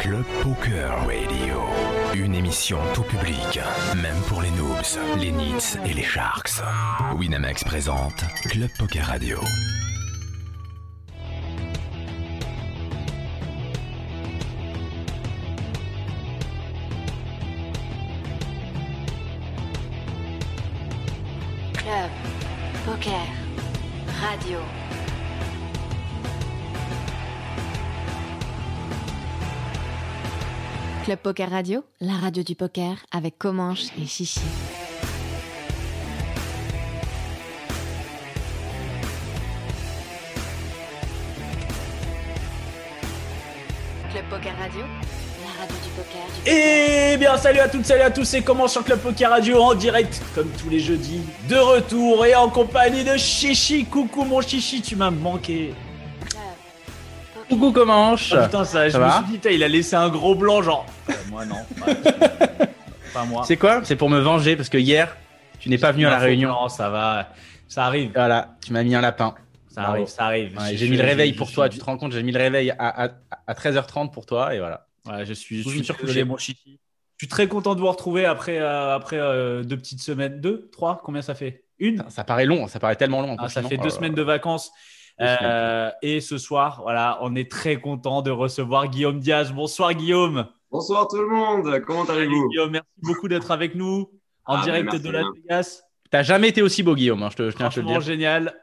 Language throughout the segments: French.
Club Poker Radio. Une émission tout public, même pour les noobs, les nits et les sharks. Winamax présente Club Poker Radio. Poker Radio, la radio du poker avec Comanche et Chichi. Club Poker Radio, la radio du poker. Du Et bien salut à toutes, salut à tous, c'est comment sur Club Poker Radio en direct comme tous les jeudis, de retour et en compagnie de Chichi. Coucou mon Chichi, tu m'as manqué. Coucou Comanche Oh, putain, ça, je Ça me suis dit, il a laissé un gros blanc genre. Euh, moi non, pas moi. C'est quoi C'est pour me venger parce que hier, tu n'es pas venu à la réunion. blanc, ça va, ça arrive, Voilà, tu m'as mis un lapin. ça Bravo. arrive, ça arrive. Ouais, j'ai mis le réveil pour suis- toi, tu te rends compte, j'ai mis le réveil à, à, à 13h30 pour toi et voilà. Ouais, je suis, je suis recouché. mon Chichi. Je suis très content de vous retrouver après, euh, après euh, deux petites semaines, deux, trois, combien ça fait? Une? Ça paraît long, ça paraît tellement long. Ah, ça fait Oh deux là semaines de vacances. Euh, et ce soir, voilà, on est très content de recevoir Guillaume Diaz. Bonsoir Guillaume. Bonsoir tout le monde, comment allez-vous Guillaume, merci beaucoup d'être avec nous en Ah, direct de Las bien. Vegas. T'as jamais été aussi beau, Guillaume, hein, je, te, je tiens à te le dire. génial.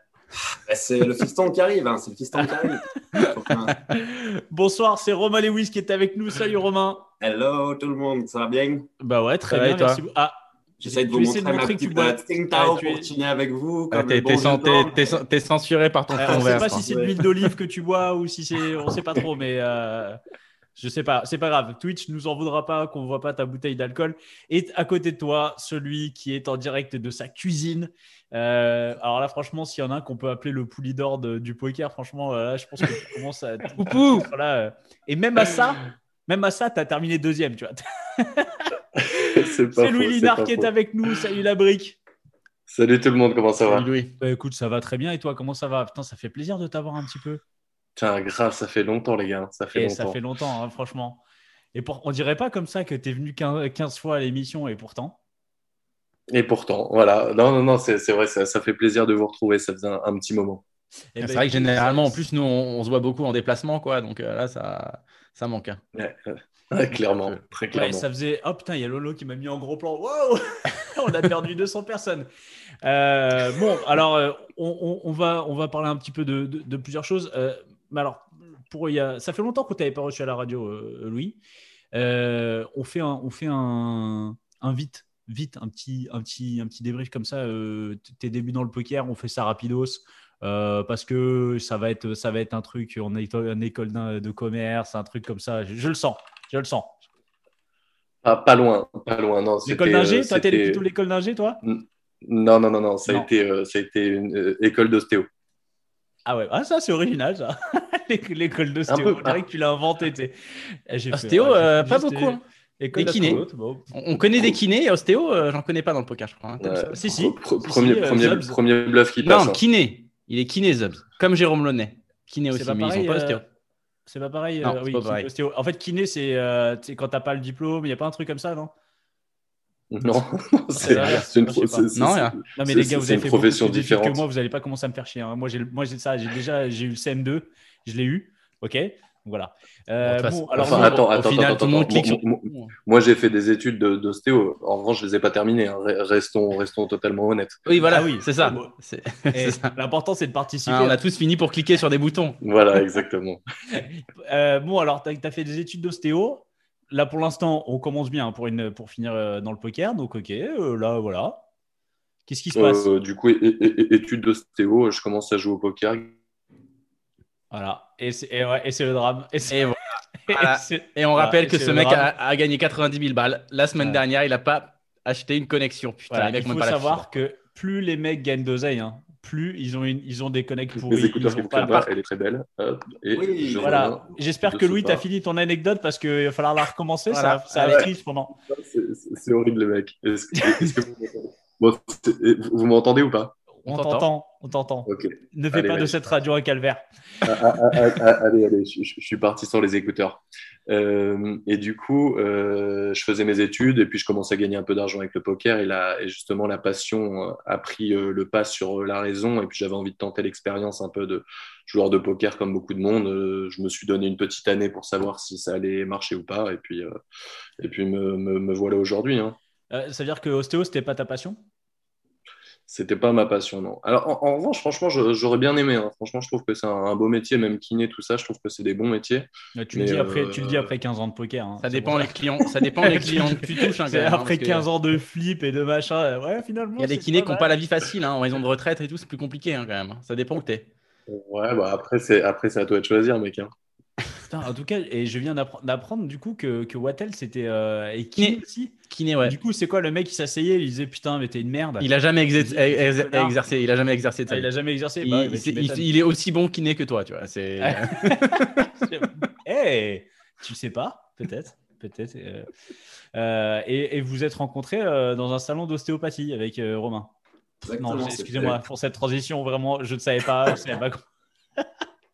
Bah, C'est le fiston qui arrive, hein, c'est le fiston qui arrive. Bonsoir, c'est Romain Lewis qui est avec nous. Salut Romain. Hello tout le monde, ça va bien? Bah ouais, très Ça va bien. et toi? merci beaucoup. Ah, J'essaie de vous essaies de montrer ma montrer que tu petite bois- Tsing Ah, pour chiner avec vous. Ah, T'es bon censuré par ton Euh, on fond sait pas si c'est de l'huile d'olive que tu bois ou si c'est, on sait pas trop, mais euh, je sais pas. C'est pas grave. Twitch nous en voudra pas qu'on voit pas ta bouteille d'alcool. Et à côté de toi, celui qui est en direct de sa cuisine. Euh, alors là, franchement, s'il y en a un qu'on peut appeler le poulie d'or du poker, franchement, euh, là, je pense que tu commences à. Poupou Là, euh, et même à ça, même à ça, t'as terminé deuxième, tu vois. C'est pas C'est Louis faux, Linard pas qui est avec nous. Salut la brique. Salut tout le monde, comment ça va Salut, Louis. Bah, écoute, ça va très bien. Et toi, comment ça va? Putain, ça fait plaisir de t'avoir un petit peu. Tiens, grave, ça fait longtemps les gars, ça fait Et longtemps. ça fait longtemps, hein, franchement. Et pour, on dirait pas comme ça que tu es venu 15, 15 fois à l'émission et pourtant. Et pourtant, voilà, non, non, non, c'est c'est vrai, ça, ça fait plaisir de vous retrouver, ça faisait un, un petit moment. Eh ben, C'est vrai que généralement, en plus, nous, on, on se voit beaucoup en déplacement, quoi. Donc euh, là, ça, ça manque. hein. Ouais, ouais. Ouais, clairement, très Ouais, clairement. ça faisait. Oh putain, il y a Lolo qui m'a mis en gros plan. Wow On a perdu 200 personnes. Euh, bon, alors, euh, on, on- on va, on va parler un petit peu de, de- de plusieurs choses. Euh, mais alors, pour, il y a, ça fait longtemps que tu n'avais pas reçu à la radio, euh, Louis. Euh, on fait un, on fait un, un vite, vite, un petit, un petit, un petit débrief comme ça. euh, tes débuts dans le poker, on fait ça rapidos. Euh, parce que ça va être, ça va être un truc en école, en école d'in- de commerce, un truc comme ça. Je, je le sens, je le sens. Ah, pas loin, pas loin, non. L'école d'ingé euh, Toi, t'es c'était- plutôt l'école d'ingé, toi? Non, non, non, non, ça Non. a été, euh, ça a été une euh, école d'ostéo. Ah ouais, ah, ça c'est original, ça. l'école d'ostéo. On dirait que tu l'as inventé. fait- Ostéo, ouais, euh, pas juste, beaucoup. École Des kinés. bon. On, on connaît des kinés et ostéo, euh, j'en connais pas dans le poker, je crois. hein. Ouais. Si, si. Pre- Si, premier, si, premier, Zubs. premier bluff qui passe. Non, hein. kiné. Il est kiné, Zubs. Comme Jérôme Launay. Kiné C'est aussi, pas mais ils pareil, sont pas euh, ostéo. C'est pas pareil. Non, euh, oui, pas kiné, pareil. ostéo. En fait, kiné, c'est euh, quand t'as pas le diplôme, il n'y a pas un truc comme ça, non? Non, c'est c'est une pro- Non, Non, mais les gars, vous avez une fait beaucoup profession d'études que différente. moi, vous n'allez pas commencer à me faire chier. hein. Moi, j'ai moi, j'ai ça, j'ai déjà j'ai eu le CM2, je l'ai eu. Ok Voilà. Euh, Bon, bon, alors, Enfin, attends, attends, final, attends. Moi- Moi, j'ai fait des études de- d'ostéo. En revanche, je les ai pas terminées. hein. Re- Restons, restons totalement honnêtes. Oui, voilà, Ah oui. c'est ça. Bon. C'est- ça. L'important, c'est de participer. Hein, on a tous fini pour cliquer sur des boutons. Voilà, exactement. Euh, bon, alors, tu as, fait des études d'ostéo. Là, pour l'instant, on commence bien pour, une, pour finir euh, dans le poker. Donc, ok, euh, là, voilà. Qu'est-ce qui se passe? Du coup, études d'ostéo, je commence à jouer au poker. Voilà. Et c'est et ouais, et c'est le drame. Et, c'est- Et voilà. et Voilà. c'est- Et on Voilà, rappelle et que ce le mec a, a gagné 90 000 balles. La semaine Ouais. dernière, il n'a pas acheté une connexion. Putain, les mecs il faut savoir que plus les mecs gagnent d'oseille, hein, plus ils ont, une, ils ont des connects Les pourris. écouteurs ils qui ont me pas- pas, elle est très belle. Hop, et Oui, je Voilà. J'espère Je que Louis, tu as fini ton anecdote parce qu'il va falloir la recommencer. Voilà. Ça, ça Ah ouais. pendant. C'est- horrible, les mecs. Est-ce que, est-ce que vous m'entendez? Bon, c'est- vous vous m'entendez ou pas? On t'entend, on t'entend. Ne fais Allez, pas de cette radio un calvaire. Ah, ah, ah, allez, allez, je, suis parti sur les écouteurs. Euh, et du coup, euh, je faisais mes études et puis je commençais à gagner un peu d'argent avec le poker. Et, la, et justement, la passion euh, a pris le pas sur la raison. Et puis j'avais envie de tenter l'expérience un peu de joueur de poker comme beaucoup de monde. Je me suis donné une petite année pour savoir si ça allait marcher ou pas. Et puis, euh, et puis me, me, me voilà aujourd'hui. Hein. Euh, ça veut dire que ostéo, c'était pas ta passion? C'était pas ma passion, non. Alors, en, en revanche, franchement, j'aurais bien aimé. hein. Franchement, je trouve que c'est un, un beau métier, même kiné, tout ça. Je trouve que c'est des bons métiers. Euh, tu, Mais, le dis après, euh, tu le dis après 15 ans de poker. hein. Ça dépend les clients. Ça dépend les clients que tu touches. hein, même, après parce que 15 ans de flip et de machin. euh, Ouais, finalement. Il y a des kinés qui n'ont pas la vie facile. Hein, en raison de retraite et tout, c'est plus compliqué hein, quand même. Ça dépend où t'es. Ouais, bah après, c'est après, c'est à toi de choisir, mec. Putain, en tout cas, et je viens d'appre- d'apprendre du coup que, que Wattel c'était euh, et kiné aussi. Kiné, ouais. Du coup, c'est quoi le mec qui s'asseyait, il disait putain, mais t'es une merde. Il a jamais exercé. Il a jamais exercé de Ah, il a jamais exercé. Il, Bah il- est aussi bon kiné que toi, tu vois. C'est Eh, tu sais pas, peut-être, peut-être. euh, euh, et, et vous êtes rencontrés euh, dans un salon d'ostéopathie avec euh, Romain. Exactement, Non, excusez-moi pour cette transition. Vraiment, je ne savais pas. Je savais pas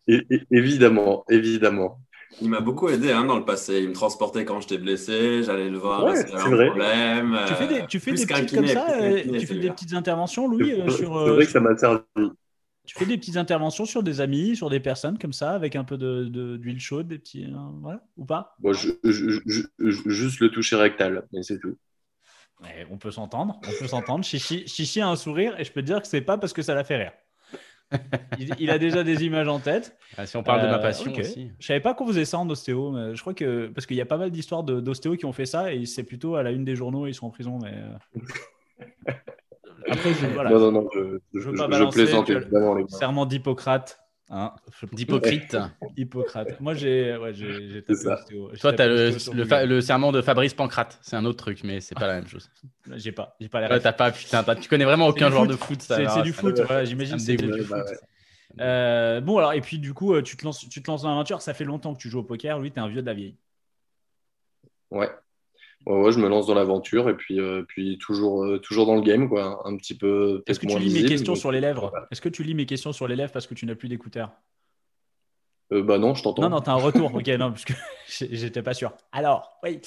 évidemment, évidemment. Il m'a beaucoup aidé hein, dans le passé. Il me transportait quand j'étais blessé, j'allais le voir Ouais, c'est un vrai. problème. Tu fais des, euh, tu fais des petites comme ça. euh, kiné, tu fais des petites interventions, Louis, C'est euh, vrai- sur. c'est vrai que ça m'a servi. Tu fais des petites interventions sur des amis, sur des personnes comme ça, avec un peu de- de- d'huile chaude, des petits, euh, voilà, ou pas? Bon, je- je- je- je- juste le toucher rectal, mais c'est tout. Ouais, On peut s'entendre, on peut s'entendre. Chichi, Chichi a un sourire et je peux te dire que c'est pas parce que ça l'a fait rire. Il, il a déjà des images en tête. Ah, si on parle de ma Euh, passion ok. aussi. Je savais pas qu'on faisait ça en ostéo. Mais je crois que parce qu'il y a pas mal d'histoires d'ostéo qui ont fait ça et c'est plutôt à la une des journaux. Ils sont en prison, mais euh, après je, voilà. Non, non, non, je, je, Je veux je- pas je balancer, plaisante évidemment, les. Serment d'Hippocrate. Hein. D'hypocrite. Hippocrate. Moi j'ai ouais, j'ai Toi, t'as le, le, Google. fa- le serment de Fabrice Pancrate. C'est un autre truc, mais c'est pas la même chose. J'ai pas, j'ai pas les Ouais, t'as pas, putain, t'as- tu connais vraiment aucun joueur de foot. ça, C'est alors, c'est du foot, voilà, j'imagine. C'est du foot. Bah ouais. Euh, bon, alors, et puis du coup, euh, tu te lances, tu te lances dans l'aventure. Ça fait longtemps que tu joues au poker. Lui, t'es un vieux de la vieille. Ouais. Ouais, ouais, je me lance dans l'aventure et puis, euh, puis toujours, euh, toujours dans le game, quoi. Un petit peu. Est-ce que tu lis mes questions mais- sur les lèvres. Est-ce que tu lis mes questions sur les lèvres parce que tu n'as plus d'écouteurs Euh, bah non, je t'entends. Non, non, t'as un retour. ok, non, parce que j'étais pas sûr. Alors, oui.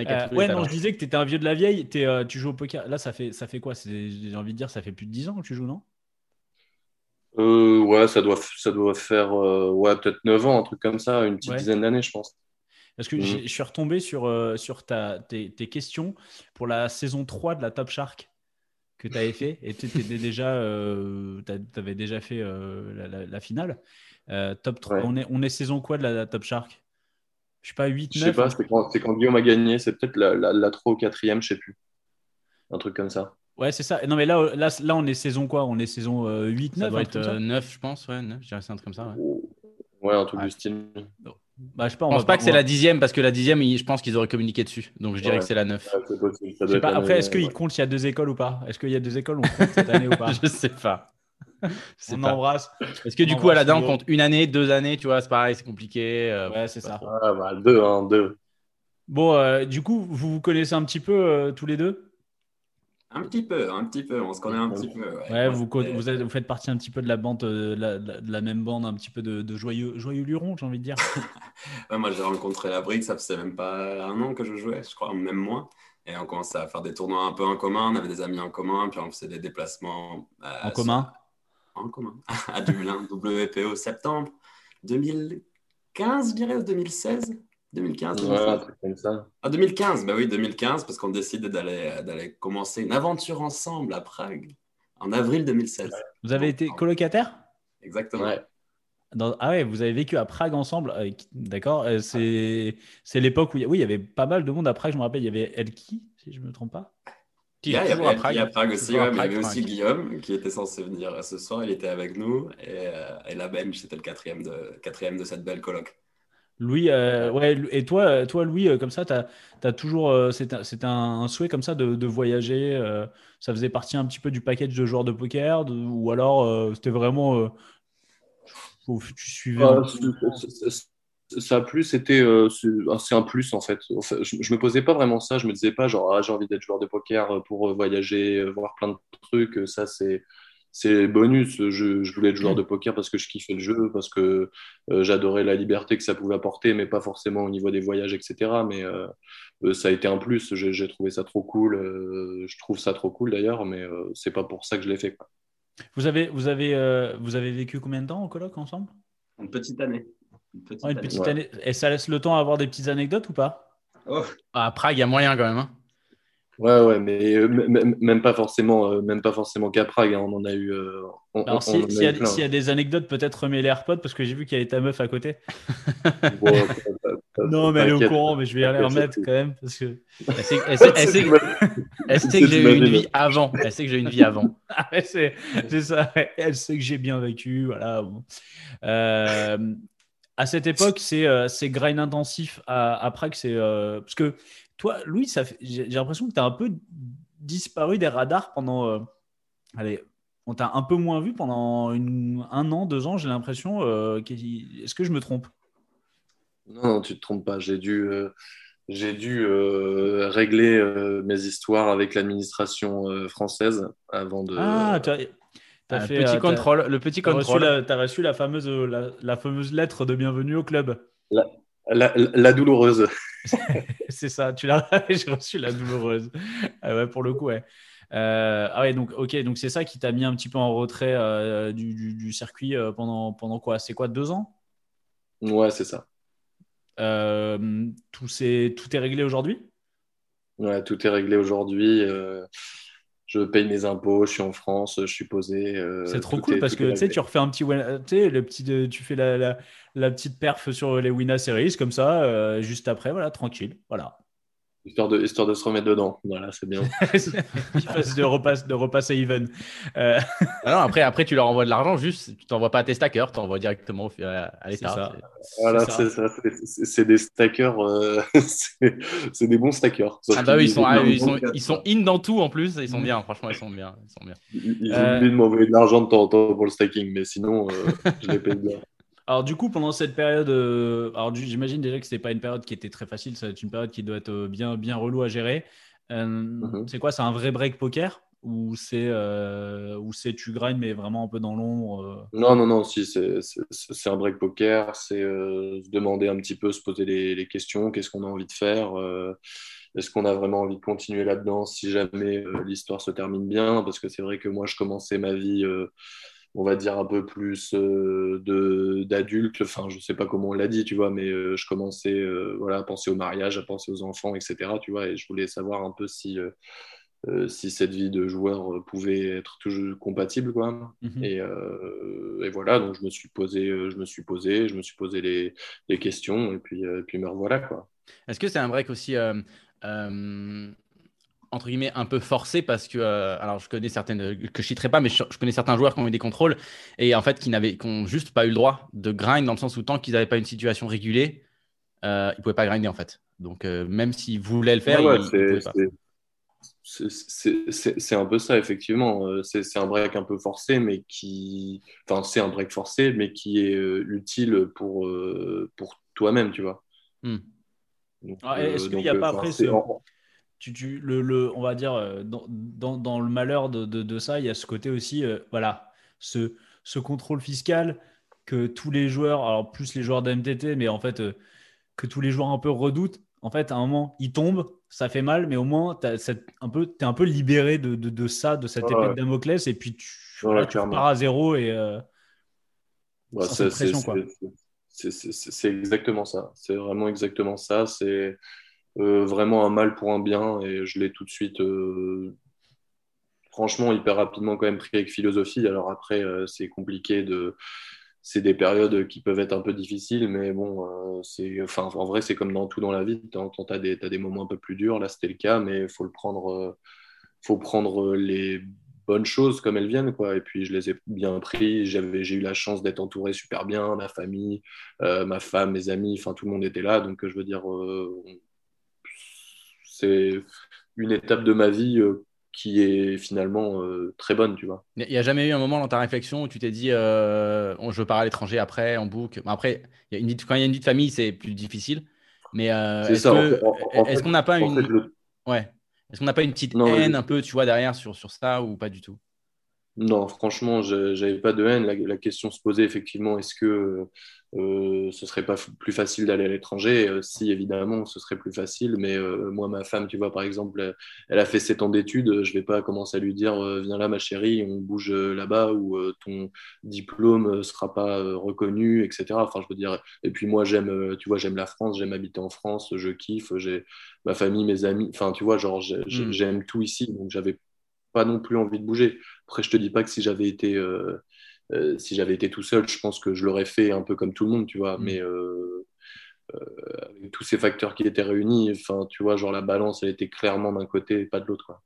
Euh, ouais, non, je disais que t'étais un vieux de la vieille. T'es, euh, tu joues au poker. Là, ça fait, ça fait quoi? J'ai envie de dire, ça fait plus de 10 ans que tu joues, non? Euh, ouais, ça doit, ça doit faire euh, ouais, peut-être 9 ans, un truc comme ça, une petite Ouais. dizaine d'années, je pense. Parce que j'ai- je suis retombé sur, euh, sur ta, tes, tes questions pour la saison 3 de la Top Shark que tu avais fait. Et tu déjà, euh, avais déjà fait euh, la, la- la finale. Euh, top 3, Ouais. on, est, on est saison quoi de la, la Top Shark? Je sais pas, 8, Je sais 9 pas, c'est quand, c'est quand Guillaume a gagné, c'est peut-être la, la, la 3 ou 4 je sais plus. Un truc comme ça. Ouais, c'est ça. Non, mais là, là, là, on est saison quoi? On est saison euh, 8, 9 Ça doit un être truc comme ça? 9, je pense. Ouais, 9, je dirais que c'est un truc comme ça. Ouais. Ouais, un truc Ouais. du style. Bah, je sais pas, on Je pense pas que c'est la dixième parce que la dixième, je pense qu'ils auraient communiqué dessus. Donc je dirais Ouais. que c'est la 9. Ouais, c'est possible, ça Je doit sais être pas. la Après, est-ce même, qu'il ouais. compte s'il y a deux écoles ou pas? Est-ce qu'il y a deux écoles on compte cette année ou pas? Je sais pas. Je sais On pas. embrasse. Parce que du coup, à la on compte une année, deux années, tu vois, c'est pareil, c'est compliqué. euh, Ouais, c'est ça. Ah, bah, deux, hein, deux. Bon, euh, du coup, vous vous connaissez un petit peu euh, tous les deux? Un petit peu, un petit peu, on se connaît un petit peu. Ouais, vous, vous, êtes- vous faites partie un petit peu de la bande, euh, de la, de même bande, un petit peu de, de joyeux, joyeux lurons, j'ai envie de dire. Ouais, moi, j'ai rencontré la brique, ça faisait même pas un an que je jouais, je crois, même moins. Et on commençait à faire des tournois un peu en commun, on avait des amis en commun, puis on faisait des déplacements. euh, En commun? En commun. à Dublin, WPO, septembre 2015, je dirais, ou 2016 2015, Ouais, un 2016. truc comme ça. Ah, 2015, bah oui, 2015, parce qu'on décide d'aller d'aller commencer une aventure ensemble à Prague en avril 2016. Vous avez été colocataire? Exactement. Ouais. Dans- Ah ouais, vous avez vécu à Prague ensemble. euh, D'accord. euh, c'est c'est l'époque où il y... oui, il y avait pas mal de monde à Prague. Je me rappelle, il y avait Elki, si je me trompe pas. Il y a, il y toujours avait à Prague. il y a Prague aussi, à mais il y avait aussi Prague. Guillaume qui était censé venir ce soir. Il était avec nous et, euh, et la bench, c'était le quatrième de, quatrième de cette belle coloc. Louis, euh, ouais, et toi, euh, toi Louis, euh, comme ça, tu as, toujours. euh, C'était c'était un, un souhait comme ça de, de voyager. euh, ça faisait partie un petit peu du package de joueurs de poker de- ou alors c'était vraiment. tu suivais. Ah, c'est- ça a euh, c'est ah, c'est un plus en fait. Je, je me posais pas vraiment ça. Je me disais pas genre ah, j'ai envie d'être joueur de poker pour voyager, voir plein de trucs. Ça c'est c'est bonus. Je, je, voulais être joueur de poker parce que je kiffais le jeu, parce que euh, j'adorais la liberté que ça pouvait apporter, mais pas forcément au niveau des voyages, etc. Mais euh, euh, ça a été un plus. J'ai trouvé ça trop cool. je trouve ça trop cool d'ailleurs, mais c'est pas pour ça que je l'ai fait. Quoi. Vous avez, vous, avez, vous avez vécu combien de temps en coloc ensemble? Une petite année. Une petite, année. Et ça laisse le temps à avoir des petites anecdotes ou pas? Oh. À Prague, il y a moyen quand même. Hein. Ouais, ouais, mais euh, même pas forcément, euh, même pas forcément qu'à Prague. Hein, on en a eu. Euh, Alors, s'il y, a des anecdotes, peut-être remets les AirPods parce que j'ai vu qu'il y avait ta meuf à côté. non, mais elle est au courant, mais je vais y aller remettre quand même parce que. Elle sait, que j'ai eu une vie avant. Elle sait que j'ai eu une vie avant. c'est ça. Elle sait que j'ai bien vécu. Voilà. Bon. à cette époque, c'est grind intensif à, à Prague. C'est parce que toi, Louis, j'ai l'impression que tu as un peu disparu des radars pendant. Euh, allez, on t'a un peu moins vu pendant un an, deux ans, j'ai l'impression. Euh, est-ce que je me trompe? Non, non, tu te trompes pas. J'ai dû, euh, j'ai dû régler mes histoires avec l'administration française avant de. Ah, tu as, fait petit contrôle, le petit contrôle. Tu as reçu la fameuse, la, fameuse lettre de bienvenue au club. La, douloureuse. c'est ça, tu l'as j'ai reçu la douloureuse. Ah ouais, pour le coup, ouais. Euh, ah ouais, donc ok, donc c'est ça qui t'a mis un petit peu en retrait euh, du, circuit euh, pendant, pendant quoi? C'est quoi, deux ans? Ouais, c'est ça. tout, est, tout est réglé aujourd'hui? Ouais, tout est réglé aujourd'hui je paye mes impôts, je suis en France, je suis posé. c'est trop cool parce que tu sais, tu refais un petit, tu le petit, tu fais la, la petite perf sur les Winna Series, comme ça, euh, juste après, voilà, tranquille. Voilà. Histoire de, histoire de se remettre dedans. Voilà, c'est bien. de, repasse, de repasser even. Euh... Ah après, après, tu leur envoies de l'argent, juste, tu t'envoies pas à tes stackers, tu envoies directement à l'État. Voilà, c'est ça. C'est des stackers, euh, c'est des bons stackers. Ah bah oui, ils sont, ah, ils, sont, ils sont in dans tout en plus, ils sont bien, franchement, ils sont bien. Ils, sont bien. ils, ont oublié de m'envoyer de l'argent de temps en temps pour le stacking, mais sinon, euh, je les paye bien. Alors du coup, pendant cette période, euh, alors j'imagine déjà que ce n'est pas une période qui était très facile, ça va être une période qui doit être euh, bien, bien relou à gérer. Euh, mhm. C'est quoi C'est un vrai break poker ou c'est ou c'est tu grindes mais vraiment un peu dans l'ombre Non, non, non, si c'est un break poker, c'est se demander un petit peu, se poser les, questions, qu'est-ce qu'on a envie de faire est-ce qu'on a vraiment envie de continuer là-dedans si jamais l'histoire se termine bien? Parce que c'est vrai que moi, je commençais ma vie on va dire un peu plus euh, de d'adulte enfin je sais pas comment on l'a dit tu vois mais euh, je commençais euh, voilà à penser au mariage à penser aux enfants etc tu vois et je voulais savoir un peu si si cette vie de joueur pouvait être toujours compatible quoi. Mhm. et, et, voilà donc je me suis posé je me suis posé je me suis posé les, les questions et puis puis me revoilà quoi. Est-ce que c'est un break aussi entre guillemets un peu forcé parce que euh, alors je connais certaines que je citerai pas mais je, connais certains joueurs qui ont eu des contrôles et en fait qui n'avaient qui juste pas eu le droit de grind dans le sens où tant qu'ils n'avaient pas une situation régulée euh, ils pouvaient pas grinder en fait. Donc euh, même s'ils voulaient le faire c'est un peu ça effectivement. Euh, c'est un break un peu forcé mais qui enfin c'est un break forcé mais qui est utile pour pour toi-même tu vois. Hmm. ah, est-ce qu'il n'y a pas après tu, le, on va dire, euh, dans, dans, le malheur de, de, ça, il y a ce côté aussi, euh, voilà, ce, ce contrôle fiscal que tous les joueurs, alors plus les joueurs d'MTT, mais en fait, euh, que tous les joueurs un peu redoutent. En fait, à un moment, ils tombent, ça fait mal, mais au moins, tu es un, peu, libéré de, de, de ça, de cette épée de Damoclès, et puis tu, tu pars à zéro et. c'est exactement ça. C'est vraiment exactement ça. C'est euh, vraiment un mal pour un bien et je l'ai tout de suite, euh, franchement, hyper rapidement quand même pris avec philosophie. Alors après, euh, c'est compliqué de. C'est des périodes qui peuvent être un peu difficiles, mais bon, c'est, enfin, en vrai, c'est comme dans tout dans la vie. Quand tu as, as, des moments un peu plus durs, là, c'était le cas, mais faut le prendre, faut prendre les bonnes choses comme elles viennent quoi et puis je les ai bien pris j'avais j'ai eu la chance d'être entouré super bien ma famille ma femme mes amis enfin tout le monde était là donc je veux dire c'est une étape de ma vie euh, qui est finalement euh, très bonne, tu vois. Il n'y a jamais eu un moment dans ta réflexion où tu t'es dit euh, je pars à l'étranger après, en boucle. Après, y a une quand il y a une vie de famille, c'est plus difficile. Mais est-ce qu'on n'a pas une. Ouais. Est-ce qu'on n'a pas une petite haine un peu, tu vois, derrière sur, sur ça ou pas du tout? Non, franchement, je- j'avais pas de haine. La, la question se posait effectivement, est-ce que euh, ce serait pas plus facile d'aller à l'étranger? Euh, si, évidemment, ce serait plus facile. Mais euh, moi, ma femme, tu vois, par exemple, elle, a fait 7 ans d'études. Je vais pas commencer à lui dire, viens là, ma chérie, on bouge là-bas euh, ton diplôme euh, sera pas reconnu, etc. Enfin, je veux dire. Et puis moi, j'aime, tu vois, j'aime la France, j'aime habiter en France, je kiffe, j'ai ma famille, mes amis. Enfin, tu vois, genre, j'ai- j'ai- Mm. j'aime tout ici, donc j'avais pas non plus envie de bouger. Après, je te dis pas que si j'avais été, euh, euh, si j'avais été tout seul, je pense que je l'aurais fait un peu comme tout le monde, tu vois. Mm. Mais euh, euh, avec tous ces facteurs qui étaient réunis, enfin, tu vois, genre la balance, elle était clairement d'un côté et pas de l'autre, quoi.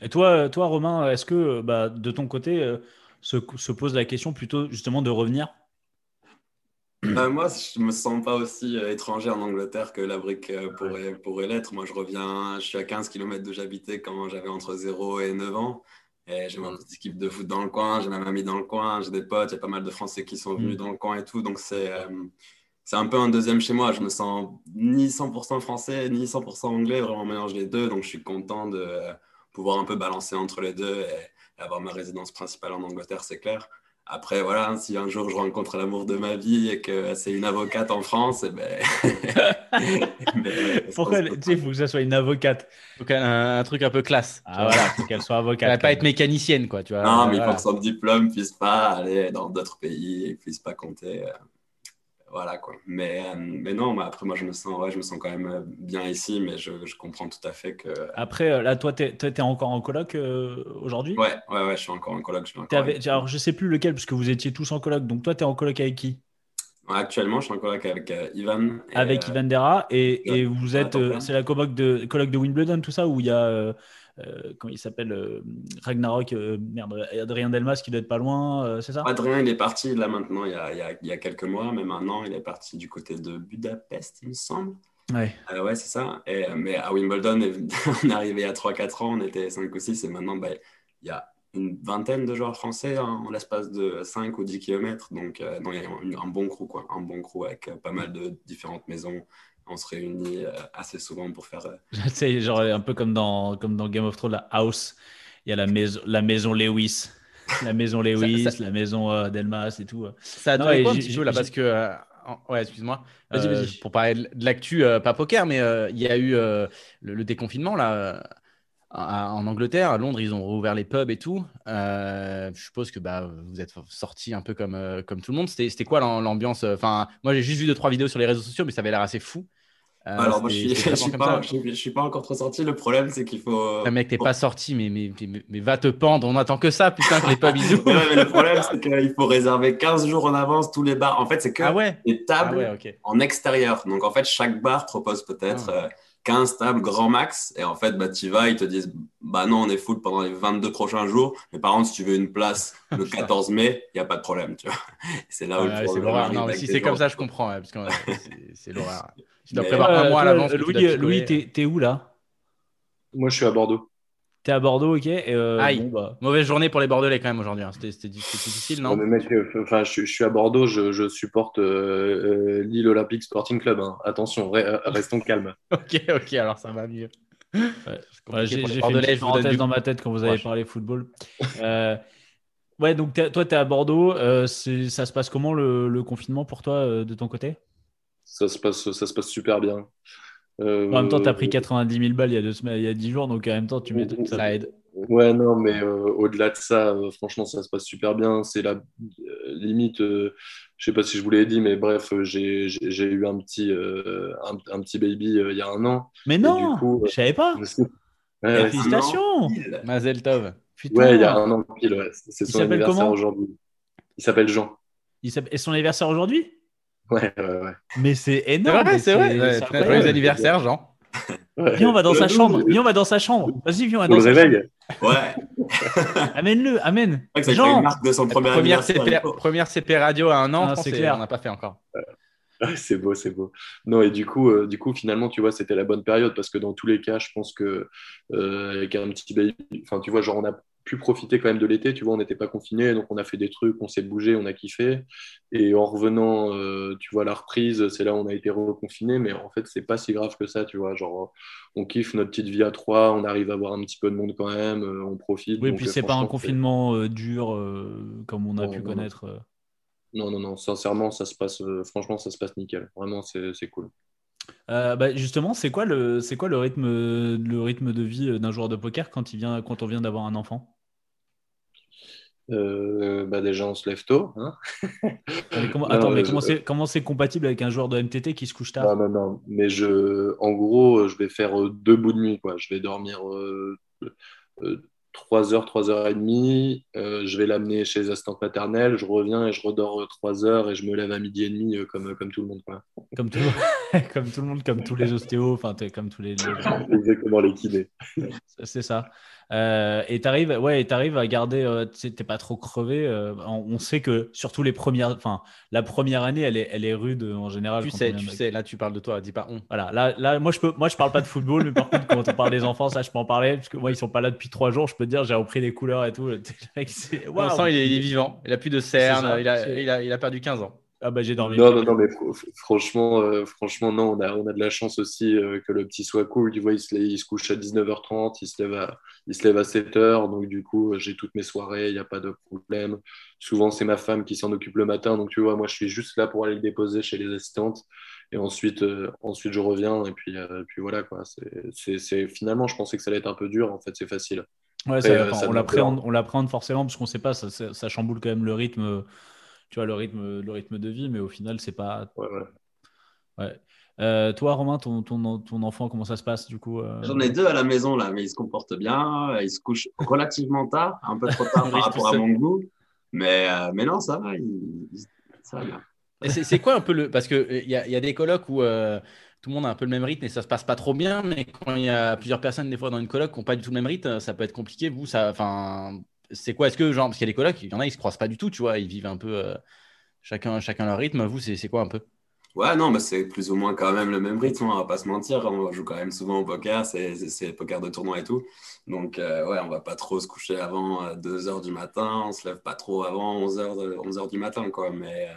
Et toi, toi Romain, est-ce que bah, de ton côté euh, se, se pose la question plutôt justement de revenir? Euh, moi, je me sens pas aussi étranger en Angleterre que la brique euh, pourrait, pourrait l'être. Moi, je reviens, je suis à 15 km d'où j'habitais quand j'avais entre 0 et 9 ans. J'ai ma petite équipe de foot dans le coin, j'ai ma mamie dans le coin, j'ai des potes, il y a pas mal de Français qui sont venus Mm. dans le coin et tout. Donc, c'est euh, c'est un peu un deuxième chez moi. Je me sens ni 100% français, ni 100% anglais, vraiment mélange les deux. Donc, je suis content de pouvoir un peu balancer entre les deux et avoir ma résidence principale en Angleterre, c'est clair. Après, voilà, si un jour je rencontre l'amour de ma vie et que c'est une avocate en France, eh ben... Mais, Pourquoi je pense Tu sais, il faut que ça soit une avocate. Donc, un, un truc un peu classe. Ah voilà, faut qu'elle soit Elle avocate. va pas être mécanicienne, quoi. Tu vois, Non, mais il Voilà. faut que son diplôme puisse pas aller dans d'autres pays et puisse pas compter. euh, Voilà quoi. Mais, euh, mais non, mais après, moi, je me sens, ouais, je me sens quand même euh, bien ici, mais je, je comprends tout à fait que. Après, euh, là, toi, t'es es encore en coloc euh, aujourd'hui? Ouais, ouais, ouais, je suis encore en coloc. Je suis encore avec- avec- Alors, je sais plus lequel, parce que vous étiez tous en coloc. Donc, toi, tu es en coloc avec qui? Ouais, Actuellement, je suis en coloc avec euh, Ivan. et, Avec Ivan Dera. Et, et vous ouais, êtes. c'est la coloc de, coloc de Wimbledon, tout ça, où il y a. euh, comment il s'appelle euh, Ragnarok, euh, merde, Adrien Delmas qui doit être pas loin, c'est ça? Adrien, il est parti là maintenant, il y, a, il, y a, il y a quelques mois, mais maintenant, il est parti du côté de Budapest, il me semble. Ouais. Ouais, c'est ça. Et, mais à Wimbledon, on est arrivé il y a 3-4 ans, on était 5 ou 6, et maintenant, bah, il y a une vingtaine de joueurs français hein, en l'espace de 5 ou 10 km. Donc, euh, donc, il y a un, un bon crew, quoi. Un bon crew avec euh, pas mal de différentes maisons. On se réunit euh, assez souvent pour faire. euh, Tu sais, genre un peu comme dans, comme dans Game of Thrones, la house. Il y a la maison, la maison Lewis. La maison Lewis, ça- la maison euh, Delmas et tout. Ça a Non, quoi un petit peu là parce que euh, ouais excuse-moi Vas-y, Euh, vas-y. pour parler de l'actu euh, pas poker mais euh, il y a eu euh, le, le déconfinement là euh, en Angleterre à Londres ils ont rouvert les pubs et tout Euh, je suppose que bah vous êtes sortis un peu comme euh, comme tout le monde c'était quoi l'am- l'ambiance euh, enfin moi j'ai juste vu deux trois vidéos sur les réseaux sociaux mais ça avait l'air assez fou Euh, Alors, moi, je suis, je, suis pas, ça. je, je suis pas encore trop sorti. Le problème, c'est qu'il faut. Ah, mec t'es pas sorti mais, mais, mais, mais va te pendre on attend que ça putain que les pubs ils ouvrent mais le problème, c'est qu'il faut réserver 15 jours en avance tous les bars. En fait, c'est que ah ouais des ah tables ouais en extérieur. Donc, en fait, chaque bar propose peut-être Ah. 15 tables grand max. Et en fait, bah, tu vas, ils te disent Bah non, on est full pendant les 22 prochains jours. Mais par contre, si tu veux une place le 14 mai, il n'y a pas de problème. Tu vois. C'est là où le l'horreur. Non, mais si c'est comme ça, je comprends. ouais, parce que euh, c'est- l'horreur. Tu dois Mais- prévoir un Toi, mois à l'avance. tu Louis, t'es où là? Moi, je suis à Bordeaux. T'es à Bordeaux, ok et, euh, Aïe. bon, bah, Mauvaise journée pour les Bordelais quand même aujourd'hui. hein. C'était c'était di- c'était difficile, non? Ouais, mais mec, euh, enfin, je, je suis à Bordeaux, je, je supporte euh, euh, l'île Olympique Sporting Club. hein. Attention, re- euh, restons calmes. Ok, ok, alors ça va mieux. Ouais, compliqué j'ai fait une Bordelais, donne parenthèse dans ma tête quand vous avez courage. parlé football. Euh, ouais, donc toi, tu es à Bordeaux. Euh, ça se passe comment le, le confinement pour toi euh, de ton côté? Ça se passe, ça se passe super bien. Euh, En même temps, tu as pris 90 000 balles il y a, deux semaines, il y a 10 jours, donc en même temps, tu mets ça. Ça aide. Ouais, non, mais euh, au-delà de ça, euh, franchement, ça se passe super bien. C'est la euh, limite, euh, je sais pas si je vous l'ai dit, mais bref, euh, j'ai eu un petit, euh, un, un petit baby euh, il y a un an. Mais non, coup, euh, je savais pas. Ouais, Félicitations. Mazel Tov. Putain. ouais, il y a un an pile, ouais. C'est son anniversaire aujourd'hui. Il s'appelle Jean. Il Et son anniversaire aujourd'hui? Ouais, ouais, ouais. Mais c'est C'est énorme. vrai, c'est vrai. Ouais, incroyable. Joyeux anniversaire, Jean. Ouais. Viens, on va dans sa douze, chambre. Viens, on va dans sa chambre. Vas-y, viens, on va dans sa réveil. Ouais. chambre. Amène-le, amène. C'est vrai que ça Jean. une marque de son premier Première anniversaire. CP, première CP radio à un an, Ah, c'est clair. on n'a pas fait encore. Ouais, c'est beau, c'est beau. Non, et du coup, euh, du coup, finalement, tu vois, c'était la bonne période parce que dans tous les cas, je pense que euh, avec un petit baby, enfin, tu vois, genre, on a pu profiter quand même de l'été. Tu vois, on n'était pas confinés, donc on a fait des trucs, on s'est bougé, on a kiffé. Et en revenant, euh, tu vois, la reprise, c'est là où on a été reconfiné, mais en fait, c'est pas si grave que ça, tu vois. Genre, on kiffe notre petite vie à trois, on arrive à voir un petit peu de monde quand même, euh, on profite. Oui, donc, puis euh, c'est pas un confinement euh, dur euh, comme on a Non, pu non, connaître. euh. Non, non, non, sincèrement, ça se passe, euh, franchement, ça se passe nickel. Vraiment, c'est cool. Euh, bah, justement, c'est quoi le, c'est quoi le rythme, le rythme de vie euh, d'un joueur de poker quand il vient, quand on vient d'avoir un enfant? Euh, bah déjà, on se lève tôt. Hein Mais comment- Non, attends, mais je- comment c'est, comment c'est compatible avec un joueur de MTT qui se couche tard? Non, non, non. Mais je, en gros, je vais faire euh, deux bouts de nuit, quoi. Je vais dormir euh, 3 heures, 3 heures et demie. Euh, je vais l'amener chez les assistantes maternelles. Je reviens et je redors 3 heures et je me lève à midi et demi euh, comme, comme tout le monde, quoi. Comme tout, comme tout le monde, comme tous les ostéos, enfin, comme tous les, les- Exactement, les kinés. c'est ça. Euh, et t'arrives, ouais, t'arrives à garder, euh, t'es pas trop crevé. euh, on, on sait que surtout les premières, enfin, la première année, elle est, elle est rude euh, en général. Tu sais, tu sais, là tu parles de toi, dis pas on. Voilà, là, là, moi je peux, moi je parle pas de football, mais par contre quand on parle des enfants, ça je peux en parler parce que moi ils sont pas là depuis trois jours. Je peux te dire, j'ai repris des couleurs et tout. L'instant, il est, il est vivant, il a plus de cernes, il a, il, a, il a perdu 15 ans. Ah bah j'ai dormi. Non, non, non, mais fr- fr- franchement, euh, franchement, non, on a, on a de la chance aussi euh, que le petit soit cool. Tu vois, il se, il se couche à 19h30, il se lève à, il se lève à 7h. Donc, du coup, euh, j'ai toutes mes soirées, il n'y a pas de problème. Souvent, c'est ma femme qui s'en occupe le matin. Donc, tu vois, moi, je suis juste là pour aller le déposer chez les assistantes. Et ensuite, euh, ensuite je reviens. Et puis, puis voilà, quoi. C'est, Finalement, je pensais que ça allait être un peu dur. En fait, c'est facile. Ouais, Après, ça- enfin, ça on l'appréhende, forcément parce qu'on sait pas, ça, ça, ça chamboule quand même le rythme, tu vois, le rythme, le rythme de vie, mais au final c'est pas. Ouais, ouais. Ouais. Euh, toi, Romain, ton, ton, ton enfant, comment ça se passe du coup euh, J'en ai deux à la maison là, mais ils se comportent bien. Ils se couchent relativement tard, un peu trop tard par rapport à mon goût. Mais, euh, mais non, ça va, ça bien. C'est c'est quoi un peu le. Parce qu'il y a, il y a des colocs où tout le monde a un peu le même rythme et ça se passe pas trop bien, mais quand il y a plusieurs personnes, des fois, dans une coloc qui n'ont pas du tout le même rythme, ça peut être compliqué. Vous, ça. Enfin. C'est quoi Est-ce que, genre, parce qu'il y a des colocs, il y en a, ils se croisent pas du tout, tu vois, ils vivent un peu euh, chacun, chacun leur rythme. Vous, c'est quoi un peu? Ouais, non, mais c'est plus ou moins quand même le même rythme, on va pas se mentir. On joue quand même souvent au poker, c'est poker de tournoi et tout. Donc, euh, ouais, on va pas trop se coucher avant 2 heures du matin, on se lève pas trop avant 11 heures, de- 11 heures du matin, quoi. Mais euh,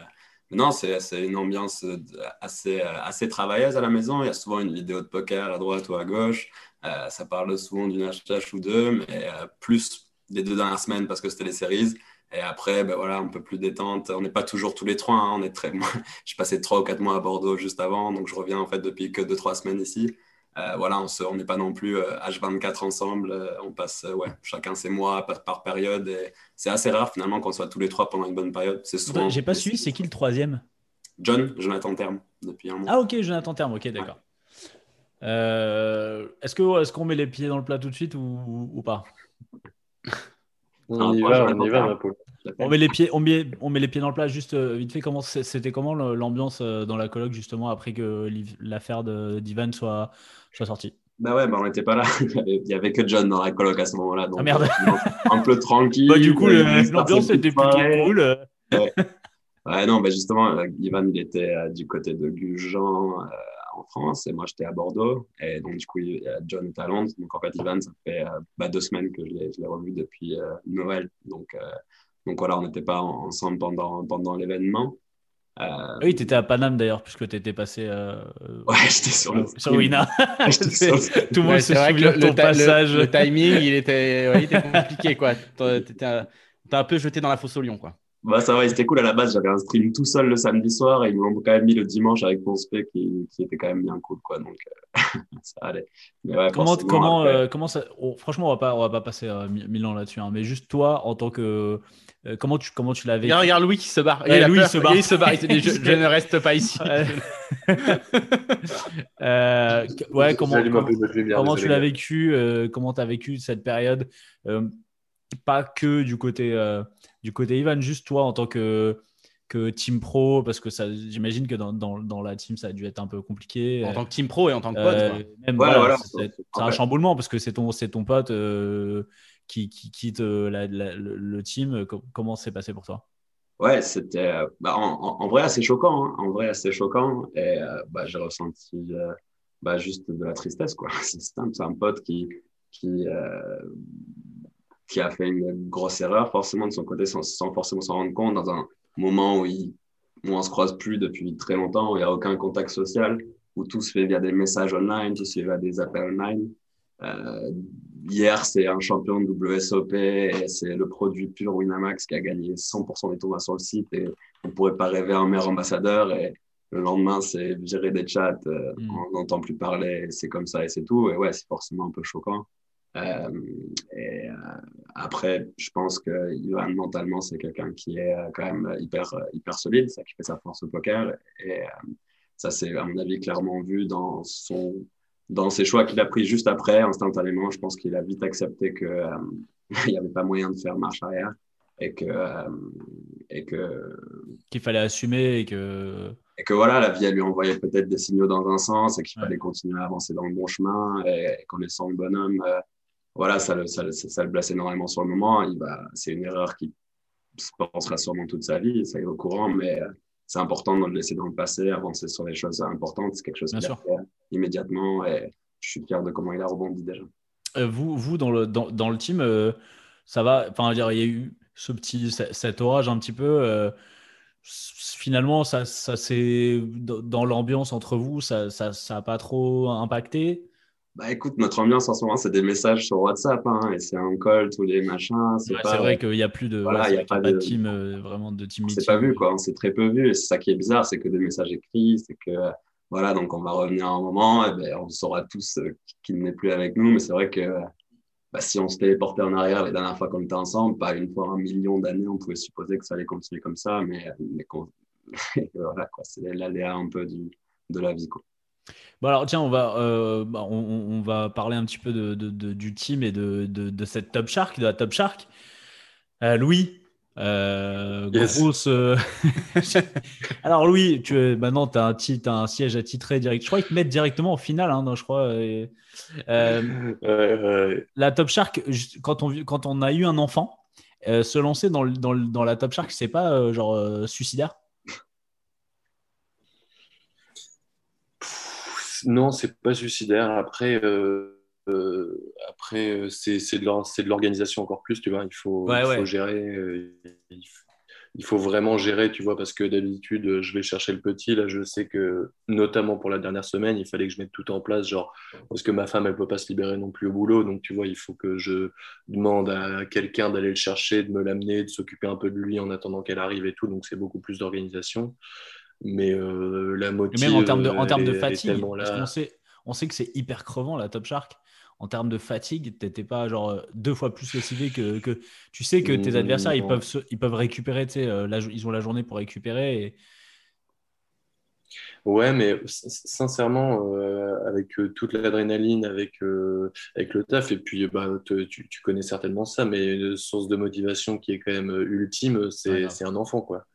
non, c'est une ambiance euh, assez, euh, assez travailleuse à la maison. Il y a souvent une vidéo de poker à droite ou à gauche. Euh, ça parle souvent d'une HH ou deux, mais euh, plus les deux dernières semaines parce que c'était les séries. Et après, ben voilà, un peu plus détente. On n'est pas toujours tous les trois. hein. On est très... J'ai passé trois ou quatre mois à Bordeaux juste avant, donc je reviens en fait depuis que deux, trois semaines ici. Euh, voilà, on se- on n'est pas non plus euh, H24 ensemble. Euh, on passe, euh, ouais, chacun ses mois par, par période. Et c'est assez rare finalement qu'on soit tous les trois pendant une bonne période. C'est souvent. J'ai pas suivi, c'est qui le troisième? John, Jonathan Terme, depuis un mois. Ah ok, Jonathan Terme, ok, d'accord. Euh, est-ce que est-ce qu'on met les pieds dans le plat tout de suite ou, ou pas? On y va, on y va, ma poule. On met les pieds, on met, on met les pieds dans le plat juste euh, vite fait. Comment c'était comment l'ambiance euh, dans la coloc justement après que l'affaire de- d'Ivan soit soit sortie? Bah ouais, bah on n'était pas là. Il y, avait, que John dans la coloc à ce moment-là. Donc, Ah, merde. euh, un peu tranquille. Bah du coup l'ambiance était plutôt cool. Ouais, non, bah justement, Ivan, il était euh, du côté de Gujan euh, en France et moi, j'étais à Bordeaux. Et donc, du coup, il- euh, John est à Londres. Donc, en fait, Ivan, ça fait euh, bah, deux semaines que je l'ai je l'ai revu depuis euh, Noël. Donc, euh, donc, voilà, on n'était pas en- ensemble pendant, pendant l'événement. Euh, Oui, t'étais à Paname d'ailleurs puisque t'étais passé euh, ouais, j'étais sur le sur Wina. Sur Tout le monde Ouais, se souvient le, de ton le passage. le timing, il était, ouais, il était compliqué, quoi. T'as t'étais un- t'as un peu jeté dans la fosse au lion, quoi. Bah, ça va, c'était cool à la base. J'avais un stream tout seul le samedi soir et ils m'ont quand même mis le dimanche avec mon spé qui, qui était quand même bien cool, quoi. Donc, euh, ça allait. Mais ouais, Comment, comment, après- euh, comment ça. oh, franchement, on va pas, on va pas passer euh, mi- mille ans là-dessus, hein, mais juste toi, en tant que. euh, comment tu, comment tu l'avais. Regarde, regarde Louis qui se barre. Ouais, il Louis peur. se barre. Il se barre. Il se dit, je, je ne reste pas ici. Ouais. Euh, comment, comment, comment tu l'as vécu euh, Comment tu as vécu cette période? Euh, Pas que du côté, euh, du côté Ivan, juste toi en tant que, que team pro, parce que ça, j'imagine que dans, dans, dans la team, ça a dû être un peu compliqué. En tant que team pro et en tant que pote, Euh, quoi. même, Ouais, voilà, voilà. c'est c'est un chamboulement parce que c'est ton, c'est ton pote euh, qui, qui quitte la- la- le, le team. Com- Comment c'est passé pour toi? Ouais, c'était bah, en, en- en vrai assez choquant. hein. En vrai assez choquant. Et euh, bah, j'ai ressenti euh, bah, juste de la tristesse, quoi. C'est simple, c'est un pote qui, qui, euh, qui a fait une grosse erreur, forcément, de son côté, sans, forcément s'en rendre compte, dans un moment où, il, où on ne se croise plus depuis très longtemps, où il n'y a aucun contact social, où tout se fait via des messages online, tout se fait via des appels online. Euh, hier, c'est un champion de WSOP et c'est le produit pur Winamax qui a gagné 100% des tournois sur le site et on ne pourrait pas rêver un meilleur ambassadeur. Et le lendemain, c'est gérer des chats, euh, mm. on n'entend plus parler, c'est comme ça et c'est tout. Et ouais, c'est forcément un peu choquant. Euh, et euh, après, je pense que Johan, mentalement, c'est quelqu'un qui est euh, quand même hyper, hyper solide, ça qui fait sa force au poker. Et ça, c'est à mon avis clairement vu dans, son, dans ses choix qu'il a pris juste après, instantanément. Je pense qu'il a vite accepté qu'il n'y avait pas moyen de faire marche arrière et que. et que qu'il fallait assumer et que. Et que voilà, la vie, elle lui envoyait peut-être des signaux dans un sens et qu'il fallait continuer à avancer dans le bon chemin et, qu'en laissant le bonhomme voilà, ça le, ça, ça, le blesse énormément sur le moment. Il va, c'est une erreur qui se pensera sûrement toute sa vie, ça est au courant, mais euh, c'est important de le laisser dans le passé, avancer sur les choses importantes. C'est quelque chose qu'il a fait immédiatement et je suis fier de comment il a rebondi déjà. Euh, vous, vous dans, le, dans, dans le team, euh, ça va, enfin, il y a eu ce petit, cet orage un petit peu. finalement, ça, ça c'est dans l'ambiance entre vous, ça n'a ça, ça pas trop impacté? Bah écoute, notre ambiance en ce moment, c'est des messages sur WhatsApp, hein, et c'est un call, tous les machins. C'est vrai qu'il n'y a plus de, voilà, y a pas de team, euh, vraiment de team C'est pas vu, quoi. On s'est très peu vu. Et c'est ça qui est bizarre, c'est que des messages écrits, c'est que, voilà, donc on va revenir un moment, et ben, on saura tous euh, qu'il n'est plus avec nous. Mais c'est vrai que bah, si on se téléportait en arrière les dernières fois qu'on était ensemble, pas une fois un million d'années, on pouvait supposer que ça allait continuer comme ça, mais, mais voilà, quoi. C'est l'aléa un peu du, de la vie, quoi. Bon alors tiens, on va, euh, bah, on, va parler un petit peu de, du team et de, cette Top Shark, de la Top Shark. Euh, Louis, euh, grosse. alors Louis, tu maintenant tu as, as, un siège attitré direct. Je crois qu'ils te mettent directement au final, hein, je crois. La Top Shark, quand on, quand on a eu un enfant, se lancer dans, dans, dans la Top Shark, c'est pas genre suicidaire? Non, c'est pas suicidaire. Après, euh, euh, après euh, c'est de l'organisation encore plus, tu vois. Il faut, gérer. Il faut, vraiment gérer, tu vois, parce que d'habitude, je vais chercher le petit. Là, je sais que, notamment pour la dernière semaine, il fallait que je mette tout en place, genre, parce que ma femme, elle peut pas se libérer non plus au boulot. Donc, tu vois, il faut que je demande à quelqu'un d'aller le chercher, de me l'amener, de s'occuper un peu de lui en attendant qu'elle arrive et tout. Donc, c'est beaucoup plus d'organisation. Mais euh, la motive. même en termes de, en termes de fatigue, on, sait, on sait que c'est hyper crevant la Top Shark. En termes de fatigue, t'étais pas genre deux fois plus lessivé que, que tu sais que tes mmh, adversaires ils peuvent ils peuvent récupérer, euh, ils ont la journée pour récupérer. Et... Ouais, mais sincèrement, euh, avec toute l'adrénaline, avec, avec le taf, et puis bah, tu, tu, connais certainement ça, mais une source de motivation qui est quand même ultime, c'est un enfant, quoi.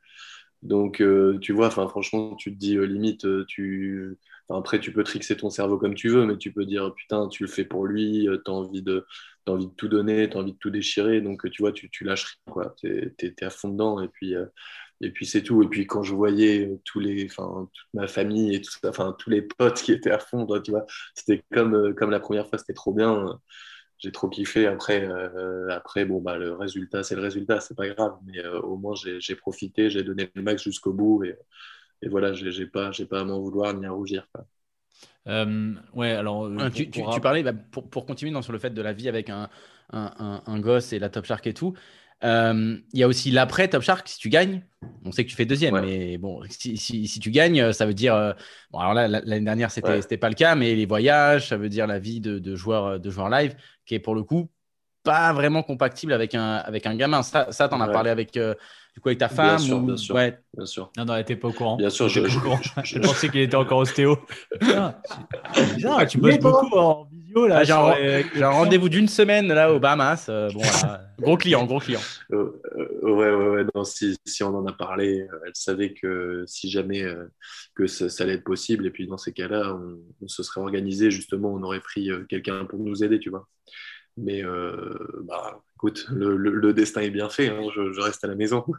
Donc, euh, tu vois, franchement, tu te dis euh, limite, euh, tu... après, tu peux trixer ton cerveau comme tu veux, mais tu peux dire, putain, tu le fais pour lui, tu as envie de, as envie de tout donner, tu as envie de tout déchirer, donc tu vois, tu, tu lâches rien, quoi. Tu es, à fond dedans, et puis, et puis c'est tout. Et puis quand je voyais tous les, toute ma famille et tout ça, enfin, tous les potes qui étaient à fond, tu vois, c'était comme la première fois, c'était trop bien j'ai trop kiffé. Après, euh, après bon, bah, le résultat, c'est le résultat, c'est pas grave. Mais euh, au moins, j'ai profité, j'ai donné le max jusqu'au bout. Et, et voilà, j'ai pas, pas à m'en vouloir ni à rougir. Euh, ouais, alors. tu, tu, parlais, bah, pour, pour, continuer dans, sur le fait de la vie avec un, un, un, gosse et la Top Shark et tout. Il y a aussi l'après Top Shark, si tu gagnes. On sait que tu fais deuxième, mais bon, si, si, si, tu gagnes, ça veut dire. bon, alors là, l'année dernière, c'était n'était pas le cas, mais les voyages, ça veut dire la vie de, de joueur, de joueur live qui est pour le coup pas vraiment compatible avec un, avec un gamin. Ça, ça tu en as parlé avec, euh, du coup, avec ta femme Bien sûr, bien sûr. Ouais. Bien sûr. Non, non, elle n'était pas au courant. Bien sûr, je, je, pensais qu'il était encore ostéo. Bizarre, tu bosses beaucoup en visio. là. Ah, j'ai un, rendez-vous d'une semaine là au Bahamas. Euh, bon, gros client, gros client. Euh, ouais, ouais, ouais. Non, si, si, on en a parlé, elle savait que si jamais que ça, allait être possible, et puis dans ces cas-là, on, on, se serait organisé, justement, on aurait pris quelqu'un pour nous aider, tu vois. Mais euh, bah, écoute, le, destin est bien fait, hein, je, reste à la maison.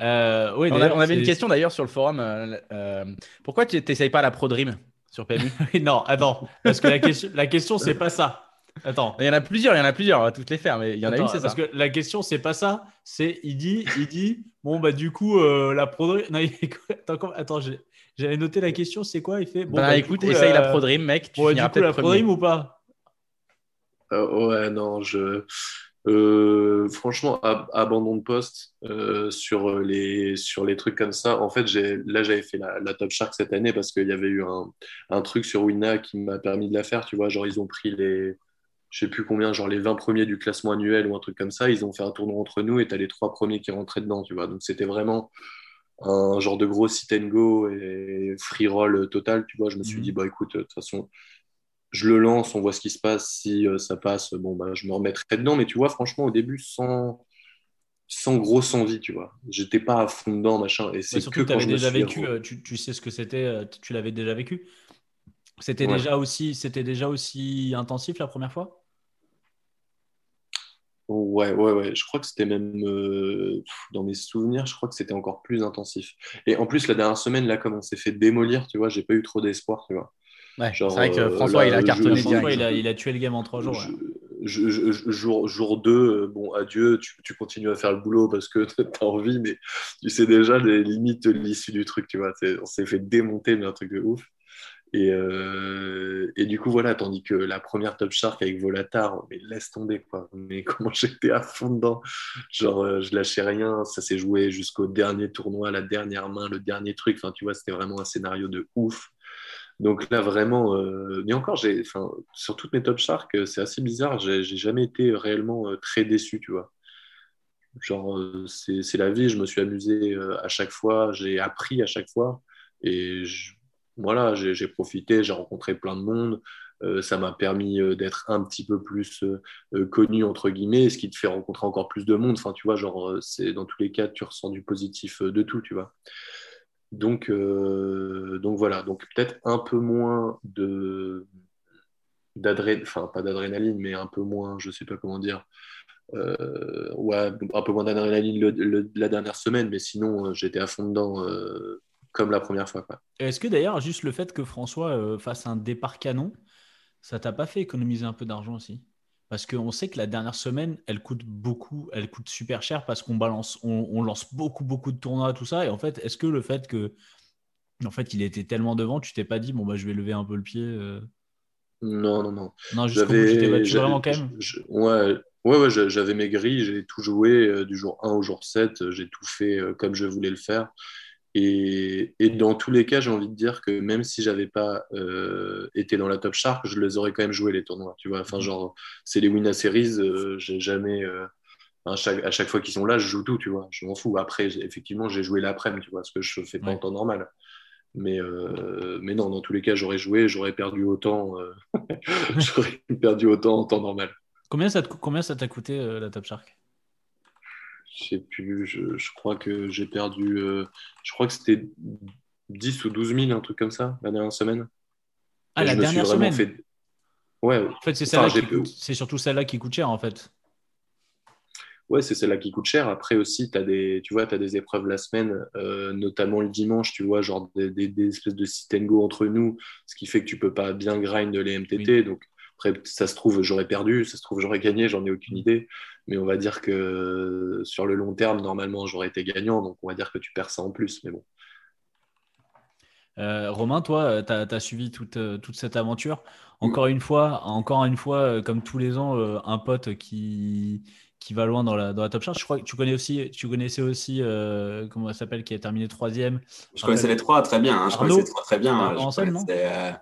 Euh, oui, on, avait une question d'ailleurs sur le forum. Euh, pourquoi tu n'essayes pas la Pro Dream sur PMU Non, attends, parce que la question, la question c'est pas ça. Attends. Il y en a plusieurs, il y en a plusieurs, on va toutes les faire, mais il y en a une, c'est ça. parce que la question c'est pas ça, c'est il dit, il dit, bon bah du coup euh, la pro non, il- attends, comment- attends, j'ai- j'avais noté la question, c'est quoi? Il fait, bon bah, du écoute, coup, essaye la Pro Dream, mec, tu bah, du finiras coup peut-être la pro premier. dream ou pas? Euh, ouais, non, je. euh, franchement, ab- abandon de poste euh, sur les sur les trucs comme ça. En fait, j'ai là j'avais fait la, la Top Shark cette année parce qu'il y avait eu un, un truc sur Winna qui m'a permis de la faire. Tu vois, genre ils ont pris les je sais plus combien, genre les 20 premiers du classement annuel ou un truc comme ça. Ils ont fait un tournoi entre nous et t'as les trois premiers qui rentraient dedans. Tu vois, donc c'était vraiment un genre de gros sit and go et free roll total. Tu vois, je me suis Mhm. dit bah écoute, de toute façon je le lance, on voit ce qui se passe. Si euh, ça passe, bon, bah, je me remettrai dedans. Mais tu vois, franchement, au début, sans, sans grosse envie, tu vois. J'étais pas à fond dedans, machin. Et c'est Ouais, que que tu quand avais je me déjà suis vécu, euh, tu, tu sais ce que c'était, euh, tu l'avais déjà vécu. C'était Ouais. déjà aussi, c'était déjà aussi intensif la première fois? Ouais, ouais, ouais. Je crois que c'était même, euh, dans mes souvenirs, je crois que c'était encore plus intensif. Et en plus, la dernière semaine, là, comme on s'est fait démolir, tu vois, j'ai pas eu trop d'espoir, tu vois. Ouais, Genre, c'est vrai que euh, François, là, il a cartonné je-. François, il a, il a tué le game en trois jours. ouais. Je- je- je- jour, jour 2, bon, adieu, tu, tu continues à faire le boulot parce que tu as envie, mais tu sais déjà les limites, l'issue du truc, tu vois. On s'est fait démonter, mais un truc de ouf. Et, euh, et du coup, voilà, tandis que la première Top Shark avec Volatar, mais laisse tomber, quoi. Mais comment j'étais à fond dedans. Genre, euh, je lâchais rien, ça s'est joué jusqu'au dernier tournoi, la dernière main, le dernier truc. Enfin, tu vois, c'était vraiment un scénario de ouf. Donc là, vraiment, euh, encore, enfin, sur toutes mes Top Shark, euh, c'est assez bizarre. J'ai jamais été réellement euh, très déçu, tu vois. Genre, c'est la vie. Je me suis amusé à chaque fois, j'ai appris à chaque fois, et je- voilà, j'ai profité. J'ai rencontré plein de monde. Euh, ça m'a permis euh, d'être un petit peu plus euh, connu entre guillemets, ce qui te fait rencontrer encore plus de monde. Enfin, tu vois, genre, c'est dans tous les cas, tu ressens du positif de tout, tu vois. Donc, donc voilà, donc peut-être un peu moins de d'adrénaline, enfin pas d'adrénaline, mais un peu moins, je sais pas comment dire, ouais, un peu moins d'adrénaline la dernière semaine, mais sinon j'étais à fond dedans comme la première fois. Est-ce que d'ailleurs, juste le fait que François euh, fasse un départ canon, ça t'a pas fait économiser un peu d'argent aussi? Parce qu'on sait que la dernière semaine, elle coûte beaucoup, elle coûte super cher parce qu'on balance, on, on lance beaucoup, beaucoup de tournois, tout ça. Et en fait, est-ce que le fait que, en fait, il était tellement devant, tu t'es pas dit, bon, bah, je vais lever un peu le pied euh? Non, non, non. Non, jusqu'au bout, tu t'es battu vraiment quand même? je- ouais, ouais, ouais, j'a- j'avais grilles, j'ai tout joué euh, du jour 1 au jour 7, euh, j'ai tout fait euh, comme je voulais le faire. Et, et dans tous les cas, j'ai envie de dire que même si j'avais pas euh, été dans la Top Shark, je les aurais quand même joué les tournois. Tu vois, Mhm. enfin, genre, c'est les Winna Series, euh, j'ai jamais. euh, à, chaque, à chaque fois qu'ils sont là, je joue tout, tu vois, je m'en fous. Après, effectivement, j'ai joué l'après-midi, tu vois, ce que je fais pas Ouais. en temps normal. Mais, euh, mais non, dans tous les cas, j'aurais joué, j'aurais perdu autant, euh, j'aurais perdu autant en temps normal. Combien ça te combien ça t'a coûté euh, la Top Shark? Je sais plus, je, je crois que j'ai perdu, euh, je crois que c'était 10 ou 12 000, un truc comme ça, la dernière semaine. Ah, Et la dernière semaine fait- Ouais, En fait, c'est Enfin, coûte- surtout celle-là qui coûte cher, en fait. ouais, c'est celle-là qui coûte cher. Après aussi, as des, tu vois, tu as des épreuves la semaine, euh, notamment le dimanche, tu vois, genre des, des- des espèces de sit and go entre nous, ce qui fait que tu peux pas bien grind les MTT. Donc, après, ça se trouve, j'aurais perdu, ça se trouve, j'aurais gagné, j'en ai aucune idée. Mais on va dire que sur le long terme, normalement, j'aurais été gagnant. Donc, on va dire que tu perds ça en plus. Mais bon. Euh, Romain, toi, tu as, suivi toute, euh, toute cette aventure. Encore une fois, encore une fois, euh, comme tous les ans, euh, un pote qui, qui va loin dans la, dans la top chart. Je crois que tu connais aussi, tu connaissais aussi, euh, comment elle s'appelle, qui a terminé troisième. Je connaissais les trois très bien. hein. Je Arnaud connaissais les trois très bien. Non? euh,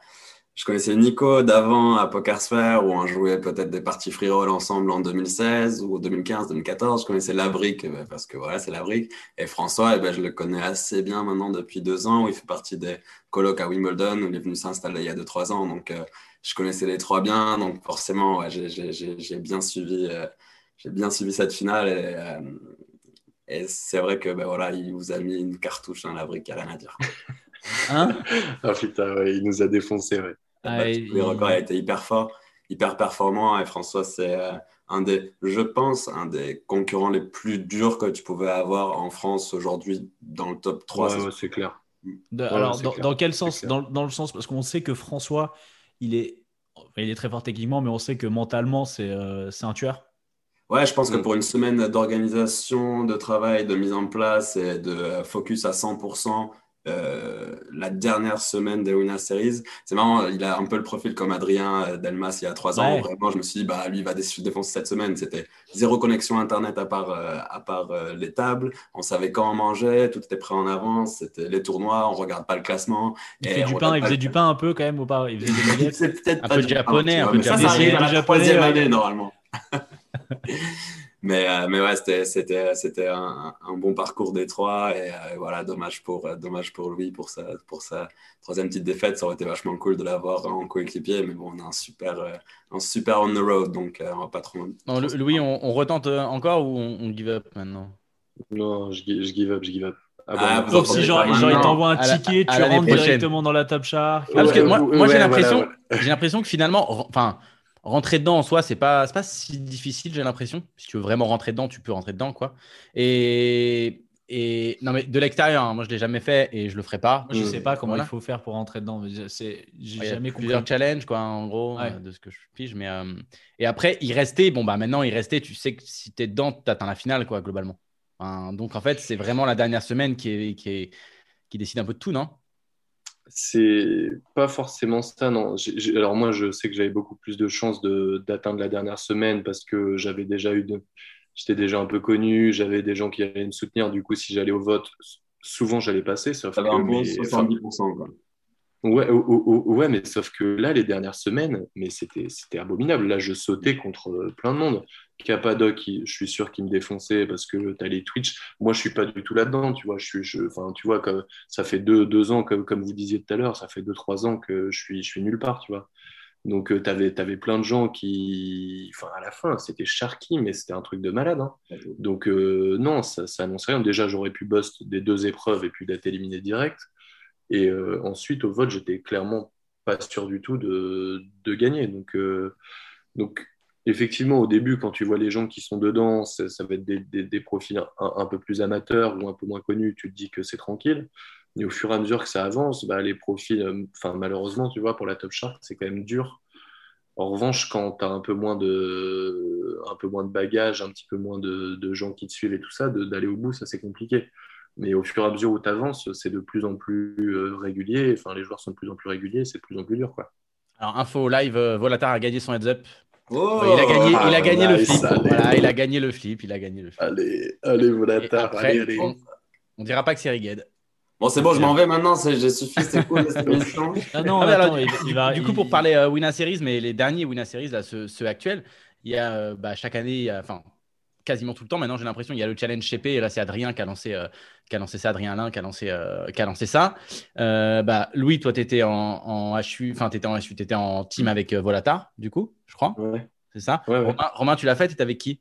je connaissais Nico d'avant à PokerSphere où on jouait peut-être des parties free roll ensemble en 2016 ou 2015, 2014. Je connaissais Labrique euh, parce que voilà, c'est Labrique. Et François, eh ben, je le connais assez bien maintenant depuis deux ans où il fait partie des colloques à Wimbledon où il est venu s'installer il y a deux, trois ans. Donc, euh, je connaissais les trois bien. Donc, forcément, ouais, j'ai- j'ai j'ai- j'ai bien suivi. euh, j'ai bien suivi cette finale et, euh, et c'est vrai que ben voilà, il vous a mis une cartouche dans la brique, il n'y a rien à dire. Hein? Ah putain, ouais, il nous a défoncé. Ouais. Battu tous les records, il a été hyper fort, hyper performant et François, c'est euh, un des, je pense, un des concurrents les plus durs que tu pouvais avoir en France aujourd'hui dans le top 3. Ouais, c'est ouais, clair. De- Ouais, alors, dans, clair, dans quel sens dans, dans le sens, parce qu'on sait que François, il est il est très fort techniquement, mais on sait que mentalement, c'est euh, c'est un tueur. Ouais, je pense que Mm. pour une semaine d'organisation, de travail, de mise en place et de euh, focus à 100%, euh, la dernière semaine des Winner Series, c'est marrant, il a un peu le profil comme Adrien euh, Delmas il y a trois ans. Ouais. Vraiment, je me suis dit, bah, lui, il va dé- défoncer cette semaine. C'était zéro connexion Internet à part, euh, à part euh, les tables. On savait quand on mangeait, tout était prêt en avance. C'était les tournois, on regarde pas le classement. Il fait du pain, faisait le- du pain un peu quand même ou pas Il faisait des baguettes C'est peut-être Un pas peu japonais, pain, un peu mais ça, ça japonais. arrive à la japonais, troisième année, normalement. mais, euh, mais ouais, c'était, c'était, c'était un, un bon parcours des trois. Et euh, voilà, dommage pour, euh, dommage pour lui, pour sa, pour sa troisième petite défaite. Ça aurait été vachement cool de l'avoir en coéquipier. Mais bon, on a un super, un super on the road. Donc, euh, on va pas trop. Non, Louis, on, on retente encore ou on, on give up maintenant? Non, je, gi- je give up, je give up. Ah, bon, Sauf si genre, il t'envoie un la- ticket, tu rentres prochaine. directement dans la Top Shark. Ah, parce que Ouais, moi, ouais, moi, j'ai ouais, l'impression, voilà, j'ai l'impression que finalement, re- enfin, rentrer dedans en soi, c'est pas, pas si difficile. J'ai l'impression. Si tu veux vraiment rentrer dedans, tu peux rentrer dedans, quoi. Et, et non, mais de l'extérieur, hein, moi, je l'ai jamais fait et je le ferai pas. Moi, je sais pas comment Voilà. il faut faire pour rentrer dedans. c'est- J'ai Ouais, jamais compris. plusieurs challenges, quoi, en gros, Ouais. euh, de ce que je pige. Mais, euh, et après, il restait, bon, bah maintenant, il restait, tu sais que si tu es dedans, tu atteins la finale, quoi, globalement. Enfin, donc, en fait, c'est vraiment la dernière semaine qui, est, qui, est, qui décide un peu de tout, non? C'est pas forcément ça, non. Alors moi, je sais que j'avais beaucoup plus de chances de- d'atteindre la dernière semaine parce que j'avais déjà eu de... J'étais déjà un peu connu, j'avais des gens qui allaient me soutenir. Du coup, si j'allais au vote, souvent j'allais passer. Sauf que un bon mes- enfin, 70%. Quoi. Ouais, ou- ou- ou- ouais, mais sauf que là, les dernières semaines, mais c'était c'était abominable. Là, je sautais contre euh, plein de monde. Capadoc, je suis sûr qu'il me défonçait parce que tu as les Twitch. Moi, je suis pas du tout là-dedans, tu vois. Je suis, je- tu vois, ça fait deux, deux ans, comme, comme vous disiez tout à l'heure, ça fait deux, trois ans que je suis, je suis nulle part, tu vois. Donc, tu avais, plein de gens qui, enfin, à la fin, c'était Sharky, mais c'était un truc de malade. hein. Donc, euh, non, ça, ça annonce rien. Déjà, j'aurais pu bust des deux épreuves et puis d'être éliminé direct. Et euh, ensuite, au vote, j'étais clairement pas sûr du tout de, de gagner. Donc, euh, donc, effectivement, au début, quand tu vois les gens qui sont dedans, ça, va être des, profils un, peu plus amateurs ou un peu moins connus, tu te dis que c'est tranquille. Et au fur et à mesure que ça avance, bah, les profils, euh, malheureusement, tu vois, pour la Top Shark, c'est quand même dur. En revanche, quand tu as un peu moins de, un bagages, un petit peu moins de, gens qui te suivent et tout ça, d'aller au bout, ça c'est compliqué. Mais au fur et à mesure où tu avances, c'est de plus en plus euh, régulier. Enfin, les joueurs sont de plus en plus réguliers, c'est de plus en plus dur. Alors, info live, euh, Volatar a gagné son heads up. Oh, il a gagné, il a gagné le nice, flip. allez. Voilà, il a gagné le flip. Il a gagné le flip. Allez, allez, Volatar, après, allez, allez. on, on dira pas que c'est Riged. Bon, c'est bon, je m'en vais maintenant. J'ai suffi, c'est cool. Ah non, mais attends, il, va. du coup, il- pour parler euh, Winner Series, mais les derniers Winner Series, là, ceux, ceux actuels, il y a euh, bah, chaque année, il y a- enfin quasiment tout le temps. Maintenant, j'ai l'impression il y a le challenge CP et là, c'est Adrien qui a lancé, euh, qui a lancé ça, Adrien Alain qui a lancé, euh, qui a lancé ça. Euh, bah, Louis, toi, tu étais en, en HU, enfin, tu étais en HU, tu étais en team avec euh, Volatar, du coup, je crois. Ouais. C'est ça? Ouais, ouais. Romain, Romain, tu l'as fait, tu étais avec qui?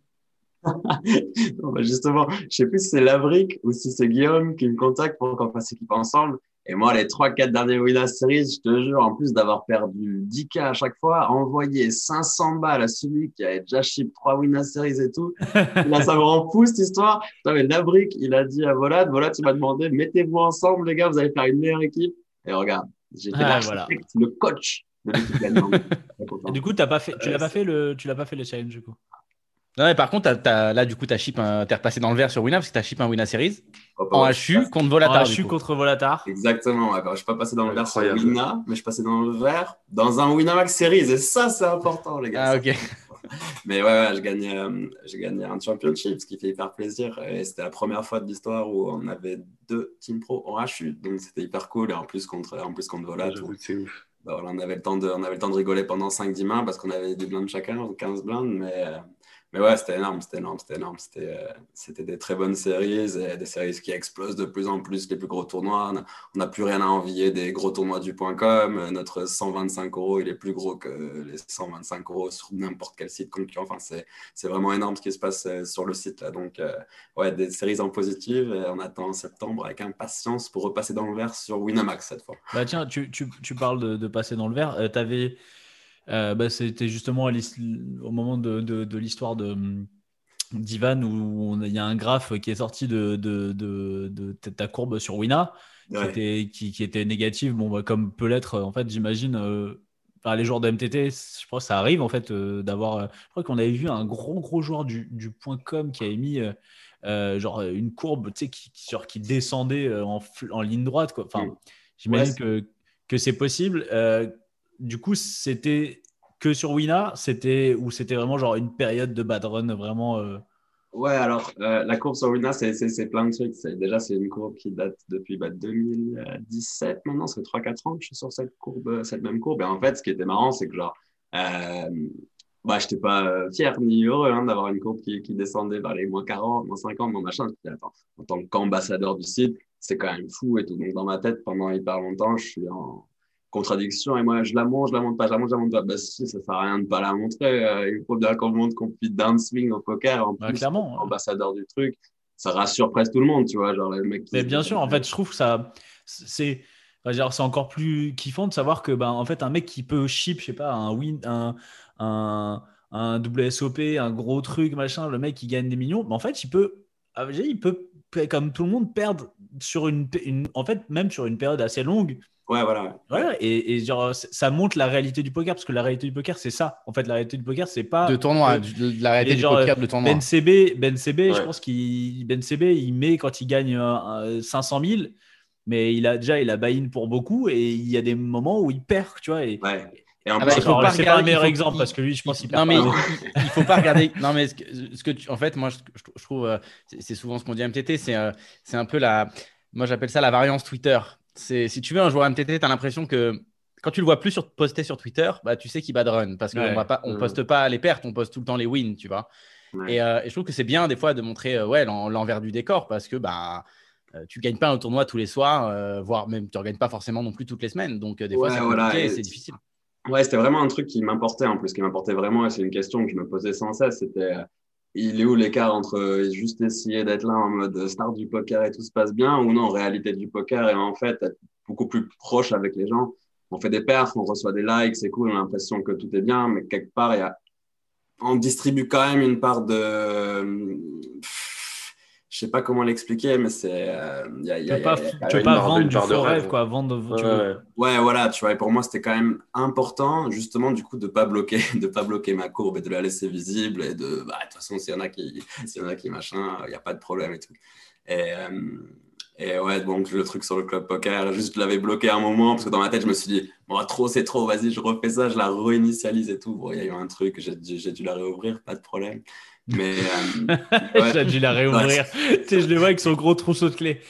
Bah, justement, je sais plus si c'est Labrique ou si c'est Guillaume qui me contacte pour qu'on fasse équipe ensemble. Et moi, les trois, quatre derniers Winner Series, je te jure, en plus d'avoir perdu 10K à chaque fois, envoyer 500 balles à celui qui avait déjà ship trois Winner Series et tout. Là, ça me rend fou cette histoire. Putain, mais Labrique, il a dit à Volad, Volad, tu m'as demandé, mettez-vous ensemble, les gars, vous allez faire une meilleure équipe. Et regarde, j'étais Ah, l'architecte, le coach de l'équipe gagnante. Du coup, t'as pas fait, tu l'as pas c'est- fait le, tu l'as pas fait le challenge du coup? Non, mais par contre, t'as- t'as- là, du coup, tu as ship, un- t'es repassé dans le vert sur Winner parce que tu as ship un Winner Series Hop, en hop, HU contre En Volatar. HU contre Volatar. Exactement, ouais. Alors, je suis pas passé dans le vert sur. Wina, mais je suis passé dans le vert dans un Winamax Series. Et ça, c'est important, les gars. Ah, ok. Mais ouais, ouais, je gagnais, euh, j'ai gagné un championship, ce qui fait hyper plaisir. Et c'était la première fois de l'histoire où on avait deux team pro en HU. Donc c'était hyper cool. Et en plus, contre, en plus, contre Volat, J'avoue que c'est ouf. bah, voilà, on, avait le temps de, on avait le temps de rigoler pendant 5-10 mains parce qu'on avait des blindes chacun, 15 blindes. Mais, euh, mais ouais, c'était énorme, c'était énorme, c'était énorme. C'était, euh, des très bonnes séries des séries qui explosent de plus en plus, les plus gros tournois. On n'a plus rien à envier des gros tournois du .com. Euh, Notre 125 euros, il est plus gros que les 125 euros sur n'importe quel site concurrent. Enfin, c'est, c'est vraiment énorme ce qui se passe euh, sur le site. Là. Donc, ouais, des séries en positive. On attend en septembre avec impatience pour repasser dans le vert sur Winamax cette fois. Bah tiens, tu, tu, tu parles de, passer dans le vert. Euh, t'avais, euh, bah, c'était justement à au moment de, de, de l'histoire de hum, d'Ivan où il y a un graphe qui est sorti de, ta courbe sur Wina qui, était, qui, qui était négative. Bon, bah, comme peut l'être, en fait, j'imagine. euh, les joueurs de MTT, je crois que ça arrive en fait euh, d'avoir. je crois qu'on avait vu un gros gros joueur du, du point .com qui avait mis euh, genre une courbe, tu sais, qui, qui, genre, qui descendait en, ligne droite quoi. Enfin, Mm. j'imagine Ouais, que que c'est possible. Euh, du coup, c'était que sur Wina, c'était ou c'était vraiment genre une période de bad run vraiment. euh, Ouais, alors euh, la courbe sur Wina, c'est c'est- c'est plein de trucs. C'est- Déjà, c'est une courbe qui date depuis bah, 2017 maintenant, fait 3-4 ans que je suis sur cette courbe, cette même courbe. Et en fait, ce qui était marrant, c'est que genre, euh, bah, j'étais pas euh, fier ni heureux hein, d'avoir une courbe qui, descendait vers les moins 40, moins 50, moins machin. Je en tant qu'ambassadeur du site, c'est quand même fou et tout. Donc, dans ma tête, pendant hyper longtemps, je suis en contradiction et moi, je la monte, je la monte pas, je la monte, je la monte pas. Bah, si, ça sert à rien de pas la montrer. Euh, il faut bien qu'on montre qu'on fait downswing au poker. En bah, plus, clairement. hein. ambassadeur du truc, ça rassure presque tout le monde, tu vois, genre le mec qui Mais bien sûr, en fait, je trouve que ça, c'est, c'est encore plus kiffant de savoir que, ben, en fait, un mec qui peut chip, je sais pas, un win, un, un, un WSOP, un gros truc, machin, le mec qui gagne des millions, mais en fait, il peut, ah, il peut, comme tout le monde, perdre sur une, une, en fait, même sur une période assez longue. Ouais, voilà. Voilà, et, et genre, ça montre la réalité du poker, parce que la réalité du poker, c'est ça. En fait, la réalité du poker, c'est pas. De tournoi, du- de la réalité du genre, poker de tournoi. Ben CB, ben CB je pense qu'il Ben CB, il met quand il gagne euh, euh, 500 000, mais il a déjà il a buy-in pour beaucoup et il y a des moments où il perd, tu vois. Et, Ouais. Et en Ah plus, bah, il pas c'est pas un regarder- meilleur il faut- exemple il- parce que lui, je pense qu'il Non perd mais pas. il, il faut pas regarder. Non mais ce que, ce que tu, en fait, moi je, je trouve, euh, c'est souvent ce qu'on dit à MTT, c'est euh, c'est un peu la, moi j'appelle ça la variance Twitter. C'est si tu veux un joueur MTT, tu as l'impression que quand tu le vois plus sur, poster sur Twitter, bah tu sais qu'il bad run parce qu'on Ouais. on Mhm. poste pas les pertes, on poste tout le temps les wins, tu vois. Ouais. Et, euh, et je trouve que c'est bien des fois de montrer euh, ouais l'en- l'envers du décor parce que bah euh, tu gagnes pas un tournoi tous les soirs, euh, voire même tu ne gagnes pas forcément non plus toutes les semaines. Donc des fois Ouais, c'est voilà, c'est difficile. Ouais, c'était vraiment un truc qui m'importait en plus, qui m'importait vraiment, et c'est une question que je me posais sans cesse. C'était, il est où l'écart entre euh, juste essayer d'être là en mode star du poker et tout se passe bien, ou non, réalité du poker, et en fait, être beaucoup plus proche avec les gens. On fait des perfs, on reçoit des likes, c'est cool, on a l'impression que tout est bien, mais quelque part, il y a, on distribue quand même une part de, je sais pas comment l'expliquer, mais c'est, euh, il y a, il Tu y a- veux pas, vendre du faux rêve. quoi. Vendre, tu Ouais, veux- ouais. Ouais, voilà, tu vois, et pour moi, c'était quand même important, justement, du coup, de pas bloquer, de pas bloquer ma courbe et de la laisser visible et de, bah, de toute façon, s'il y en a qui, s'il y en a qui machin, il n'y a pas de problème et tout. Et, euh, et ouais, donc, le truc sur le club poker, juste, je l'avais bloqué un moment parce que dans ma tête, je me suis dit, bon, trop, c'est trop, vas-y, je refais ça, je la réinitialise et tout. Bon, il y a eu un truc, j'ai dû, j'ai dû la réouvrir, pas de problème. Mais, euh, ouais. J'ai dû la réouvrir. tu sais, je le vois avec son gros trousseau de clés.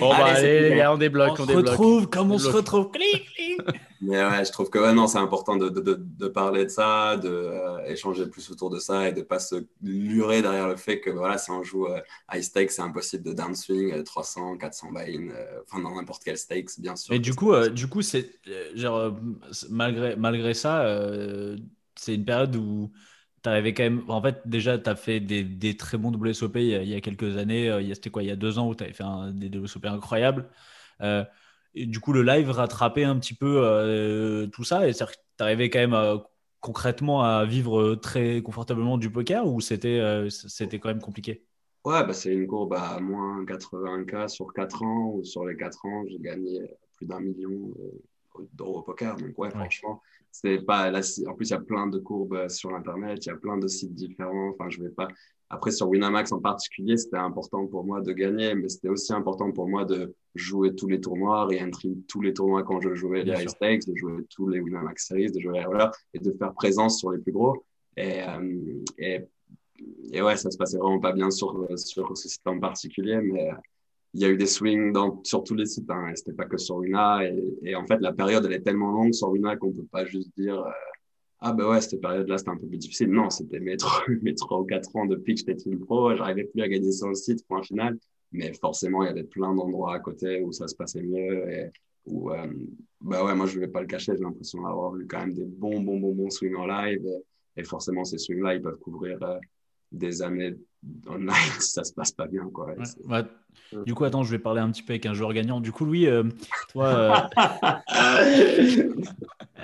Bon bah Allez, c'est allez les gars, on débloque, on, se débloque. retrouve, comme on On se retrouve. Clic, clic. Mais ouais, je trouve que ouais, non, c'est important de, de, de, de parler de ça, de euh, plus autour de ça et de pas se lurer derrière le fait que voilà, si on joue euh, high stakes, c'est impossible de downswing euh, 300, 400 buy-in, euh, enfin dans n'importe quel stakes, bien sûr. Et du coup, euh, du coup, c'est euh, euh, malgré malgré ça, euh, c'est une période où tu arrivais quand même. En fait, déjà, tu as fait des, des très bons WSOP il y a, il y a quelques années. euh, il y a- C'était quoi, il y a deux ans où tu avais fait un, des WSOP incroyables. Euh, et du coup, le live rattrapait un petit peu euh, tout ça. Et tu arrivais quand même concrètement à vivre très confortablement du poker ou c'était euh, c'était quand même compliqué? Ouais, bah, c'est une courbe à moins 80K sur 4 ans, ou sur les 4 ans, j'ai gagné plus d'un million d'euros au poker. Donc, ouais, franchement, c'est pas là, en plus, il y a plein de courbes euh, sur Internet, il y a plein de sites différents. Enfin, je vais pas. Après, sur Winamax en particulier, c'était important pour moi de gagner, mais c'était aussi important pour moi de jouer tous les tournois, re-entry tous les tournois quand je jouais les high stakes, de jouer tous les Winamax Series, de jouer, voilà, et de faire présence sur les plus gros. Et, euh, et et ouais, ça se passait vraiment pas bien sur, sur ce site en particulier, mais euh, il y a eu des swings sur tous les sites. Hein, c'était pas que sur Wina. Et, et en fait, la période, elle est tellement longue sur Wina qu'on peut pas juste dire euh, Ah, ben ouais, cette période-là, c'était un peu plus difficile. Non, c'était mes trois, ou quatre ans depuis que j'étais team pro. J'arrivais plus à gagner sur le site, point final. Mais forcément, il y avait plein d'endroits à côté où ça se passait mieux. Et où, euh, bah ouais, moi, je vais pas le cacher, j'ai l'impression d'avoir eu quand même des bons, bons, bons, bons swings en live. Et, et forcément, ces swings-là, ils peuvent couvrir. Euh, des années online, ça se passe pas bien. Quoi. Ouais, ouais. Du coup, attends, je vais parler un petit peu avec un joueur gagnant. Du coup, Louis, euh, toi, euh...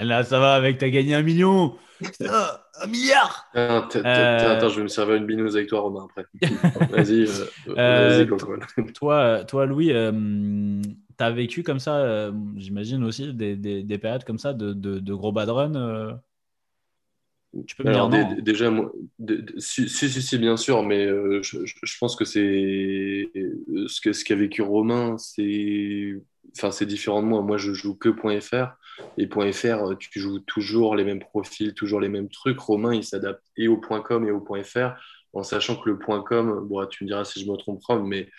là, ça va avec, t'as gagné un million. Ah, un milliard. Attends, euh... attends, je vais me servir une binouse avec toi, Romain, après. Vas-y, euh, euh, vas-y, toi, toi, Louis, euh, as vécu comme ça, euh, j'imagine aussi, des, des, des, périodes comme ça de, de, de gros bad run euh... Tu peux me Alors, dire non Déjà, moi, si, si, si, bien sûr, mais euh, je, je, pense que c'est ce qu'a ce vécu Romain, c'est enfin, c'est différent de moi. Moi, je joue que .fr et .fr, tu joues toujours les mêmes profils, toujours les mêmes trucs. Romain, il s'adapte et au .com et au .fr en sachant que le .com, bon, tu me diras si je me trompe, mais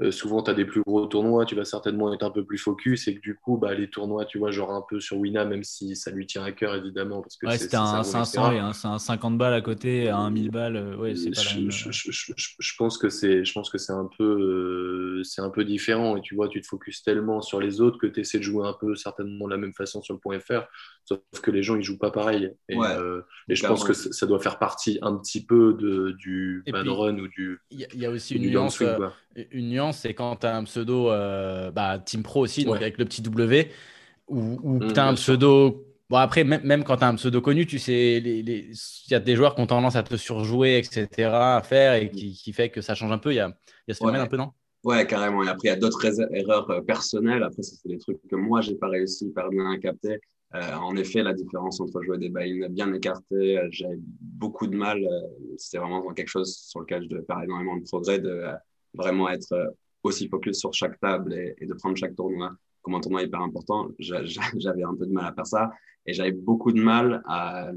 euh, souvent, tu as des plus gros tournois, tu vas certainement être un peu plus focus et que du coup, bah, les tournois, tu vois, genre un peu sur Wina, même si ça lui tient à cœur, évidemment. Parce que ouais, c'était un 500 et un, un, 50 balles à côté, à un 1000 balles. Euh, ouais, c'est pas je, la même... je, je, je, pense que c'est, je pense que c'est un peu, euh, c'est un peu différent et tu vois, tu te focuses tellement sur les autres que tu essaies de jouer un peu certainement de la même façon sur le point .fr, sauf que les gens, ils jouent pas pareil. Et, ouais, euh, et je pense que ça doit faire partie un petit peu de, du bad run ou du. Il y, y, a aussi une nuance, une nuance c'est quand tu as un pseudo euh, bah, Team Pro aussi, donc avec le petit W, ou, ou mmh, tu as un pseudo. Bon, après, même, même quand tu as un pseudo connu, tu sais, il les, les... y a des joueurs qui ont tendance à te surjouer, etc., à faire, et qui, qui fait que ça change un peu. Il y a, y a ce phénomène ouais. un peu, non? Ouais, carrément. Et après, il y a d'autres erreurs euh, personnelles. Après, c'est des trucs que moi, j'ai pas réussi hyper bien à capter. Euh, en effet, la différence entre jouer des buy bien écartés, euh, j'avais beaucoup de mal. C'était vraiment quelque chose sur lequel je devais faire énormément de progrès, de vraiment être aussi focus sur chaque table et, de prendre chaque tournoi comme un tournoi hyper important. J'avais un peu de mal à faire ça et j'avais beaucoup de mal à,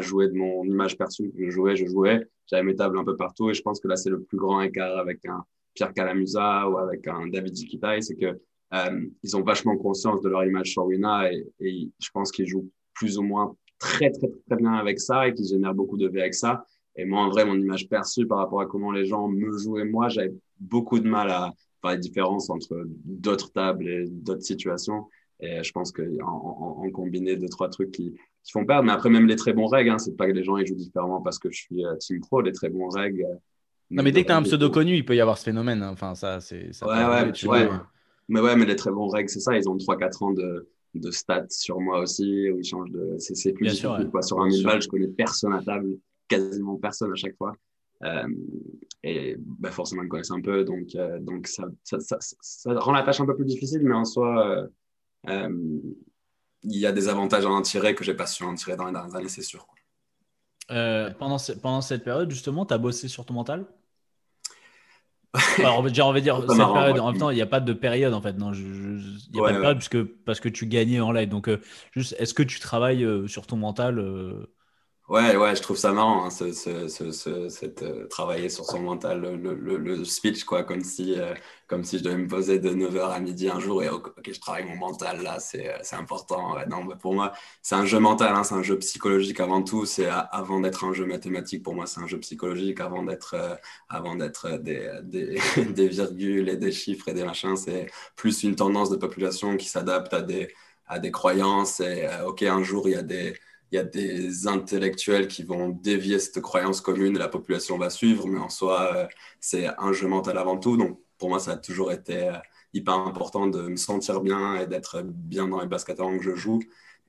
jouer de mon image perçue. Je jouais, je jouais, j'avais mes tables un peu partout et je pense que là, c'est le plus grand écart avec un Pierre Calamusa ou avec un David Zikitai, c'est que euh, ils ont vachement conscience de leur image sur Wina et, et je pense qu'ils jouent plus ou moins très, très, très bien avec ça et qu'ils génèrent beaucoup de V avec ça. Et moi, en vrai, mon image perçue par rapport à comment les gens me jouaient, moi, j'avais beaucoup de mal à, la différence entre d'autres tables et d'autres situations. Et je pense qu'en en, en, combiné deux, trois trucs qui, qui, font perdre. Mais après, même les très bons règles, hein, c'est pas que les gens ils jouent différemment parce que je suis euh, Team Pro. Les très bons règles. Euh, non, mais dès que tu as un pseudo connu, il peut y avoir ce phénomène. Hein. Enfin, ça, c'est. Ouais, ouais, tu ouais. Mais ouais, mais les très bons règles, c'est ça. Ils ont 3-4 ans de, de stats sur moi aussi, où ils changent de. C'est plus sûr, quoi. Sur un 1000 balles, je connais personne à table, quasiment personne à chaque fois. Euh, et bah, forcément, ils connaissent un peu, donc, euh, donc ça, ça, ça, ça, rend la tâche un peu plus difficile, mais en soi, euh, euh il y a des avantages à en tirer que j'ai pas su en tirer dans les dernières années, c'est sûr. Pendant, pendant cette période, justement, tu as bossé sur ton mental? Alors, on va dire, on va dire cette marrant, période, ouais. en même temps, il n'y a pas de période en fait. Non, il n'y a ouais, pas de période puisque, parce que tu gagnais en live. Donc, juste, est-ce que tu travailles sur ton mental Ouais, ouais, je trouve ça marrant, hein, ce, ce, ce, cette, euh, travailler sur son mental, le, le, le speech, quoi, comme si, euh, comme si je devais me poser de 9h à midi un jour et ok, je travaille mon mental, là, c'est euh, important. Ouais, non, bah, pour moi, c'est un jeu mental, hein, c'est un jeu psychologique avant tout. C'est avant d'être un jeu mathématique, pour moi, c'est un jeu psychologique avant d'être avant d'être des, des, des, virgules et des chiffres et des machins. C'est plus une tendance de population qui s'adapte à des, à des croyances et, ok, un jour, il y a des il y a des intellectuels qui vont dévier cette croyance commune et la population va suivre, mais en soi, euh, c'est un jeu mental avant tout. Donc, pour moi, ça a toujours été euh, hyper important de me sentir bien et d'être bien dans les baskets que je joue.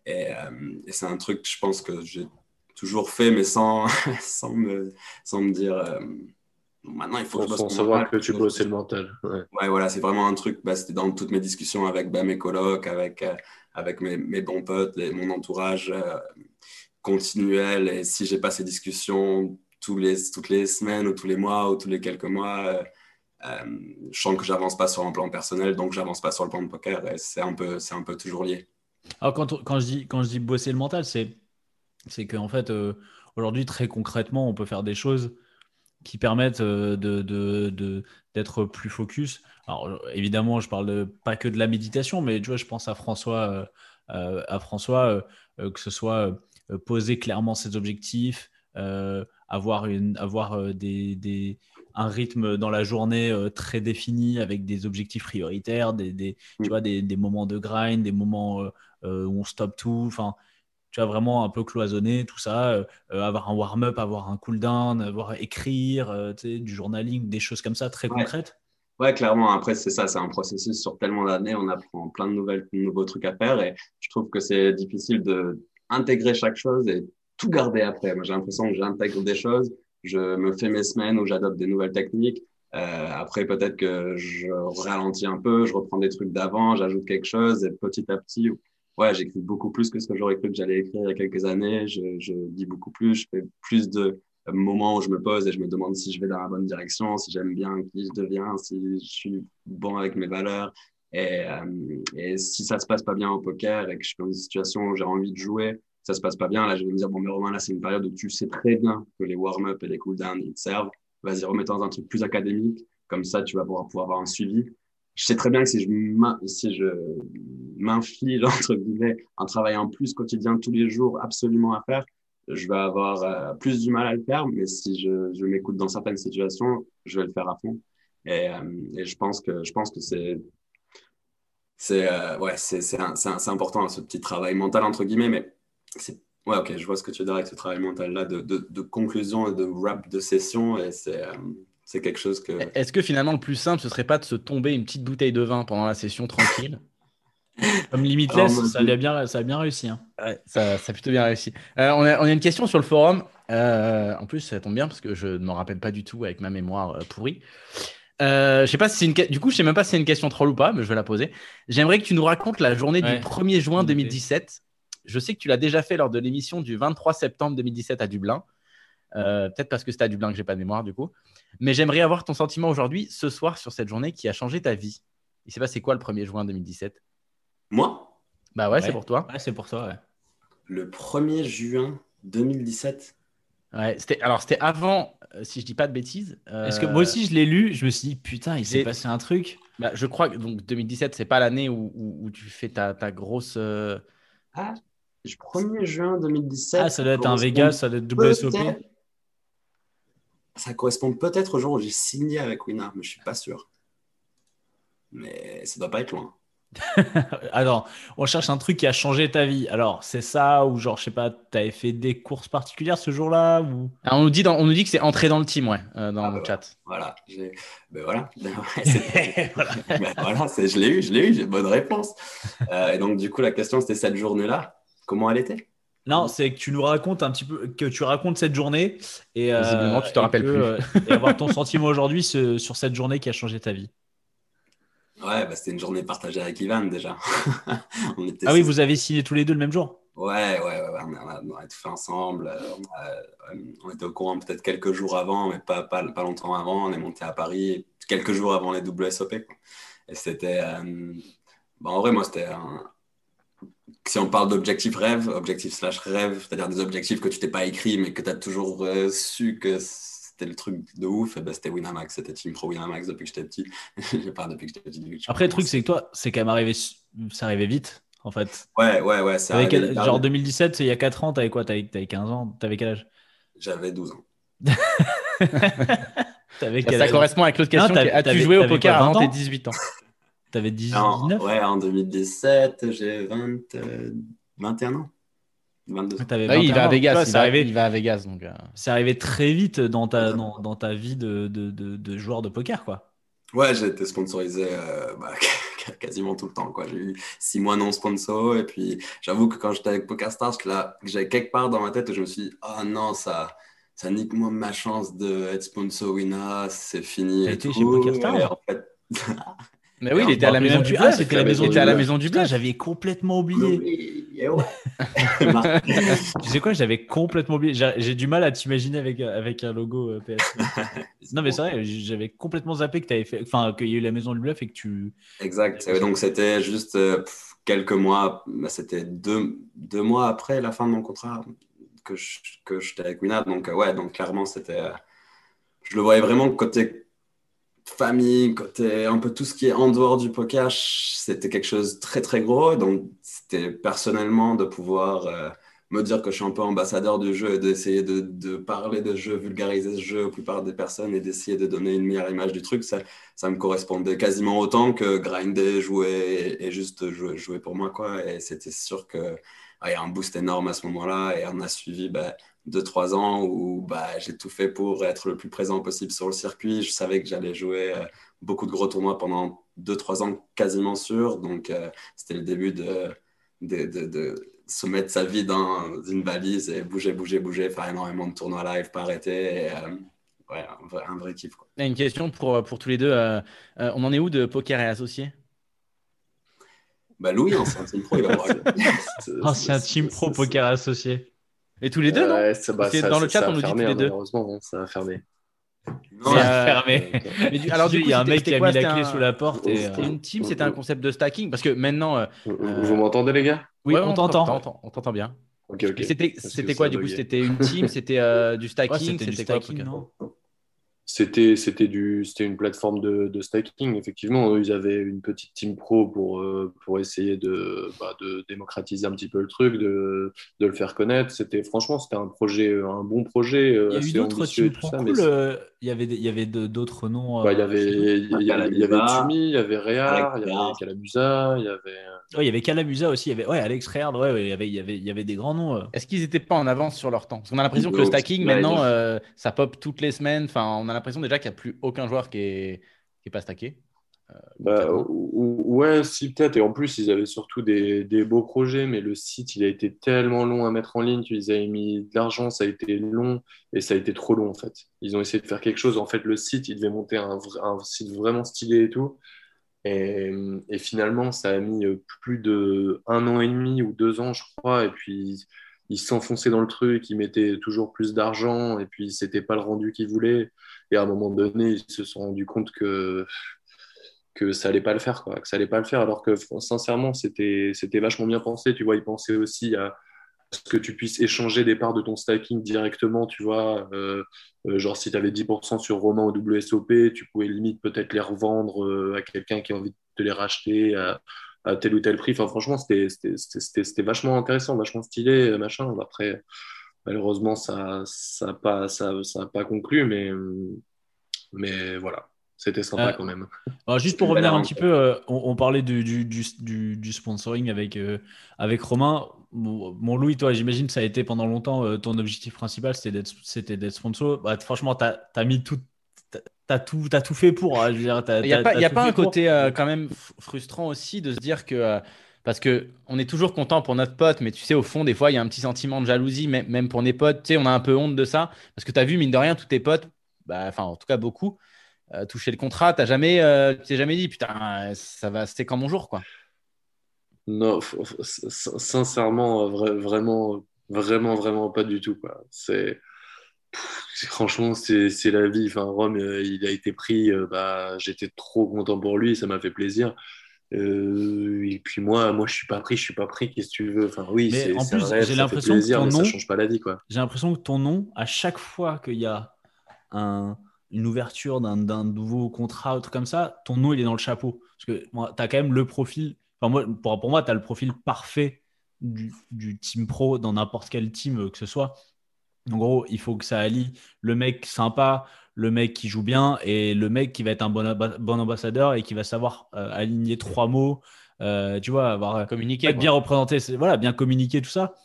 Et, euh, et c'est un truc, je pense, que j'ai toujours fait, mais sans, sans, me, sans me dire. Euh, maintenant, il faut que je Sans savoir mental, que tu bossais le mental. Ouais, ouais voilà, c'est vraiment un truc. Bah, C'était dans toutes mes discussions avec bah, mes colocs, avec, euh, avec mes, bons potes, les, mon entourage euh, continuel. Et si j'ai pas ces discussions tous les, toutes les semaines ou tous les mois ou tous les quelques mois, euh, euh, je sens que j'avance pas sur un plan personnel, donc j'avance pas sur le plan de poker. Et c'est un peu, c'est un peu toujours lié. Quand, je dis, quand je dis bosser le mental, c'est, c'est qu'en fait, aujourd'hui, très concrètement, on peut faire des choses qui permettent de, d'être plus focus. Alors évidemment, je parle de, pas que de la méditation, mais tu vois, je pense à François, euh, à François, euh, que ce soit poser clairement ses objectifs, avoir, une, avoir des, des, un rythme dans la journée très défini avec des objectifs prioritaires, des, des tu vois, des, des, moments de grind, des moments où on stoppe tout. Enfin, tu vois, vraiment un peu cloisonné, tout ça, euh, avoir un warm-up, avoir un cool-down, avoir écrire, euh, du journaling, des choses comme ça très ouais. concrètes. Ouais, clairement. Après, c'est ça, c'est un processus sur tellement d'années, on apprend plein de nouvelles, de nouveaux trucs à faire et je trouve que c'est difficile de intégrer chaque chose et tout garder après. Moi, j'ai l'impression que j'intègre des choses, je me fais mes semaines où j'adopte des nouvelles techniques Euh, après, peut-être que je ralentis un peu, je reprends des trucs d'avant, j'ajoute quelque chose et petit à petit, ouais, j'écris beaucoup plus que ce que j'aurais cru que j'allais écrire il y a quelques années. Je, je dis beaucoup plus, je fais plus de moments où je me pose et je me demande si je vais dans la bonne direction, si j'aime bien qui je deviens, si je suis bon avec mes valeurs. Et, euh, et si ça se passe pas bien au poker et que je suis dans une situation où j'ai envie de jouer, ça se passe pas bien, là, je vais me dire, bon, mais Romain, là, c'est une période où tu sais très bien que les warm-up et les cool-down, ils te servent. Vas-y, remets dans un truc plus académique. Comme ça, tu vas pouvoir, pouvoir avoir un suivi. Je sais très bien que si je m'inflige, entre guillemets, un travail en plus quotidien tous les jours absolument à faire, je vais avoir euh, plus du mal à le faire. Mais si je, m'écoute dans certaines situations, je vais le faire à fond. Et, euh, je pense que, c'est important ce petit travail mental entre guillemets, mais ouais, ok, je vois ce que tu veux dire avec ce travail mental là de, conclusion et de wrap de session et euh, c'est quelque chose que. Est-ce que finalement le plus simple ce serait pas de se tomber une petite bouteille de vin pendant la session tranquille? Comme Limitless, ça, a bien, ça a bien réussi. Hein. Ouais, ça, ça, a plutôt bien réussi. Euh, on, a, on, a, une question sur le forum. en plus, ça tombe bien parce que je ne m'en rappelle pas du tout avec ma mémoire pourrie. Euh, je sais pas si c'est une du coup je sais même pas si c'est une question troll ou pas mais je vais la poser. J'aimerais que tu nous racontes la journée du 1er juin 2017. Je sais que tu l'as déjà fait lors de l'émission du 23 septembre 2017 à Dublin. Euh, peut-être parce que c'était à Dublin que j'ai pas de mémoire du coup. Mais j'aimerais avoir ton sentiment aujourd'hui, ce soir, sur cette journée qui a changé ta vie. Il s'est passé quoi le 1er juin 2017 Moi? Bah ouais, c'est pour toi. Ouais, c'est pour toi, ouais. Le 1er juin 2017 Ouais, c'était alors c'était avant, euh, si je dis pas de bêtises. Est-ce que moi aussi je l'ai lu, je me suis dit putain, il s'est passé un truc. Bah, je crois que donc 2017, c'est pas l'année où, où, tu fais ta, ta grosse. Euh, ah, 1er juin 2017. Ah, ça doit être un Vegas, ça doit être WSOP. Ça correspond peut-être au jour où j'ai signé avec Winner, mais je suis pas sûr. Mais ça doit pas être loin. Alors, on cherche un truc qui a changé ta vie. Alors, c'est ça ou genre, je sais pas, tu avais fait des courses particulières ce jour-là ou... on, nous dit on nous dit que c'est entré dans le team, ouais, euh, dans ah, le bah, chat. Voilà, ben voilà. voilà. ben voilà je l'ai eu, je l'ai eu, j'ai bonne réponse. Euh, et donc, du coup, la question, c'était cette journée-là. Comment elle était? Non, c'est que tu nous racontes un petit peu, que tu racontes cette journée et, euh, tu te rappelles plus. et avoir ton sentiment aujourd'hui sur cette journée qui a changé ta vie. Ouais, bah, c'était une journée partagée avec Ivan déjà. ah oui, vous avez signé tous les deux le même jour? Ouais, ouais, ouais, on, a, on, a, tout fait ensemble. Euh, euh, on, était au courant peut-être quelques jours avant, mais pas, pas, pas, longtemps avant. On est monté à Paris quelques jours avant les WSOP. Quoi. Et c'était. Euh, bah, en vrai, moi, c'était un. Si on parle d'objectif rêve, objectif slash rêve, c'est-à-dire des objectifs que tu t'es pas écrit, mais que tu as toujours su que c'était le truc de ouf, et ben, c'était Winamax, c'était Team Pro Winamax depuis que j'étais petit. pas depuis que j'étais petit. Après, le truc, c'est que toi, c'est quand même arrivé, ça arrivait vite, en fait. Ouais, ouais, ouais. Ça quel... Genre 2017, il y a 4 ans, t'avais quoi? T'avais 15 ans? T'avais quel âge? J'avais 12 ans. avais quel ça correspond avec l'autre question. As-tu joué au poker avant tes 18 ans? T'avais 19 Ouais, en 2017, j'ai 20, 21 ans. 22. Ah, il va à Vegas. il, va, arrivé, il, va, à Vegas. Donc, euh. C'est arrivé très vite dans ta, dans, dans ta vie de, de, de, joueur de poker, quoi. Ouais, j'ai été sponsorisé euh, bah, quasiment tout le temps. J'ai eu six mois non sponsor. Et puis, j'avoue que quand j'étais avec PokerStars, j'avais quelque part dans ma tête où je me suis dit, oh non, ça, ça nique moi ma chance d'être sponsor Wina, c'est fini. Et été chez PokerStars en fait... Mais oui, il était à la maison du Blas. C'était la maison, à la maison du. J'avais complètement oublié. tu sais quoi, j'avais complètement oublié. J'ai du mal à t'imaginer avec, avec un logo euh, PS. non, mais c'est vrai, j'avais complètement zappé que tu avais fait, enfin, qu'il y a eu la main du bluff et que tu. Exact. Donc c'était juste euh, quelques mois, bah, c'était deux, deux mois après la fin de mon contrat que j'étais avec Winad. Donc euh, ouais, donc clairement c'était, je le voyais vraiment côté famille, côté un peu tout ce qui est en dehors du poker, c'était quelque chose de très très gros. Donc c'était personnellement de pouvoir euh, me dire que je suis un peu ambassadeur du jeu et d'essayer de, parler de jeu, vulgariser ce jeu aux plupart des personnes et d'essayer de donner une meilleure image du truc, ça, ça me correspondait quasiment autant que grinder, jouer et, juste jouer, pour moi. Quoi. Et c'était sûr qu'il ah, y a un boost énorme à ce moment-là et on a suivi bah, deux, trois ans où bah, j'ai tout fait pour être le plus présent possible sur le circuit. Je savais que j'allais jouer euh, beaucoup de gros tournois pendant deux, trois ans quasiment sûr. Donc, euh, c'était le début de, de, de, se mettre sa vie dans une valise et bouger, bouger, bouger, faire énormément de tournois live, pas arrêter. Et, euh, ouais, un vrai, un vrai kiff. Quoi. Une question pour, pour tous les deux. euh, euh, on en est où de poker et associé Bah, Louis, c'est un team pro, il va c'est un team pro poker associé. Et tous les deux, non Ouais, ça- bah, ça- dans le chat, a on nous dit fermé, tous les deux. Malheureusement, hein, ça a fermé. Non, euh, fermé. Mais du- alors, du il coup, y a un mec qui a mis la clé un- sous la porte et. C'était euh, une team, c'était un concept de stacking Parce que maintenant. euh, Vous, Euh, vous m'entendez, les gars? Oui, ouais, on t'entend. t'entend, On t'entend bien. Ok, ok. Et C'était quoi du coup. C'était une team C'était euh, du stacking c'était quoi stacking, Poker non? C'était c'était du c'était une plateforme de, de stacking effectivement ils avaient une petite team pro pour euh, pour essayer de bah, de démocratiser un petit peu le truc de, de le faire connaître c'était franchement c'était un projet un bon projet euh, Il y a eu d'autres teams pro cool. Euh, y avait, il y avait d'autres noms. bah, il y euh, avait il y avait, il y avait Calamusa, Tumi il y avait Réard il y avait Calamusa il y avait Ouais, il y avait Calamusa aussi. Il y avait ouais, Alex Reard. Ouais, ouais, il y avait, il y avait, il y avait des grands noms. euh. Est-ce qu'ils n'étaient pas en avance sur leur temps Parce qu'on a l'impression que De le stacking, maintenant, euh, ça pop toutes les semaines. Enfin, on a l'impression déjà qu'il n'y a plus aucun joueur qui est, qui est pas stacké. Bah, ou- ou- ouais, si peut-être. Et en plus, ils avaient surtout des, des beaux projets, mais le site, il a été tellement long à mettre en ligne qu'ils avaient mis de l'argent, ça a été long et ça a été trop long en fait. Ils ont essayé de faire quelque chose. En fait, le site, il devait monter un, site vraiment stylé et tout. Et, et finalement, ça a mis euh, plus de un an et demi ou deux ans, je crois. Et puis, ils s'enfonçaient dans le truc, ils mettaient toujours plus d'argent et puis, c'était pas le rendu qu'ils voulaient. Et à un moment donné, ils se sont rendus compte que que ça allait pas le faire, quoi, que ça allait pas le faire, alors que sincèrement, c'était vachement bien pensé, tu vois, ils pensaient aussi à ce que tu puisses échanger des parts de ton stacking directement, tu vois, euh, euh, genre si tu avais 10% sur Romain ou WSOP, tu pouvais limite peut-être les revendre euh, à quelqu'un qui a envie de te les racheter à, tel ou tel prix, enfin franchement, c'était vachement intéressant, vachement stylé, machin, après, malheureusement, ça ça a pas, ça, ça pas conclu, mais, mais voilà, c'était sympa Euh, quand même. Alors, juste pour revenir un petit peu, euh, on, on parlait du, du, du, sponsoring avec, euh, avec Romain. Bon, Louis, toi, j'imagine que ça a été pendant longtemps euh, ton objectif principal, c'était d'être, sponsor. Bah, franchement, tu as, mis tout, t'as- tout, t'as tout fait pour. hein, je veux dire, t'as- Il n'y a pas, y a pas un côté euh, quand même frustrant aussi de se dire que. euh, parce que on est toujours content pour notre pote, mais tu sais, au fond, des fois, il y a un petit sentiment de jalousie, même, même pour mes potes. Tu sais, on a un peu honte de ça. Parce que tu as vu, mine de rien, tous tes potes, bah, enfin, en tout cas, beaucoup, euh, toucher le contrat. Tu jamais, euh, t'es jamais dit, putain, ça va, c'était quand mon jour, quoi. Non, f- f- sin- sincèrement, euh, vra- vraiment, vraiment, vraiment pas du tout, quoi. C'est, pff, franchement, c'est, c'est la vie. Enfin, Rome, euh, il a été pris, euh, bah, j'étais trop content pour lui, ça m'a fait plaisir. Euh, et puis moi, moi, je suis pas pris, je suis pas pris, qu'est-ce que tu veux? Enfin, oui, Mais c'est, en c'est un plus, rêve, j'ai l'impression que ton mais ça nom- change pas la vie, quoi. J'ai l'impression que ton nom, à chaque fois qu'il y a un- une ouverture d'un d'un nouveau contrat, un truc comme ça, ton nom, il est dans le chapeau. Parce que tu as quand même le profil. Enfin, moi, pour, pour moi, tu as le profil parfait du, du team pro dans n'importe quel team euh, que ce soit. En gros, il faut que ça allie le mec sympa, le mec qui joue bien et le mec qui va être un bon, bon ambassadeur et qui va savoir euh, aligner trois mots. euh, tu vois, avoir être quoi. bien représenté, c'est- voilà, bien communiquer, tout ça.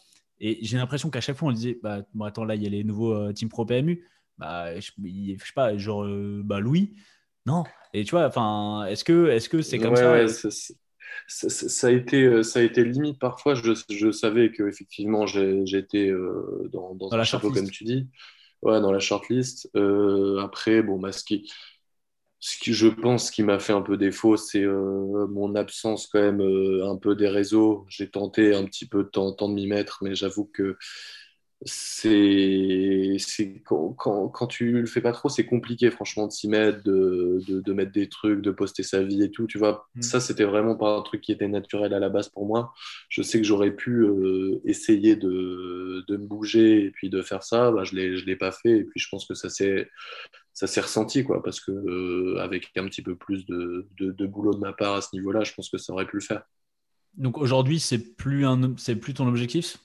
Et j'ai l'impression qu'à chaque fois, on disait, bah, bon, attends, là, il y a les nouveaux euh, Team Pro PMU. Bah, je, je sais pas, genre, euh, bah, Louis. Non. Et tu vois, enfin, est-ce que est-ce que c'est comme Ouais, ça ouais, ça, ça- ça a été, euh, ça a été limite parfois. Je, je savais que effectivement j'étais euh, dans, dans la chapeau, shortlist. comme tu dis. Ouais, dans la shortlist. Euh, après, bon, bah, ce qui, ce qui, je pense, qui m'a fait un peu défaut, c'est euh, mon absence quand même euh, un peu des réseaux. J'ai tenté un petit peu temps, temps de m'y mettre, mais j'avoue que c'est, quand, quand, quand tu le fais pas trop, c'est compliqué, franchement, de s'y mettre, de, de, de mettre des trucs, de poster sa vie et tout. Tu vois, Mm. ça, c'était vraiment pas un truc qui était naturel à la base pour moi. Je sais que j'aurais pu euh, essayer de, de me bouger et puis de faire ça. Bah, je l'ai, je l'ai pas fait. Et puis, je pense que ça s'est, ça s'est ressenti, quoi, parce que euh, avec un petit peu plus de, de, de boulot de ma part à ce niveau-là, je pense que ça aurait pu le faire. Donc aujourd'hui, c'est plus un, c'est plus ton objectif?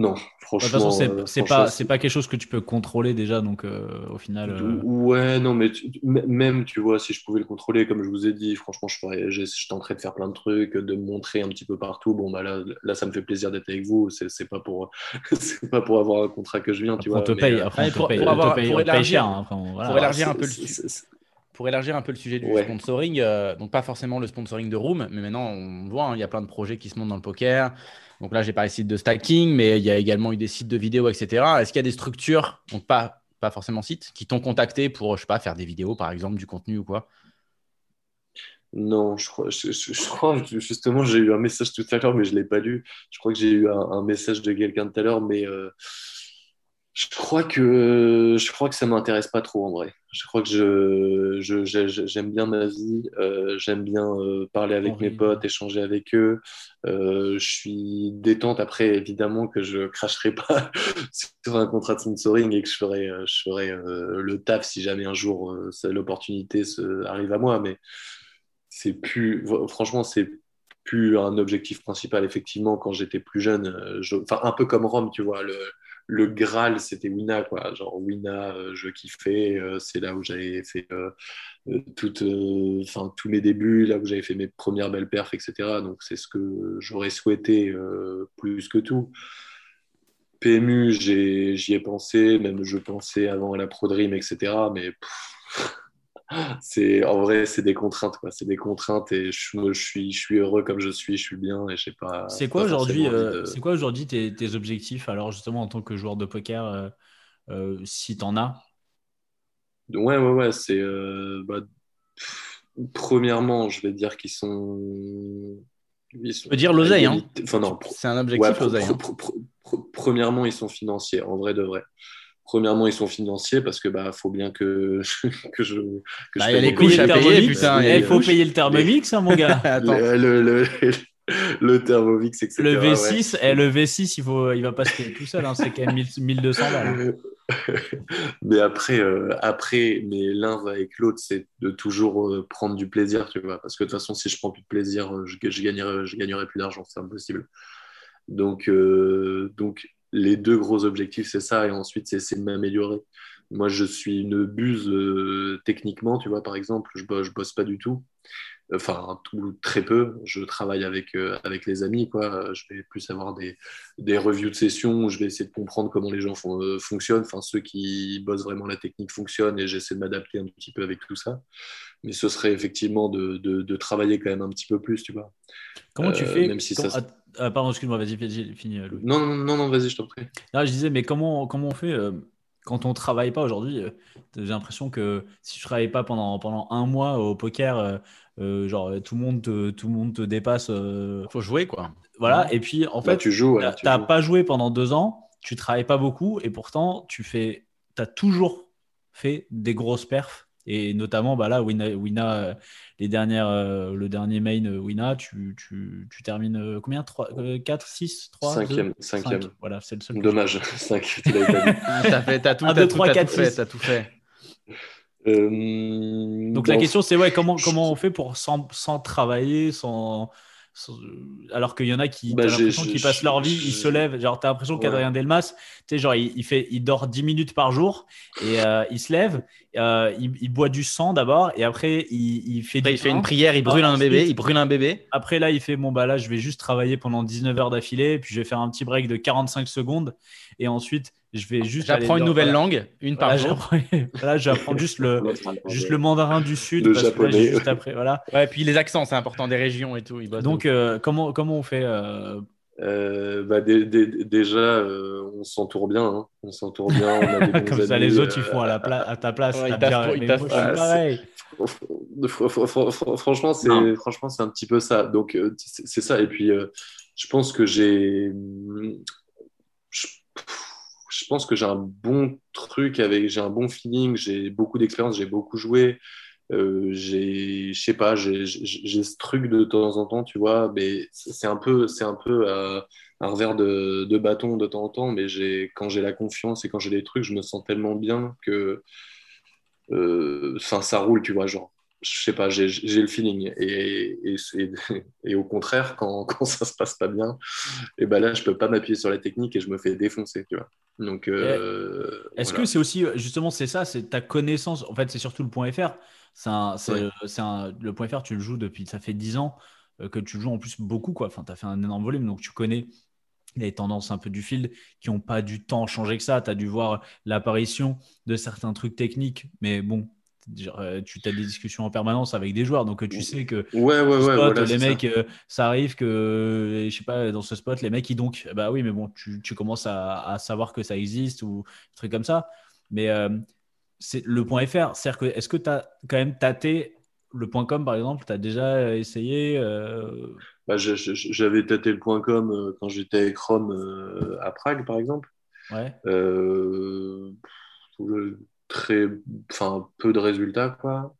Non, De toute franchement. façon, c'est euh, franchement, pas c'est pas quelque chose que tu peux contrôler déjà. Donc euh, au final, euh, Ouais, non, mais tu- même, tu vois, si je pouvais le contrôler, comme je vous ai dit, franchement, je, ferais, je, je tenterais de faire plein de trucs, de me montrer un petit peu partout. Bon, bah là, là ça me fait plaisir d'être avec vous. C'est pas pour, c'est pas pour avoir un contrat que je viens, tu après, on vois. te mais, paye, après on Ouais, te pour- paye, pour on te avoir- paye- pour on te paye élargir- cher. hein. Après, on- voilà. pour élargir un peu le Pour élargir un peu le sujet du Ouais. sponsoring, euh, donc pas forcément le sponsoring de Room, mais maintenant on voit, hein, il y a plein de projets qui se montent dans le poker. Donc là, j'ai parlé de sites de stacking, mais il y a également eu des sites de vidéos, etc. Est-ce qu'il y a des structures, donc pas pas forcément site, qui t'ont contacté pour, je sais pas, faire des vidéos, par exemple, du contenu ou quoi? Non, je crois, justement, j'ai eu un message tout à l'heure, mais je ne l'ai pas lu. Je crois que j'ai eu un, un message de quelqu'un tout à l'heure, mais euh, je crois que je crois que ça m'intéresse pas trop en vrai. Je crois que je, je- j'ai- j'aime bien ma vie, euh, j'aime bien euh, parler avec mes potes, échanger avec eux. Euh, je suis détente. Après, évidemment que je cracherai pas sur un contrat de sponsoring et que je ferai, je ferai le taf si jamais un jour l'opportunité se- arrive à moi. Mais c'est plus, franchement, c'est plus un objectif principal. Effectivement, quand j'étais plus jeune, je- enfin, un peu comme Rome, tu vois, le, le Graal, c'était Wina, quoi. Genre, Wina, euh, je kiffais, euh, c'est là où j'avais fait euh, tous mes débuts, là où j'avais fait mes premières belles perfs, etc. Donc, c'est ce que j'aurais souhaité plus que tout. PMU, j'y ai pensé, même je pensais avant à la Pro etc. Mais c'est en vrai, c'est des contraintes, quoi. C'est des contraintes et je, je suis, je suis heureux comme je suis, je suis bien et je sais pas. C'est quoi aujourd'hui euh, de- c'est quoi aujourd'hui tes, tes objectifs alors justement en tant que joueur de poker euh, euh, si t'en as? Ouais, ouais, ouais. C'est euh, bah, premièrement, je vais dire qu'ils sont. Ils sont peux dire l'oseille, hein. Enfin non. C'est un ouais, objectif, pro- l'oseille, hein. premièrement, ils sont financiers, en vrai de vrai. Premièrement, ils sont financiers parce que bah faut bien que que je que Bah, je il les couches à payer, putain, il faut couches. payer le Thermomix hein, mon gars Attends. le, le, le, le Thermomix, etc. le ouais. V6 eh, le V6 il faut il va pas se payer tout seul hein, c'est quand même 1000 1200 balles mais après, euh, après, mais l'un va avec l'autre, c'est de toujours euh, prendre du plaisir, tu vois. Parce que de toute façon, si je prends plus de plaisir, euh, je, je gagnerai, je gagnerai plus d'argent, c'est impossible. Donc, euh, donc, les deux gros objectifs, c'est ça, et ensuite, c'est de m'améliorer. Moi, je suis une buse euh, techniquement, tu vois, par exemple, je, je bosse pas du tout. Enfin, tout, très peu. Je travaille avec, euh, avec les amis, quoi. Je vais plus avoir des, des reviews de sessions où je vais essayer de comprendre comment les gens font- euh, fonctionnent. Enfin, ceux qui bossent vraiment la technique fonctionnent et j'essaie de m'adapter un petit peu avec tout ça. Mais ce serait effectivement de, de, de travailler quand même un petit peu plus, tu vois. comment tu Euh, fais même si ça- ah, ah, pardon excuse-moi vas-y fini, fini, euh, Louis. Non, non, non, non vas-y, je t'en prie. Là, je disais, mais comment, comment on fait quand on travaille pas aujourd'hui euh, J'ai l'impression que si tu travailles pas pendant, pendant un mois au poker, euh, euh, genre tout le monde te, tout le monde te dépasse. euh, Faut jouer, quoi. voilà. Et puis en Bah, fait, tu joues, ouais, t'as t'as pas joué pendant deux ans, tu travailles pas beaucoup, et pourtant tu fais, as toujours fait des grosses perfs. Et notamment, bah là, Wina, Wina, euh, les dernières, euh, le dernier main euh, Wina, tu, tu, tu termines euh, combien? 3, 4, 6, 3 Cinquième, cinquième. Voilà, c'est le seul. Dommage, 5, tu dit. Ah, fait, t'as tout, Un, t'as deux, tout, trois, t'as quatre, tout fait, six. t'as tout fait. Euh, Donc la bon, question c'est ouais comment comment on fait pour sans, sans travailler sans- alors qu'il y en a qui Bah, t'as l'impression qu'ils passent leur vie ils se lèvent genre t'as l'impression Ouais. qu'Adrien Delmas tu sais genre il, il fait il dort 10 minutes par jour et euh, il se lève euh, il, il boit du sang d'abord et après il, il fait Après, du il fait une prière, il brûle un Ensuite- bébé, il brûle un bébé. après là il fait bon bah là je vais juste travailler pendant 19 heures d'affilée puis je vais faire un petit break de 45 secondes et ensuite je vais juste J'apprends une nouvelle voilà. langue, une par Voilà, jour. j'apprends- voilà, j'apprends juste le juste le mandarin du sud Le parce que là, japonais. juste après voilà Ouais, puis les accents, c'est important, des régions et tout. ils Donc, euh, comment, comment on fait euh, Euh, bah, dé- dé- déjà, euh, on s'entoure bien. hein. On s'entoure bien. On a des Comme ça, amis, les autres, ils euh, font à, la pla- à ta place. Ouais, ils bien- ils mais moi, pour- je suis Ah, pareil. Fr- fr- fr- fr- Franchement, c'est franchement, c'est un petit peu ça. Donc, euh, c'est ça. Et puis, euh, je pense que j'ai, pense que j'ai un bon truc avec, j'ai un bon feeling. J'ai beaucoup d'expérience. J'ai beaucoup joué. Euh, j'ai, je sais pas, j'ai ce truc de temps en temps, tu vois. Mais c'est un peu, c'est un peu euh, un revers de, de bâton de temps en temps. Mais j'ai, quand j'ai la confiance et quand j'ai des trucs, je me sens tellement bien que euh, enfin, ça roule, tu vois, genre, je sais pas, j'ai le feeling. Et, et, et, et au contraire, quand, quand ça se passe pas bien, et ben là, je peux pas m'appuyer sur la technique et je me fais défoncer, tu vois. Donc, euh, Est-ce voilà. que c'est aussi, justement, c'est ça, c'est ta connaissance. En fait, c'est surtout le point FR. Un, Ouais. un- le point FR, tu le joues depuis, ça fait 10 ans euh, que tu le joues en plus beaucoup, quoi. Enfin, tu as fait un énorme volume, donc tu connais les tendances un peu du field qui n'ont pas du temps changé que ça. Tu as dû voir l'apparition de certains trucs techniques, mais bon, euh, tu as des discussions en permanence avec des joueurs, donc euh, tu sais que Ouais, ouais, ouais, ce spot, voilà, les c'est ça. mecs, euh, ça. arrive que, euh, je sais pas, dans ce spot, les mecs, ils donc, bah oui, mais bon, tu, tu commences à, à savoir que ça existe ou des trucs comme ça. Mais euh, c'est le point .fr, c'est-à-dire que est-ce que tu as quand même tâté le point .com par exemple? Tu as déjà essayé euh, bah, J'avais tâté le point .com euh, quand j'étais avec Chrome à Prague par exemple. Ouais. Très, enfin, peu de résultats quoi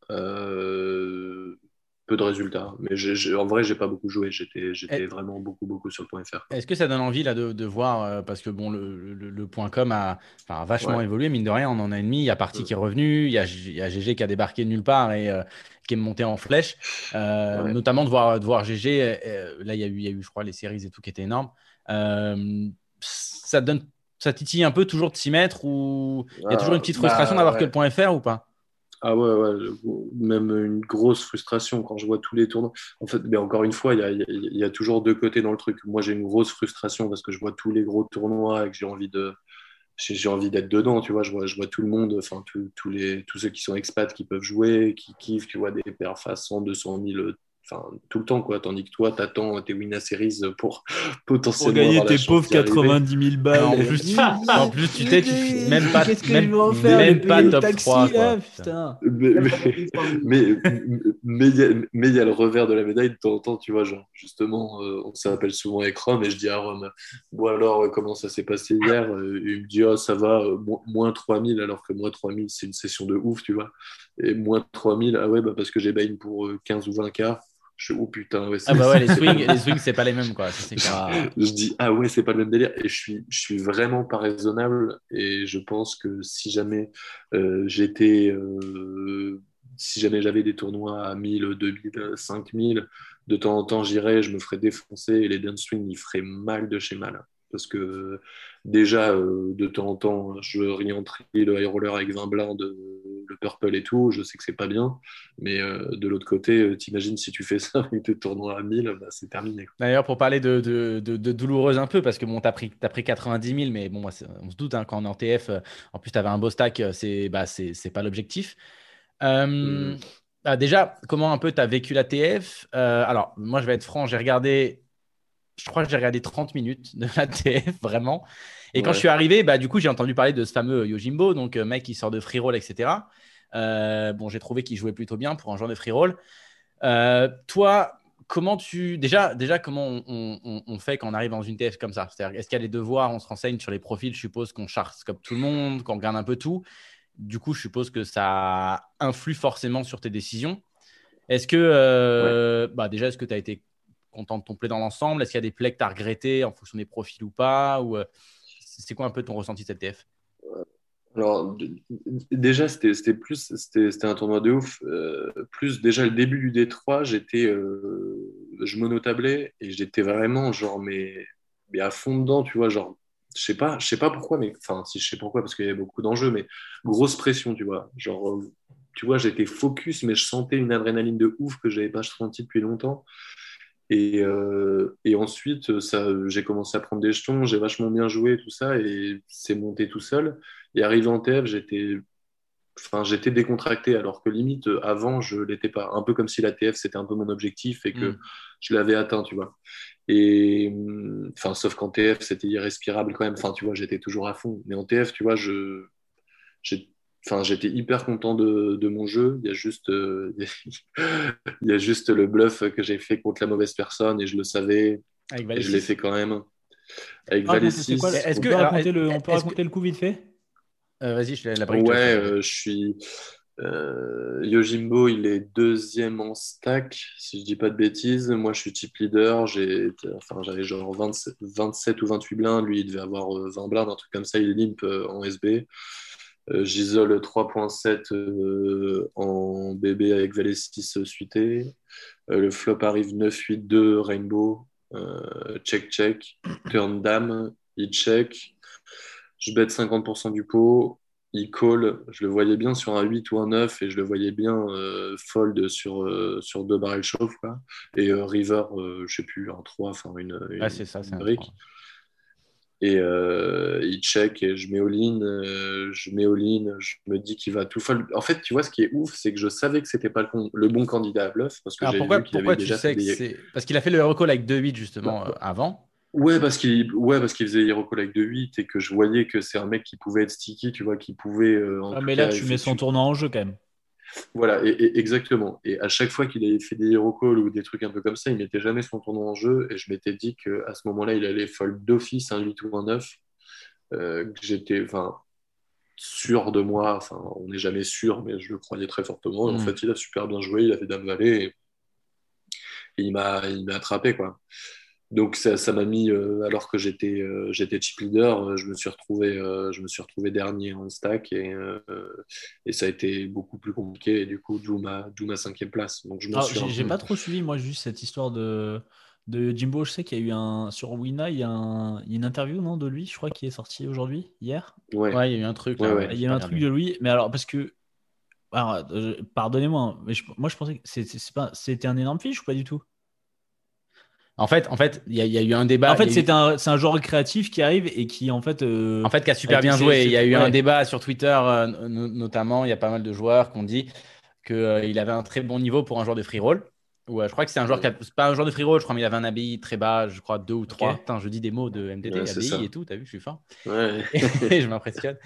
de résultats. Mais en vrai, j'ai pas beaucoup joué. J'étais, j'étais vraiment beaucoup, beaucoup sur le point .fr. Est-ce que ça donne envie là de, voir euh, parce que bon, le, le, point .com a, vachement évolué mine de rien. On en a une demi. Il y a Parti qui est revenu. Il y a, y a GG qui a débarqué de nulle part et euh, qui est monté en flèche. Euh, notamment de voir, de voir GG. là, il y a eu, il y a eu, je crois, les séries et tout qui étaient énormes. ça donne, ça titille un peu toujours de s'y mettre ou il y a toujours une petite frustration bah, d'avoir que le point .fr ou pas? Ah ouais, ouais, même une grosse frustration quand je vois tous les tournois. En fait, mais encore une fois, il y a, y a, toujours deux côtés dans le truc. Moi, j'ai une grosse frustration parce que je vois tous les gros tournois et que j'ai envie de, j'ai envie d'être dedans, tu vois. Je vois, je vois tout le monde, enfin, tous les, tous ceux qui sont expats qui peuvent jouer, qui kiffent, tu vois, des perfs à 100, 200 000 Enfin, tout le temps, quoi. Tandis que toi, t'attends tes Wina Series pour potentiellement. Pour gagner tes pauvres 90 000 balles. en, plus, en plus, tu t'es, même pas, même, même pas top 3. mais, mais, mais il y a le revers de la médaille de temps en temps, tu vois. Genre, justement, euh, on s'appelle souvent avec Rome et je dis à Rome, bon alors, euh, comment ça s'est passé hier? Euh, Il me dit, oh, ça va, moins 3000, alors que moins 3000, c'est une session de ouf, tu vois. Et moins 3000, ah ouais, bah parce que j'ai bain pour 15 ou 20 quarts. Je oh putain, ouais, Ah bah ouais, les swings, les swings c'est pas les mêmes, quoi. je dis, ah ouais, c'est pas le même délire. Et je suis, je suis vraiment pas raisonnable. Et je pense que si jamais euh, j'étais. Euh, si jamais j'avais des tournois à 1000, 2000, 5000, de temps en temps, j'irais, je me ferais défoncer et les downswings, ils feraient mal de chez mal parce que déjà, euh, de temps en temps, je réentrais le high roller avec 20 blindes, le purple et tout, je sais que c'est pas bien, mais euh, de l'autre côté, euh, t'imagines si tu fais ça avec tes tournois à 1000, bah, c'est terminé. D'ailleurs, pour parler de, de, douloureuse un peu, parce que bon, t'as pris, as pris 90 000, mais bon, on se doute, hein, quand on est en TF, en plus, t'avais un beau stack, c'est bah, pas l'objectif. Hmm. Bah, déjà, comment un peu tu as vécu la TF Alors, moi, je vais être franc, j'ai regardé je crois que j'ai regardé 30 minutes de la TF, vraiment. Et quand je suis arrivé, bah, du coup, j'ai entendu parler de ce fameux Yojimbo, donc euh, mec qui sort de free roll, etc. Euh, bon, j'ai trouvé qu'il jouait plutôt bien pour un genre de free roll. Euh, toi, comment tu. Déjà, déjà comment on, fait quand on arrive dans une TF comme ça? C'est-à-dire, est-ce qu'il y a des devoirs On se renseigne sur les profils, je suppose qu'on charge comme tout le monde, qu'on regarde un peu tout? Du coup, je suppose que ça influe forcément sur tes décisions. Est-ce que, bah, déjà, est-ce que tu as été content de ton play dans l'ensemble? Est-ce qu'il y a des plays que tu as regrettés en fonction des profils ou pas? Ou, euh, C'est quoi un peu ton ressenti de cette TF alors, déjà, c'était plus, c'était un tournoi de ouf. Euh, plus déjà le début du D3, j'étais, euh, je monotablais et j'étais vraiment genre, mais, mais à fond dedans, tu vois, genre, je sais pas, je sais pas pourquoi, mais enfin, si je sais pourquoi, parce qu'il y avait beaucoup d'enjeux, mais grosse pression, tu vois, genre, tu vois, j'étais focus, mais je sentais une adrénaline de ouf que j'avais pas senti depuis longtemps. Et, euh, et, ensuite, ça, j'ai commencé à prendre des jetons, j'ai vachement bien joué, tout ça, et c'est monté tout seul. Et arrivé en TF, j'étais, enfin, j'étais décontracté, alors que limite, avant, je l'étais pas. Un peu comme si la TF, c'était un peu mon objectif et que mm. je l'avais atteint, tu vois. Et, enfin, sauf qu'en TF, c'était irrespirable quand même. Enfin, tu vois, j'étais toujours à fond. Mais en TF, tu vois, je, Enfin, j'étais hyper content de, de, mon jeu. Il y a juste, euh, il y a juste le bluff que j'ai fait contre la mauvaise personne et je le savais. et je l'ai fait quand même. Avec ah, Est-ce que raconter le, on peut raconter le coup vite fait? Euh, Vas-y, je la Ouais, euh, je suis. Yojimbo, il est deuxième en stack, si je dis pas de bêtises. Moi, je suis type leader. J'ai, enfin, j'avais genre 27, 27, ou 28 blindes. Lui, il devait avoir 20 blindes, un truc comme ça. Il est limp en SB. Euh, Gisole 3.7 euh, en bébé avec valet 6 suité. Euh, le flop arrive 9-8-2 Rainbow. check check. Turn dame. Il check. Je bête 50% du pot. Il call. Je le voyais bien sur un 8 ou un 9 et je le voyais bien fold sur, sur deux barrels chauffe. Et river, je sais plus, un 3, enfin une, une, ah, c'est ça, c'est brique. Et euh, il check et je mets all-in, euh, je mets all-in, je me dis qu'il va tout. En fait, tu vois, ce qui est ouf, c'est que je savais que c'était pas le, le, bon candidat à bluff. Parce que pourquoi, pourquoi tu sais que c'est. Parce qu'il a fait le recall avec 2-8 justement euh, avant. Ouais, parce qu'il ouais, parce qu'il faisait Hero Collect de 8 et que je voyais que c'est un mec qui pouvait être sticky, tu vois, qui pouvait. euh, en Ah, mais là, cas, tu mets son tournant en jeu quand même. Voilà, et, et- exactement. Et à chaque fois qu'il avait fait des hero calls ou des trucs un peu comme ça, il mettait jamais son tournoi en jeu. Et je m'étais dit qu'à ce moment-là, il allait fold d'office un 8 ou un 9. euh, que j'étais sûr de moi. Enfin, on n'est jamais sûr, mais je le croyais très fortement. Et en Mm. fait, il a super bien joué. Il a fait Dame Valet et, et il m'a il m'a attrapé, quoi. Donc ça ça m'a mis, euh, alors que j'étais euh, j'étais chip leader, euh, je me suis retrouvé, euh, je me suis retrouvé dernier en stack et, euh, et ça a été beaucoup plus compliqué et du coup d'où ma, d'où ma cinquième place. Donc je Alors, suis Ah, j'ai pas trop suivi, moi, juste cette histoire de, de Jimbo. Je sais qu'il y a eu un. Sur Wina, il y a, un- il y a une interview non, de lui, je crois, qui est sortie aujourd'hui, hier. Ouais. Ouais, il y a eu un truc. Ouais, là, ouais. ouais, Il y a eu un truc de lui, mais alors, parce que. alors, Pardonnez-moi, mais je- moi, je pensais que c'est- c'est- c'est pas- c'était un énorme fiche ou pas du tout? En fait, en fait, il y, a- il y a eu un débat. En fait, a eu- c'est un, c'est un joueur créatif qui arrive et qui, en fait. euh, En fait, qui a super bien c'est- joué. c'est- Il y a eu ouais. un débat sur Twitter, euh, no- notamment. Il y a pas mal de joueurs qui ont dit qu'il avait un très bon niveau pour un joueur de free roll. Ou, euh, je crois que c'est un joueur qui a- c'est pas un joueur de free roll, je crois, mais il avait un ABI très bas, je crois deux ou trois. Putain, je dis des mots de Ouais, c'est ABI ça. et tout, t'as vu, je suis fort. Ouais. Je m'impressionne.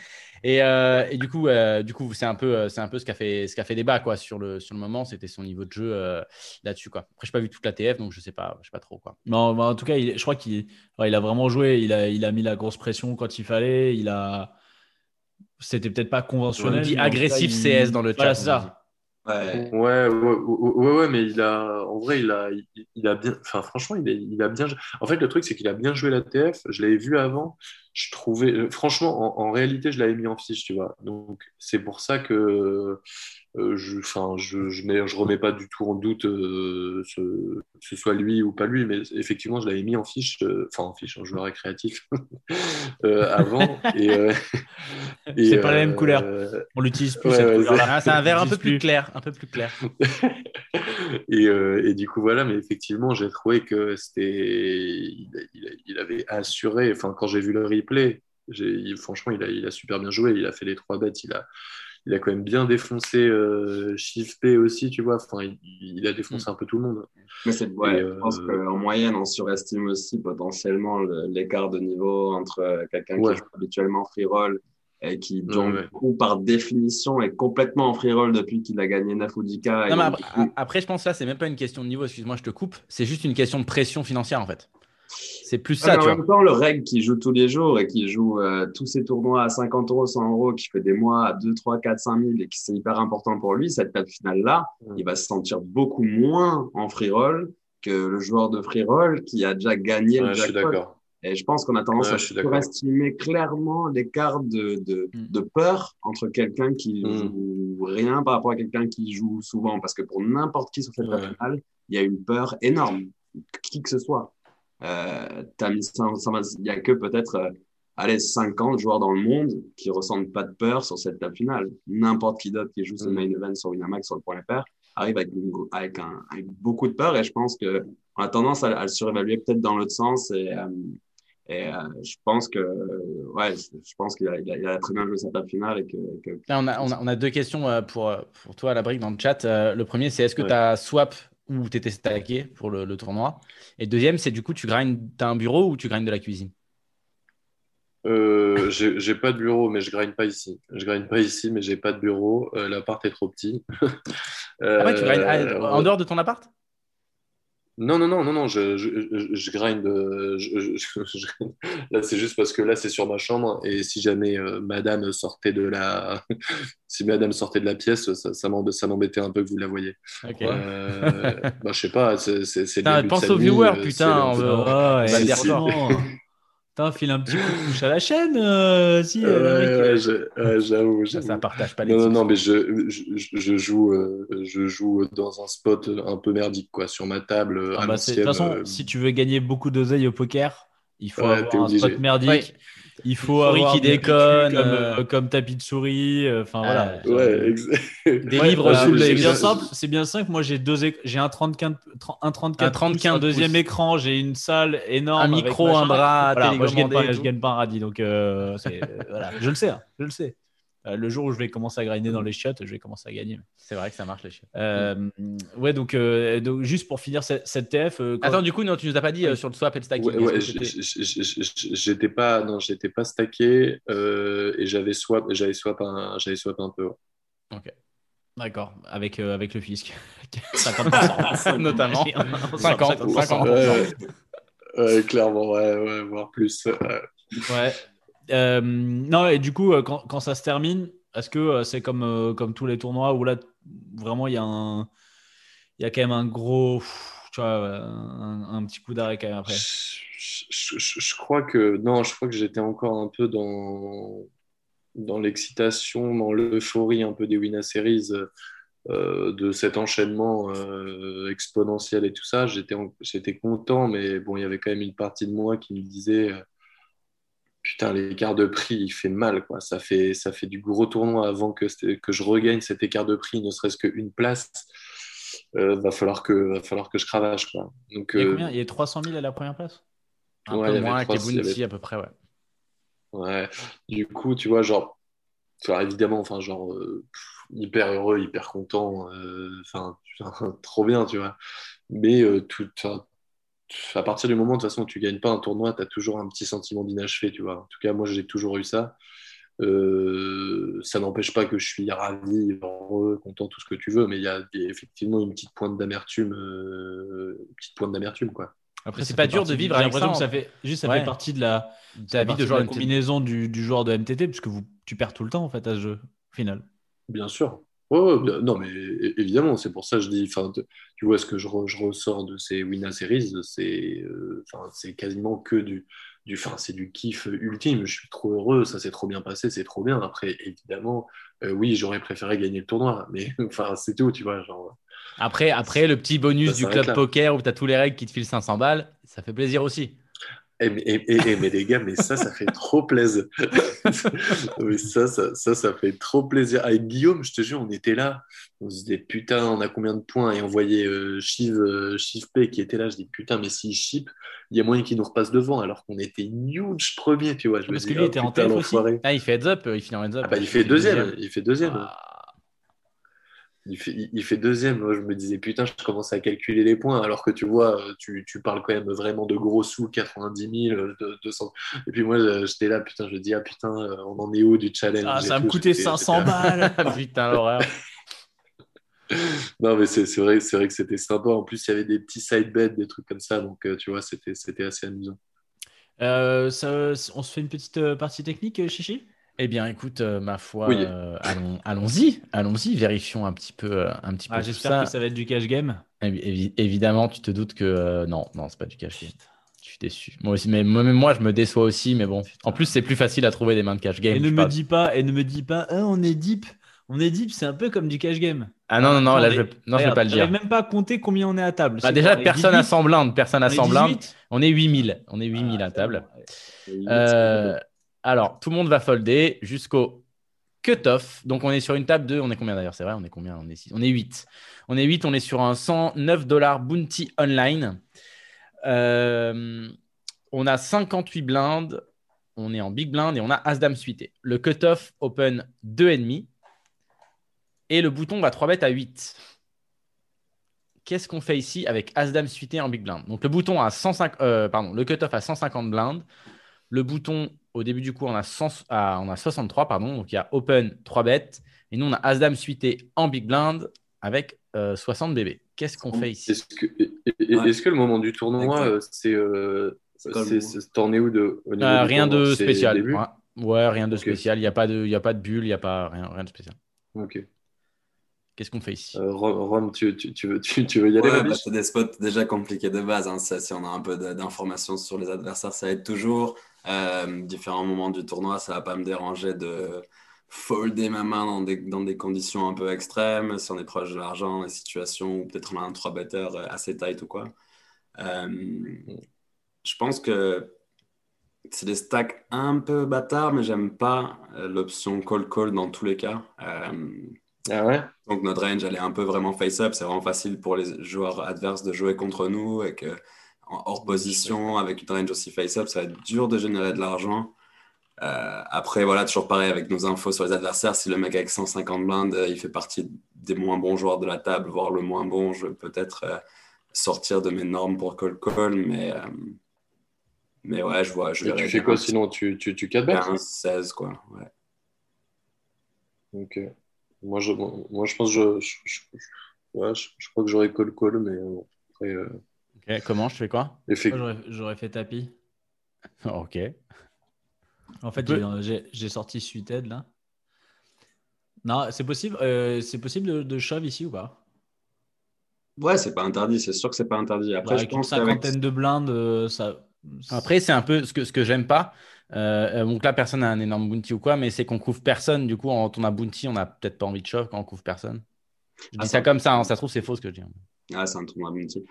Et, euh, et du coup, euh, du coup, c'est un peu, euh, c'est un peu ce qu'a fait, ce qu'a fait débat quoi sur le sur le moment. C'était son niveau de jeu euh, là-dessus quoi. Après, j'ai pas vu toute la TF, donc je sais pas, je sais pas trop quoi. Non, mais en tout cas, il- je crois qu'il ouais, il a vraiment joué. Il a, il a mis la grosse pression quand il fallait. Il a. C'était peut-être pas conventionnel. On dit cas, agressif il- CS dans le chat, Voilà, on c'est ça. Ouais. Ouais, ouais, ouais, ouais, mais il a, en vrai, il a, il, a bien, enfin, franchement, il, est- il a bien. En fait, le truc, c'est qu'il a bien joué la TF. Je l'avais vu avant. Je trouvais, euh, franchement, en, en réalité, je l'avais mis en fiche, tu vois. Donc, c'est pour ça que, je, enfin, je, je, mets, je remets pas du tout en doute euh, ce, que ce soit lui ou pas lui, mais effectivement, je l'avais mis en fiche, euh, enfin, en fiche, en joueur récréatif euh, avant. euh, C'est pas la même euh, couleur. On l'utilise plus Ouais, cette ouais, couleur-là. Ah, c'est un verre un peu plus clair, un peu plus clair. et, euh, et du coup, voilà, mais effectivement, j'ai trouvé que c'était. Il, il- il avait assuré. Enfin, quand j'ai vu le replay, franchement, il a, il a super bien joué. Il a fait les trois bêtes. Il a, il a quand même bien défoncé euh, Shift P aussi, tu vois. Enfin, il, il a défoncé un peu tout le monde. Mais c'est, ouais, je pense euh, qu'en moyenne, on surestime aussi potentiellement le- l'écart de niveau entre euh, quelqu'un Ouais. qui joue habituellement free roll et qui, donc, ouais. du coup, par définition, est complètement en free roll depuis qu'il a gagné 9 ou 10K. et Non, mais donc, après, après, je pense que là, c'est même pas une question de niveau. Excuse-moi, je te coupe. C'est juste une question de pression financière en fait. C'est plus Ouais, ça, tu en vois. même temps, le reg qui joue tous les jours et qui joue euh, tous ses tournois à 50 euros, 100 euros, qui fait des mois à 2, 3, 4, 5 000 et qui c'est hyper important pour lui, cette table finale-là, il va se sentir beaucoup moins en free roll que le joueur de free roll qui a déjà gagné Ouais, le je suis jackpot. d'accord. Et je pense qu'on a tendance Ouais, à surestimer clairement l'écart de, de, Mm. de peur entre quelqu'un qui Mm. joue rien par rapport à quelqu'un qui joue souvent. Parce que pour n'importe qui sur cette Ouais. finale, il y a une peur énorme, qui que ce soit. Euh, mis 100 120 il n'y a que peut-être euh, allez, 50 joueurs dans le monde qui ressentent pas de peur sur cette table finale. N'importe qui d'autre qui joue ce Mm. main event sur Winamax sur le point FR arrive avec, une- avec, un, avec beaucoup de peur et je pense que on a tendance à, à le surévaluer peut-être dans l'autre sens et, euh, et euh, je pense que euh, ouais je pense qu'il a, très bien joué sa table finale et que, que Là, on, a, on, a, on a deux questions pour, pour toi, la brique, dans le chat. Le premier, c'est est-ce que Ouais. tu as swap ou tu étais stacké pour le, le tournoi Et deuxième, c'est du coup, tu grindes, as un bureau ou tu grindes de la cuisine? Euh, j'ai pas de bureau, mais je grind pas ici. Je grind pas ici, mais j'ai pas de bureau. Euh, L'appart est trop petit. Ah ouais, tu grindes ah, Euh, en dehors de ton appart? Non, non, non, non, non, je, je, je, je grind. euh, je- je- je- je- là, c'est juste parce que là, c'est sur ma chambre. Et si jamais euh, madame sortait de la. si madame sortait de la pièce, ça, ça m'emb- ça m'embêtait un peu que vous la voyez. Ok. Euh, bah, je sais pas, c'est le Putain, pense aux viewers, euh, putain, c'est- on veut- Ah le dire effectivement. Putain, file un petit coup de à la chaîne. euh, si, euh, Ouais, ouais, j'avoue. Ça, ça partage pas les Non, non, non, mais je, je, joue, euh, je joue dans un spot un peu merdique, quoi, sur ma table. ah bah, c'est- de toute façon, euh, si tu veux gagner beaucoup d'oseille au poker, il faut Ouais, avoir un obligé. spot merdique. Il faut avoir qui des déconne, comme, euh. euh, comme tapis de souris. euh, Enfin voilà. Ah, Ouais, ex- Des Ouais, livres le c'est bien simple. C'est bien simple. Moi, j'ai deux, éc- j'ai un 34, un 34, Un 34 pouces, un deuxième pouces. écran, j'ai une salle énorme, Un avec micro, un bras Voilà, moi, je gagne pas, je gagne pas un radis, donc euh, euh, voilà, je le sais, hein, je le sais. Euh, le jour où je vais commencer à grinder dans les chiottes, je vais commencer à gagner. C'est vrai que ça marche les chiottes. Euh, ouais, donc, euh, donc juste pour finir cette, cette TF. euh, quand- Attends, du coup, non, tu nous as pas dit euh, sur le swap et le stacking. Ouais, ouais, j'étais pas, non, j'étais pas stacké euh, et j'avais swap, j'avais swap un, j'avais swap un peu. ouais. D'accord, avec, euh, avec le fisc. 50%. Notamment. 50, 50, 50%. Ouais, ouais, clairement, ouais, ouais, voire plus. ouais. Ouais. Euh, non, et du coup, euh, quand, quand ça se termine, est-ce que euh, c'est comme, comme tous les tournois où là, vraiment, il y a y a quand même un gros. Tu vois, un, petit coup d'arrêt quand même après. Je, je- crois que non, je crois que j'étais encore un peu dans dans l'excitation, dans l'euphorie un peu des Winner Series, de cet enchaînement exponentiel et tout ça. J'étais en- j'étais content, mais bon, il y avait quand même une partie de moi qui me disait putain, l'écart de prix, il fait mal, quoi. Ça fait ça fait du gros tournoi avant que je regagne cet écart de prix, ne serait-ce qu'une place. Euh, va falloir que va falloir que je cravache, quoi. Donc Il y a euh, combien? Il y a 300 000 à la première place? Un Ouais, peu moins Bounty à peu près, ouais. Ouais, du coup, tu vois, genre, alors évidemment, enfin, genre, euh, hyper heureux, hyper content, enfin, trop bien, tu vois. Mais euh, tout, à partir du moment, de toute façon, où tu gagnes pas un tournoi, tu as toujours un petit sentiment d'inachevé, tu vois. En tout cas, moi, j'ai toujours eu ça. Euh, ça n'empêche pas que je suis ravi, heureux, content, tout ce que tu veux, mais il y a effectivement une petite pointe d'amertume, euh, une petite pointe d'amertume, quoi. Après, c'est pas dur de vivre j'ai avec ça. l'impression que en- ça fait juste ça Ouais. fait partie de la, Ta vie partie de joueur la MTT. combinaison du, du joueur de MTT puisque vous tu perds tout le temps en fait à ce jeu au final. Bien sûr. Bien- non, mais évidemment, c'est pour ça que je dis, enfin, tu vois, ce que je, re- je ressors de ces Winner Series, c'est euh, c'est quasiment que du, du, enfin, c'est du kiff ultime. Je suis trop heureux, ça s'est trop bien passé, c'est trop bien. Après, évidemment, euh, oui, j'aurais préféré gagner le tournoi, mais enfin, c'est tout, tu vois, genre. Après, après, le petit bonus Ça du club là. poker où tu as tous les règles qui te filent 500 balles, ça fait plaisir aussi. Eh, mais, eh, eh, eh, mais les gars, mais ça, ça fait trop plaisir. mais ça, ça, ça, ça fait trop plaisir. Avec Guillaume, je te jure, on était là. On se disait, putain, on a combien de points? Et on voyait euh, Shiv, euh, Shiv P qui était là. Je dis, putain, mais s'il chip, il y a moyen qu'il nous repasse devant alors qu'on était huge premier, tu vois. Je me Parce dis, que lui oh, était en TF aussi. Ah, il fait heads up, il finit en heads up. Ah bah, il fait deuxième. Il fait deuxième. Ah, Il fait, il- il fait deuxième. Moi, je me disais, putain, je commence à calculer les points, alors que tu vois, euh, tu, tu parles quand même vraiment de gros sous, 90 000, de- 200. Et puis moi, euh, j'étais là, putain, je me dis, ah putain, euh, on en est où du challenge Ah, ça va me coûter J'étais- 500 j'étais- balles. Putain, l'horreur. Non, mais c'est vrai, c'est vrai que c'était sympa. En plus, il y avait des petits side bets, des trucs comme ça. Donc, tu vois, c'était assez amusant. Euh, ça- on se fait une petite partie technique, Chichi? Eh bien, écoute, euh, ma foi, Oui. euh, allons- allons-y, allons-y, vérifions un petit peu, euh, un petit peu Ah, tout J'espère ça. que ça va être du cash game. Évi- évi- évidemment, tu te doutes que euh, non, non, c'est pas du cash game. Je suis déçu. Moi aussi, mais moi, même moi, je me déçois aussi, mais bon. En plus, c'est plus facile à trouver des mains de cash game. Et ne je me parle- dis pas, et ne me dis pas, Ah, on est deep. On est deep, c'est un peu comme du cash game. Ah non, non, non, on là, est- je vais, non, je vais pas le dire. j'arrive même pas à compter combien on est à table. Bah, déjà, quoi, on est personne à 18? 100 blindes, personne à On est 100 blindes. 18? On est 8000. On est 8000 Ah, à table. c'est bon, ouais. Alors, tout le monde va folder jusqu'au cut-off. Donc, on est sur une table de. On est combien d'ailleurs? C'est vrai, on est combien? On est. On est 8. On est 8, on est sur un 109 dollars bounty online. Euh, on a 58 blindes. On est en big blind et on a As-Dame suité. Le cut-off open 2,5. Et le bouton va 3 bêtes à 8. Qu'est-ce qu'on fait ici avec As-Dame suité en big blind? Donc, le bouton a 105, euh, pardon, le cut-off à 150 blindes. Le bouton, au début du coup, on a, 100 ah, on a 63, pardon. Donc, il y a open 3 bêtes. Et nous, on a As-Dame suité en big blind avec euh, 60 bébés. Qu'est-ce qu'on fait ici? Est-ce que, Ouais. le moment du tournoi, euh, c'est euh, es où de, au Euh, Rien tournoi? De spécial. Ouais. Ouais, rien de spécial. Il n'y a, pas de- il y a pas de bulle, il n'y a pas rien, rien de spécial. Ok. Qu'est-ce qu'on fait ici? Euh, tu, tu, tu veux, tu, tu veux y aller Ouais, bah, c'est des spots déjà compliqués de base. hein. Ça, si on a un peu d'informations sur les adversaires, ça aide toujours. Euh, différents moments du tournoi, ça va pas me déranger de folder ma main dans des, dans des conditions un peu extrêmes, si on est proche de l'argent, des situations où peut-être on a un 3 better assez tight ou quoi. Euh, je pense que c'est des stacks un peu bâtards, mais j'aime pas euh, l'option call-call dans tous les cas. Euh, Ah ouais? donc notre range, elle est un peu vraiment face-up. C'est vraiment facile pour les joueurs adverses de jouer contre nous et que hors position, avec une range aussi face-up, ça va être dur de générer de l'argent. Euh, après, voilà, toujours pareil avec nos infos sur les adversaires. Si le mec avec 150 blindes, euh, il fait partie des moins bons joueurs de la table, voire le moins bon, je vais peut-être euh, sortir de mes normes pour call call. Mais, mais ouais, je vois. Je Et tu fais quoi sinon? Tu, tu, tu 4 15, 16, quoi. Ouais. Ok. Moi, je, moi, je pense que je, je, ouais, je, crois que j'aurais call call, mais après. Comment Je fais quoi? J'aurais fait tapis. ok. En fait, j'ai sorti Suited là. Non, c'est possible, euh, c'est possible de, de, shove ici ou pas? Ouais, c'est pas interdit, c'est sûr que c'est pas interdit. Après, bah, je pense une cinquantaine de blindes, euh, ça. Après, c'est un peu ce que, ce que j'aime pas. Euh, donc là, personne n'a un énorme bounty ou quoi, mais c'est qu'on couvre personne. Du coup, quand on a bounty, on n'a peut-être pas envie de shove quand on couvre personne. Je dis ah, ça comme ça, hein, ça se trouve, c'est faux ce que je dis. Ah, c'est un tournoi bounty.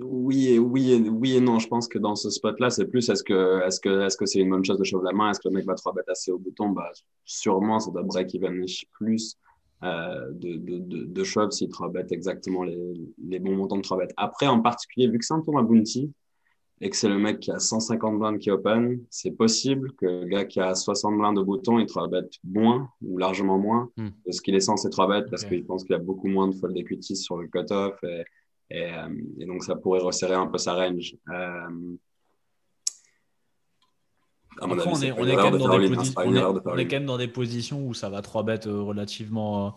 Oui et, oui, et, oui et non. Je pense que dans ce spot-là, c'est plus est-ce que est-ce que est-ce que c'est une bonne chose de chauffer la main? Est-ce que le mec va trois bêtes assez au bouton? Bah, Sûrement, ça doit break-even plus euh, de, de, de, de shove s'il trois bêtes exactement les, les, bons montants de trois bêtes. Après, en particulier, vu que c'est un tournoi bounty et que c'est le mec qui a 150 blindes qui open, c'est possible que le gars qui a 60 blindes au bouton, il trois bêtes moins ou largement moins hmm. de ce qu'il est censé trois bêtes parce qu'il pense qu'il y a beaucoup moins de fold equity sur le cutoff et et, euh, et, donc, ça pourrait resserrer un peu sa range. Euh, à mon avis, on, est, quand même dans des positions où ça va 3 bêtes euh, relativement,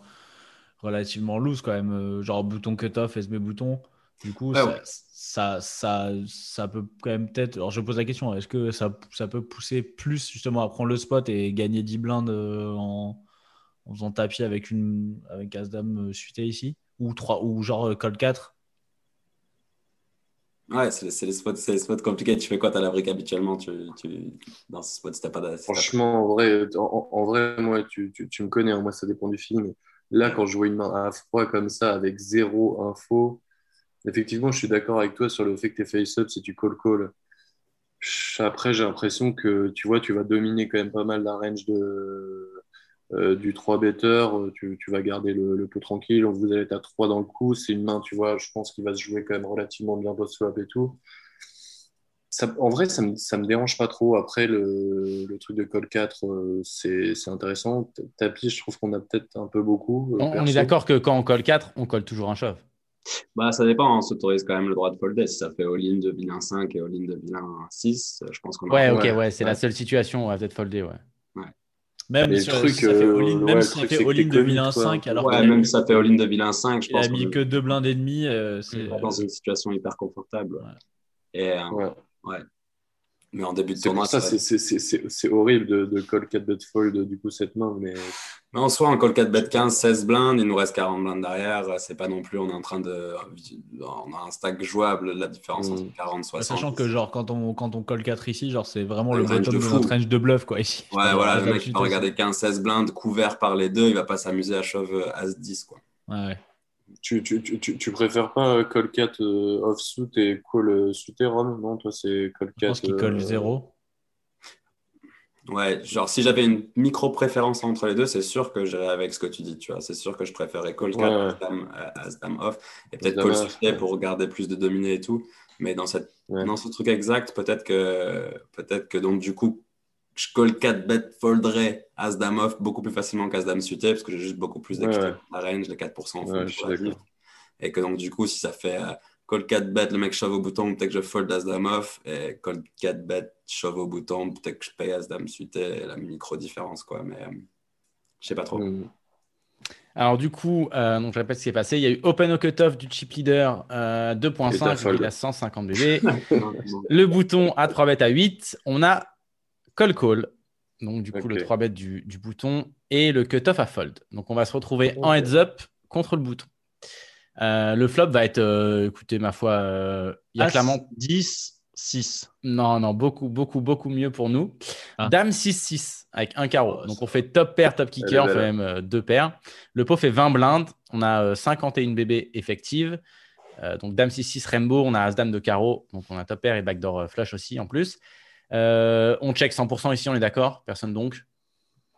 relativement loose quand même. Genre bouton cut-off, SB bouton. Du coup, ça, ça, ça, ça, peut quand même peut-être. Alors, je pose la question est-ce que ça, ça, peut pousser plus justement à prendre le spot et gagner 10 blindes en, en faisant tapis avec, une, avec As-Dame suité ici? Ou, 3, ou genre call 4 Ouais, c'est les, spots, les spots compliqués. Tu fais quoi? À la brique habituellement? Tu, Dans ce spot, t'as pas de. Franchement, en vrai, en, vrai moi, tu, tu, me connais, hein, moi, ça dépend du film. Là, quand je vois une main à froid comme ça, avec zéro info, effectivement, je suis d'accord avec toi sur le fait que tu es face-up si tu call-call. Après, j'ai l'impression que tu vois, tu vas dominer quand même pas mal la range de, euh, du 3 better, euh, tu, tu, vas garder le, le pot tranquille. Vous allez être à 3 dans le coup. C'est une main, tu vois, je pense qu'il va se jouer quand même relativement bien post-swap et tout. Ça, en vrai, ça me, ça me dérange pas trop. Après, le, le truc de call 4, euh, c'est intéressant. Tapis, je trouve qu'on a peut-être un peu beaucoup. on, est d'accord que quand on colle 4, on colle toujours un shove. Bah, ça dépend, on s'autorise quand même le droit de folder. Si ça fait all-in de vilain 5 et all-in de vilain 6, je pense qu'on Ouais, ok, ouais, c'est la seule situation où on va peut-être folder, ouais. Même si, ça fait all-in, même si ça fait all-in de vilain 5, alors ouais, même si ça fait all-in de vilain 5, je pense. Il a mis que deux blindes et demi. Euh, c'est dans une situation hyper confortable. Ouais. Et, euh, ouais. Mais en début de tournoi, ça, c'est horrible de, de call 4 bet fold du coup cette main. Mais, mais en soi, en call 4 bet 15, 16 blindes, il nous reste 40 blindes derrière. C'est pas non plus, on est en train de. On a un stack jouable, la différence mm. entre 40 et 60. Sachant que, genre, quand on, quand on call 4 ici, genre, c'est vraiment le bottom de, de notre range de bluff, quoi, ici. Ouais, voilà, le mec, il va regarder 15, 16 blindes couverts par les deux, il va pas s'amuser à shove As 10, quoi. Ouais. Tu, tu, tu, tu, préfères pas call 4 euh, off-suit et call euh, suité, Ron Non, toi, c'est call 4. Je pense qu'il call 0. Euh, ouais, genre si j'avais une micro-préférence entre les deux, c'est sûr que j'irais avec ce que tu dis, tu vois. C'est sûr que je préférais call 4 as, dame, off et peut-être call suité pour garder plus de dominé et tout. Mais dans, cette, dans ce truc exact, peut-être que, peut-être que donc du coup, je call 4 bet folderai As Dame off beaucoup plus facilement qu'As Dame suité parce que j'ai juste beaucoup plus d'extra ouais, la range, les 4% en ouais, Et que donc, du coup, si ça fait euh, call 4 bet, le mec shove au bouton, peut-être que je fold As Dame off. Et call 4 bet, shove au bouton, peut-être que je paye As Dame suité, la micro-différence, quoi. Mais euh, je sais pas trop. Mm. Alors du coup, euh, donc je répète ce qui s'est passé. Il y a eu Open au cutoff du chip leader euh, 2.5, il a 150 BB. le bouton à 3 bêtes à 8. On a call call, donc du coup le 3 bêtes du, du, bouton, et le cutoff à fold. Donc on va se retrouver en heads up contre le bouton. Euh, le flop va être, euh, écoutez, ma foi, euh, il y a clairement 10, 6. Non, non, beaucoup, beaucoup, beaucoup mieux pour nous. Ah. Dame 6, 6 avec un carreau. Oh, donc on fait top pair, top kicker, on fait même deux paires. Le pot fait 20 blindes, on a 51 bébés effectives. donc Dame 6, 6 Rainbow, on a As Dame de carreau, donc on a top pair et backdoor flush aussi en plus. Euh, on check 100% ici, on est d'accord Personne donc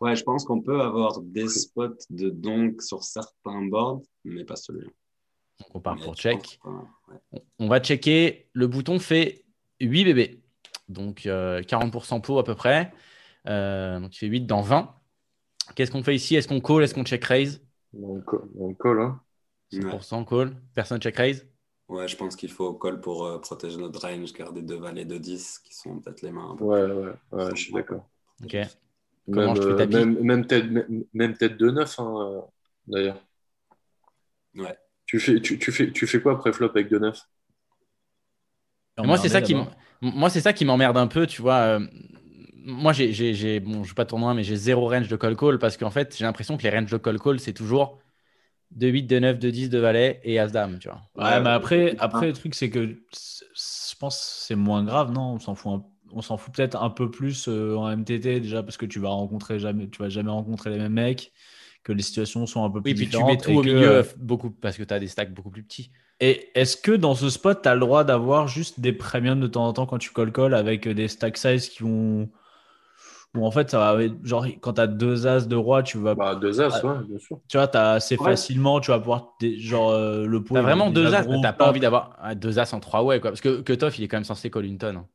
Ouais, je pense qu'on peut avoir des spots de donk sur certains boards, mais pas celui-là. Donc on part pour check. On va checker. Le bouton fait 8 bébés. Donc euh, 40% pot à peu près. Euh, donc il fait 8 dans 20. Qu'est-ce qu'on fait ici? Est-ce qu'on call? Est-ce qu'on check raise? On, co- on colle, hein. 100% call. Personne check raise? Ouais, je pense qu'il faut call pour euh, protéger notre range, garder deux valets de 10 qui sont peut-être les mains un peu. Ouais, ouais, ouais, je suis d'accord. Ok. Comment Même, je fais euh, même, même tête, même, même tête de 9, hein, euh, d'ailleurs. Ouais. Tu fais, tu, tu fais, tu fais quoi après flop avec 2-9 Et Moi, c'est ça qui moi, c'est ça qui m'emmerde un peu, tu vois. moi, j'ai, j'ai, j'ai- bon, je joue pas de tournoi, mais j'ai zéro range de call call parce qu'en fait, j'ai l'impression que les ranges de call call, c'est toujours de 8, de 9, de 10, de valet et as dame, tu vois. Ouais, mais après, après le truc, c'est que je pense que c'est moins grave, non? On s'en fout, un- on s'en fout peut-être un peu plus euh, en MTT déjà parce que tu vas rencontrer jamais, tu vas jamais rencontrer les mêmes mecs, que les situations sont un peu plus Oui, puis tu différentes. mets tout et au que, milieu euh, euh, beaucoup parce que tu as des stacks beaucoup plus petits. Et est-ce que dans ce spot, tu as le droit d'avoir juste des premiums de temps en temps quand tu call call avec des stack size qui vont. Ou en fait, ça va. Genre, quand tu as deux as de roi, tu vas. Bah, 2 As, Ah. ouais, bien sûr. Tu vois, tu as assez Ouais. facilement, tu vas pouvoir. des- genre, euh, le pot. T'as vraiment deux as, t'as pas envie d'avoir ah, deux as en trois way, quoi. Parce que Cutoff, il est quand même censé call une tonne. hein.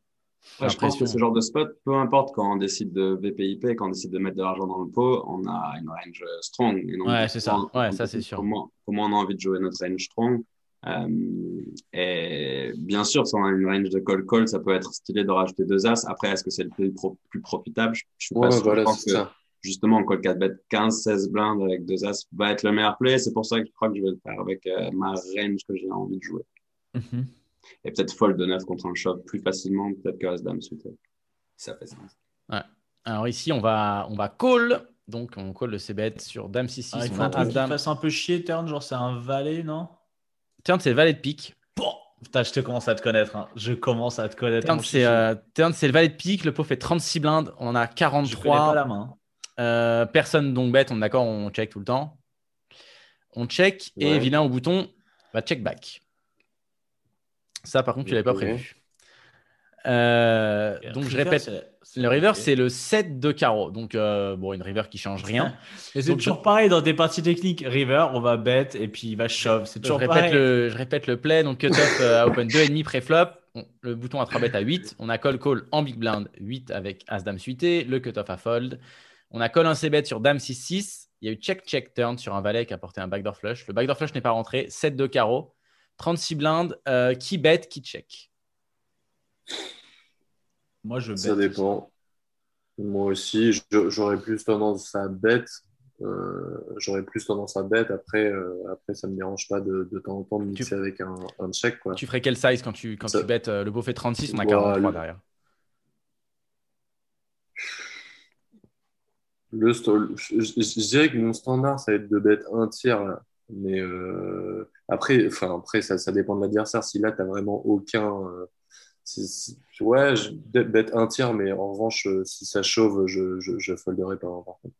Ouais, je pense que ce genre de spot, peu importe quand on décide de VPIP, quand on décide de mettre de l'argent dans le pot, on a une range strong. Et donc, Ouais, c'est ça. Ouais, ça, c'est sûr. Comment, comment on a envie de jouer notre range strong. Euh, et bien sûr, si on a une range de call-call, ça peut être stylé de rajouter deux as. Après, est-ce que c'est le plus, pro- plus profitable? Je je suis pas Ouais, sûr. voilà, je pense que ça. justement, call 4 bet 15, 16 blindes avec deux as va être le meilleur play. C'est pour ça que je crois que je vais le faire avec euh, ma range que j'ai envie de jouer. Mhm. Et peut-être fold de 9 contre un shove plus facilement, peut-être que As-Dame suité. Ça fait sens. Alors ici, on va, on va call. Donc, on call le C-bet sur Dame 6-6. Ah, il faut un un peu chier, turn, genre c'est un valet, non? Turn, c'est le valet de pique. Bon, putain, je te commence à te connaître. hein. Je commence à te connaître. Turn, c'est euh, c'est le valet de pique. Le pot fait 36 blindes. On en a Je connais pas 43. la main. Euh, personne donc bet. On est d'accord, on check tout le temps. On check et vilain au bouton va check back. Ça, par contre, tu l'avais pas prévu. Euh, donc, je répète. Le river, c'est le 7 de carreau. Donc, euh, bon, une river qui change rien. Et c'est toujours je- pareil dans tes parties techniques. River, on va bet et puis il va shove. C'est Je toujours répète, pareil. le, je répète le play. Donc, cut-off euh, à open 2,5 pré-flop. Le bouton à 3 bet à 8. On a call-call en big blind 8 avec As-Dame suité. Le cut-off à fold. On a call un C-bet sur Dame 6-6. Il y a eu check-check turn sur un valet qui a porté un backdoor flush. Le backdoor flush n'est pas rentré. 7 de carreau. 36 blindes. Euh, qui bet, qui check? Moi, je bet. Ça dépend. Moi aussi, j'aurais plus tendance à bet. Euh, j'aurais plus tendance à bet. Après, euh, après ça me dérange pas de, de temps en temps de mixer avec un, un check. Quoi. Tu ferais quel size quand tu, quand Ça- tu bets euh, Le beau fait 36, on a Ouais, 43 le- derrière. Le je, je- je dirais que mon standard, ça va être de bet un tiers. là. Mais euh, après, enfin, après ça, ça dépend de l'adversaire. Si là, tu n'as vraiment aucun. euh, ouais, je un tiers, mais en revanche, euh, si ça chauffe, je, je, je folderai pas. hein, par contre.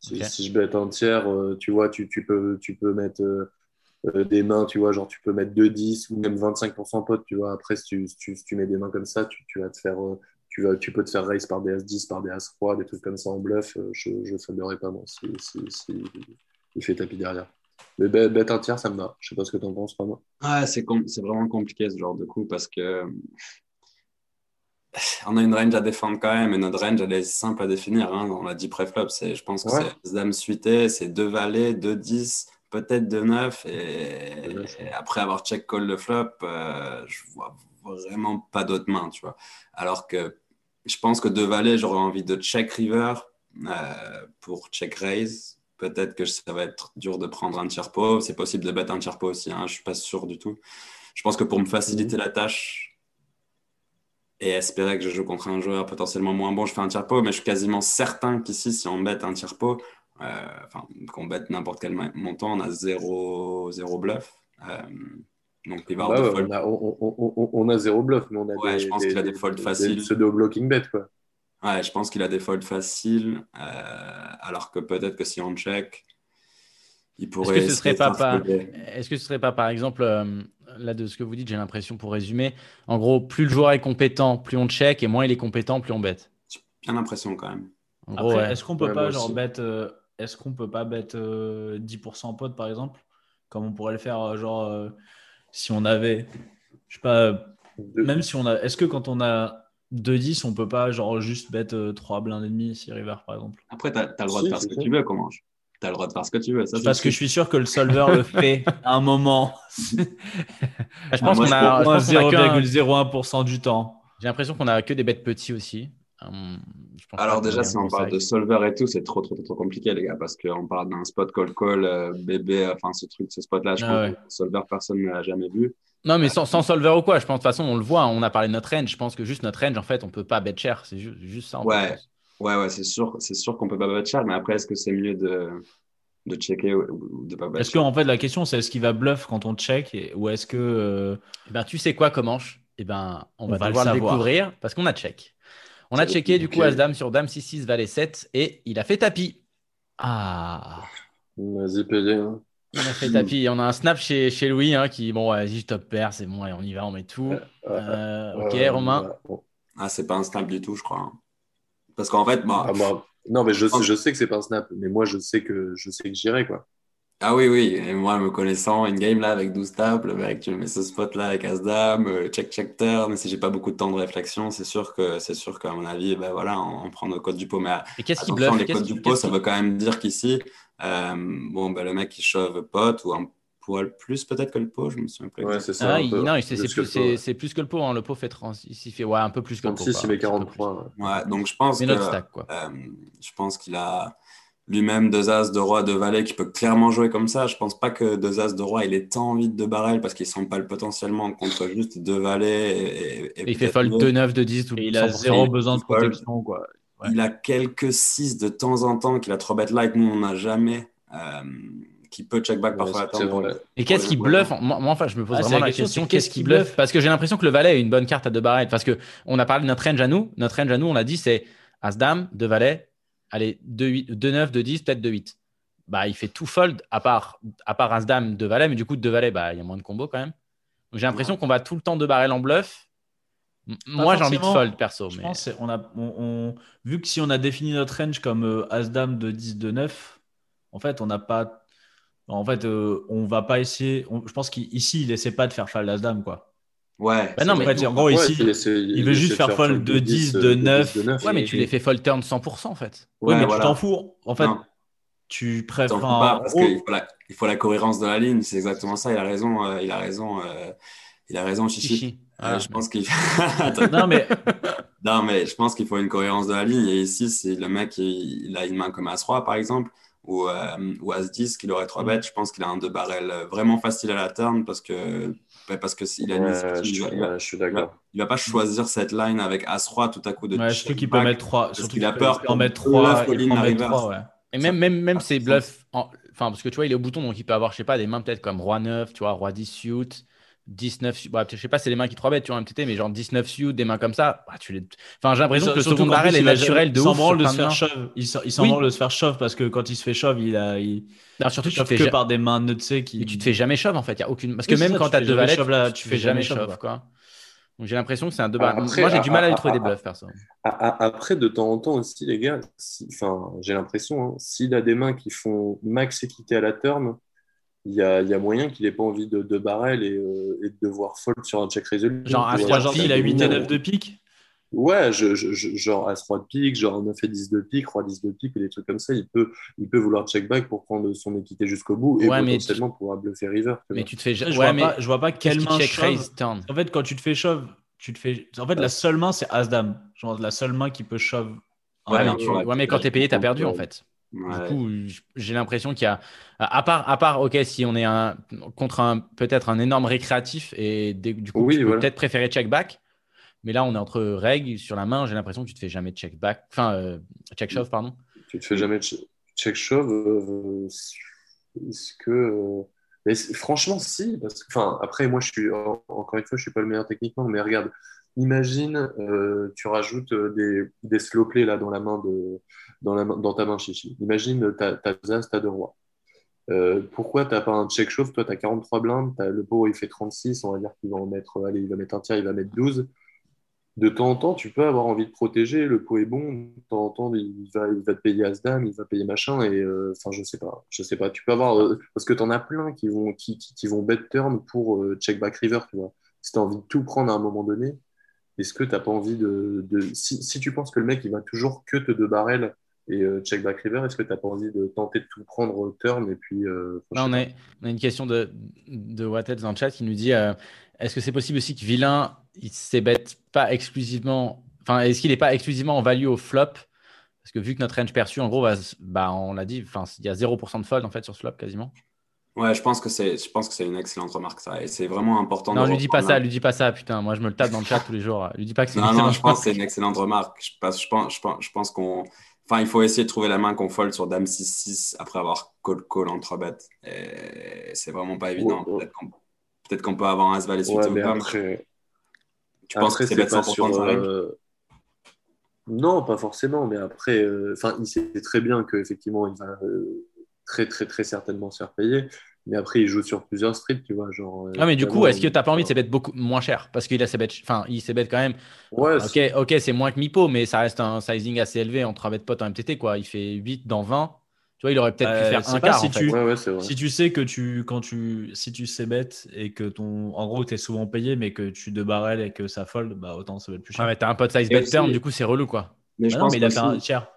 Si, Ok. si je bet un tiers, euh, tu vois, tu, tu, peux, tu peux mettre euh, des mains, tu vois, genre tu peux mettre 2-10 ou même 25% pote, tu vois. Après, si tu, si tu, si tu mets des mains comme ça, tu, tu vas te faire. euh, tu, vas, tu peux te faire raise par des As-10, par des As-3, des trucs comme ça en bluff. euh, je ne folderai pas, moi, si, si, si il fait tapis derrière. Mais bet un tiers, ça me va. Je sais pas ce que tu en penses, pas moi. Ah, c'est com- vraiment compliqué ce genre de coup parce que on a une range à défendre quand même et notre range elle est simple à définir. Hein. On l'a dit pré-flop, je pense que Ouais. c'est Dame suité, c'est deux valets, deux 10, peut-être deux 9 et, Deux neuf, ouais. et après avoir check call le flop, euh, je vois vraiment pas d'autres mains, tu vois. Alors que je pense que deux valets, j'aurais envie de check river euh, pour check raise. Peut-être que ça va être dur de prendre un tiers pot. C'est possible de battre un tiers pot aussi. Hein. Je suis pas sûr du tout. Je pense que pour me faciliter la tâche et espérer que je joue contre un joueur potentiellement moins bon, je fais un tiers pot. Mais je suis quasiment certain qu'ici, si on bête un tiers pot, euh, enfin qu'on bête n'importe quel montant, on a zéro, zéro bluff. Euh, donc il va Bah ouais, on, a, on, on- on- on a zéro bluff, mais on a Ouais, des, je pense qu'il a des folds faciles. Des pseudo-blocking bet, quoi. Ouais, je pense qu'il a des folds faciles, euh, alors que peut-être que si on check, il Est-ce pourrait. que ce serait pas, folder. est-ce que ce serait pas, par exemple, euh, là de ce que vous dites, j'ai l'impression pour résumer, en gros, plus le joueur est compétent, plus on check, et moins il est compétent, plus on bet. J'ai bien l'impression quand même. En Après, gros, ouais. est-ce qu'on peut Ouais, pas genre bet euh, est-ce qu'on peut pas bet euh, 10% pote par exemple? Comme on pourrait le faire euh, genre euh, si on avait je sais pas même si on a est-ce que quand on a 2-10, on peut pas genre juste bet 3 blindes et demi si river par exemple. Après, tu as, le droit Si, de faire ce que tu veux, comment Tu as le droit de faire ce que tu veux. Ça, Parce que je suis sûr que le solver le fait à un moment. Je Ah, pense moi, qu'on je a, je Moins pense qu'on a qu'un- 0,01% du temps. J'ai l'impression qu'on a que des bêtes petits aussi. Hum, je pense pas Alors déjà, si on parle de solver et tout, c'est trop, trop, trop, trop compliqué, les gars, parce qu'on parle d'un spot call-call, euh, bébé, enfin ce truc, ce spot-là, je Ah pense ouais. que le solver, personne ne l'a jamais vu. Non, mais sans, sans solver ou quoi, je pense de toute façon, on le voit, on a parlé de notre range. Je pense que juste notre range, en fait, on peut pas bet cher. C'est ju- juste ça. en Ouais. pense. Ouais, ouais, c'est sûr, c'est sûr qu'on peut pas bet cher, mais après, est-ce que c'est mieux de, de checker ou, de pas bet Est-ce que cher en fait la question c'est est-ce qu'il va bluff quand on check et- ou est-ce que euh, Eh ben, tu sais quoi, Comanche? Eh ben, on, On va, va le devoir le, savoir. découvrir parce qu'on a check. On a checké du coup ok. As-Dame sur Dame 6-6, Valet 7 et il a fait tapis. ah Vas-y, PD. hein. Il a fait tapis. On a un snap chez, chez Louis hein, qui, bon, ouais, vas-y, je top pair, c'est bon, allez, on y va, on met tout. Euh, ok, Euh, Romain. Ah, c'est pas un snap du tout, je crois. hein. Parce qu'en fait, bah, Ah, moi- Non, mais je, sais- je sais que c'est pas un snap, mais moi, je sais que je sais que j'irai, quoi. Ah oui, oui, et moi me connaissant, une game là avec 12 tables, le mec, tu me mets ce spot là avec As-Dame, euh, check, check, turn, si j'ai pas beaucoup de temps de réflexion, c'est sûr que, c'est sûr qu'à mon avis, ben voilà, on, on prend nos codes du pot. Mais Et qu'est-ce attention, bluffe? les Qu'est-ce codes du pot, qu'est-ce ça veut quand même dire qu'ici, euh, bon, ben le mec il shove pot ou un poil plus peut-être que le pot, je me souviens plus. Ouais, c'est ça. Ah, un il- peu. non, c'est c'est Plus que plus, le pot, c'est- ouais. c'est plus que le pot. hein. Le pot fait 30, il fait ouais, un peu plus que le pot. 36, quoi, il met un petit peu plus. 43. ouais. Ouais, donc je pense Mais que notre stack, quoi. euh, je pense qu'il a lui-même deux as de roi, de valet qui peut clairement jouer comme ça. Je pense pas que deux as de roi il ait tant envie de barrel parce qu'il s'empale potentiellement contre juste deux valets. Et, et- et Et il fait fold mieux. 2, 9, 2, 10, tout et le il a 100%. zéro besoin de protection quoi. Ouais. Il a quelques 6 de temps en temps qu'il a trop bet like. Nous, on n'a jamais. euh, qui peut check back Ouais, parfois Et qu'est-ce joueurs. bluffe? Moi, moi, enfin, je me pose Ah, vraiment la la question, qu'est-ce qu'il bluffe? Parce que j'ai l'impression que le valet est une bonne carte à deux barrettes. Parce que on a parlé de notre range à nous. Notre range à nous, on l'a dit, c'est As-Dame, 2 valets, allez, 2, 9, 2, 10, peut-être 2, 8. Bah, il fait tout fold à part, à part As-Dame, 2 valets, mais du coup, 2 valets, bah, il y a moins de combos quand même. Donc j'ai l'impression qu'on va tout le temps deux barrels en bluff. Moi, j'ai envie de fold perso. Je mais- pense c'est- on a on, on- vu que si on a défini notre range comme euh, as dame de 10 de 9, en fait on n'a pas en fait euh, on va pas essayer on- je pense qu'ici il essaie pas de faire fold as dame quoi. Ouais. Bah non, mais-. En en gros Ouais, ici il veut juste de faire fold de 10, de 9. Ouais, mais tu les fais fold turn 100% en fait. oui, Ouais, mais voilà. tu t'en fous. En fait, Non. tu préfères pas parce qu'il faut la, il faut la cohérence de la ligne. C'est exactement ça. Il a raison. euh, il a raison. euh, il a raison, Chichi. Chichi. Euh, Voilà. je pense qu'il. Non mais Non, mais je pense qu'il faut une cohérence de la ligne. Et ici, c'est le mec, il, il a une main comme As-Roi, par exemple, ou, euh, ou As-10, qu'il aurait 3 Mm. bêtes. Je pense qu'il a un 2 barrel vraiment facile à la turn parce que parce que s'il a une issue, je il, va, il je suis il va- d'accord. il va pas choisir cette line avec As-Roi tout à coup de ouais, surtout qu'il peut mettre 3 parce surtout qu'il a peut- peur il peut en mettre bluff 3 all il peut en in mettre la 3 reverse. ouais. Et même, même, même ses bluffs, en- enfin, parce que tu vois, il est au bouton, donc il peut avoir, je sais pas, des mains peut-être comme Roi 9, tu vois, Roi 10 suit, 19 suit. Bah, je sais pas, c'est les mains qui 3 bêtes, tu vois, MTT, mais genre 19 suit, des mains comme ça. Bah, tu les... Enfin, j'ai l'impression que le second barrel plus, est naturel de il s'en ouf. de se faire shove. Il s'en Oui. branle de se faire shove parce que quand il se fait shove, il a il, Non, surtout, il tu te fais que ja- par des mains nutsées qui mais tu te fais jamais shove en fait. Il y a aucune... Parce que Oui, même ça, quand tu tu as fais deux valets, shove là, tu fais jamais shove, quoi. Donc j'ai l'impression que c'est un deux après, Moi, j'ai du mal à lui trouver des bluffs, perso. Après, de temps en temps aussi, les gars, enfin, j'ai l'impression, hein, s'il a des mains qui font max équité à la turn, il y a, il y a moyen qu'il n'ait pas envie de, de barrel et, euh, et de devoir fold sur un check résolu. Genre, Tu As vois, roi de il a 8 et 9 Ouais, de pique? Ouais, je, je- je- genre As-Roi de pique, genre 9 et 10 de pique, Roi 10 de pique, et des trucs comme ça. Il peut, il peut vouloir check back pour prendre son équité jusqu'au bout et Ouais, potentiellement pouvoir bluffer river. tu Mais tu te fais Je vois mais pas je vois pas qu'est-ce quelle qui main check raise turn En fait, quand tu te fais shove, tu te fais. En fait, la seule main, c'est As-Dame. Genre, la seule main qui peut shove. un Ouais, Ouais, mais, tu- ouais, ouais, mais quand t'es payé, t'as perdu en fait. Ouais. Du coup, j'ai l'impression qu'il y a, à part, à part, ok, si on est un, contre un, peut-être un énorme récréatif et des- du coup, Oui, tu peux voilà. peut-être préférer check back. Mais là, on est entre règles sur la main. J'ai l'impression que tu te fais jamais check back, enfin, euh, check shove, pardon. Tu te fais jamais che- check shove. euh, Est-ce que. euh, mais franchement, si. Parce que, enfin, après, moi, je suis. en- Encore une fois, je suis pas le meilleur techniquement, mais regarde. Imagine, tu rajoutes des, des slow plays là dans la main de, dans, ta main chichi. Imagine, t'as as as, t'as deux rois. Euh, pourquoi t'as pas un check shove Toi, t'as 43 blindes, le pot il fait 36, on va dire qu'il va en mettre, allez, il va mettre un tiers, il va mettre 12. De temps en temps, tu peux avoir envie de protéger, le pot est bon, de temps en temps, il va, il va te payer As-Dame, il va payer machin, et euh, enfin, je sais pas, je sais pas, tu peux avoir, euh, parce que t'en as plein qui vont, qui, qui, vont bet turn pour euh, check back river, tu vois. Si t'as envie de tout prendre à un moment donné, est-ce que tu n'as pas envie de. de- si, si tu penses que le mec, il va toujours que te deux barrels et euh, check back river, est-ce que tu n'as pas envie de tenter de tout prendre au turn et puis. euh, Là, on a, on a une question de, de Wattets dans le chat qui nous dit euh, est-ce que c'est possible aussi que Villain il s'ébête pas exclusivement, enfin, est-ce qu'il n'est pas exclusivement en value au flop? Parce que vu que notre range perçu, en gros, va s- bah, on l'a dit, enfin, il y a 0% de fold en fait sur ce flop quasiment. Ouais, je pense que c'est, je pense que c'est une excellente remarque ça, et c'est vraiment important. Non, de lui dis pas reprendre ça, lui dis pas ça, putain. Moi, je me le tape dans le chat tous les jours. Lui dis pas que c'est une Non, non, excellente je pense que remarque. c'est une excellente remarque. Je pense, je pense, je pense, je pense qu'on, enfin, il faut essayer de trouver la main qu'on fold sur Dame 6-6 après avoir call call en 3 bêtes. C'est vraiment pas évident. Ouais, ouais. Peut-être qu'on, peut-être qu'on peut avoir un As Valet suite Ouais, ou pas. après, Tu penses après, que c'est bête pas 100% sur. de euh, Non, pas forcément, mais après, euh, enfin, il sait très bien qu'effectivement, il va euh, très, très, très certainement se faire payer. Mais après, il joue sur plusieurs streets, tu vois. Genre, euh, Ah, mais du coup, est-ce que t'as pas envie de enfin, s'ébête beaucoup moins cher? Parce qu'il a ses bêtes, enfin, il s'ébête quand même. Ouais, Ok, ok, c'est moins que Mipo, mais ça reste un sizing assez élevé entre avec potes en MTT, quoi. Il fait 8 dans 20. Tu vois, il aurait peut-être Euh, pu faire c'est un quart, si en fait. tu- ouais, ouais. Si tu sais que tu, quand tu, si tu sais bête et que ton, en gros, tu es souvent payé, mais que tu deux barrels et que ça fold, bah autant ça va être plus cher. Ouais, mais t'as un pote size Et bet aussi- turn, du coup, c'est relou, quoi. Mais je Bah non, pense mais il a fait un cher.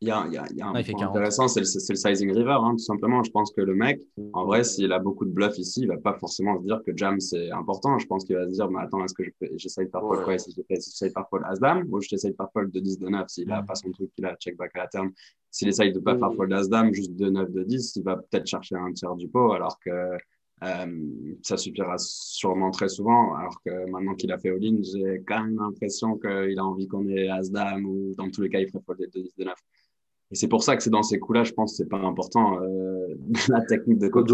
Il y a, il y a- il y a un Ah, point 40. intéressant, c'est le, c'est le sizing river, hein, tout simplement. Je pense que le mec, en vrai, s'il a beaucoup de bluff ici, il va pas forcément se dire que jam c'est important. Je pense qu'il va se dire, mais attends, est-ce que je j'essaye de faire fold Ouais. quoi Si j'essaye de faire fold As-Dame ou j'essaye de faire fold de 10 de 9 s'il a Mm. pas son truc, il a check back à la terme. S'il essaye de pas faire fold As-Dame, juste de 9 de 10, il va peut-être chercher un tiers du pot alors que euh, ça suffira sûrement très souvent. Alors que maintenant qu'il a fait all-in, j'ai quand même l'impression qu'il a envie qu'on ait As-Dame ou dans tous les cas, il ferait fold de 10 de 9. Et c'est pour ça que c'est dans ces coups-là, je pense que c'est pas important. Euh, la technique de coach,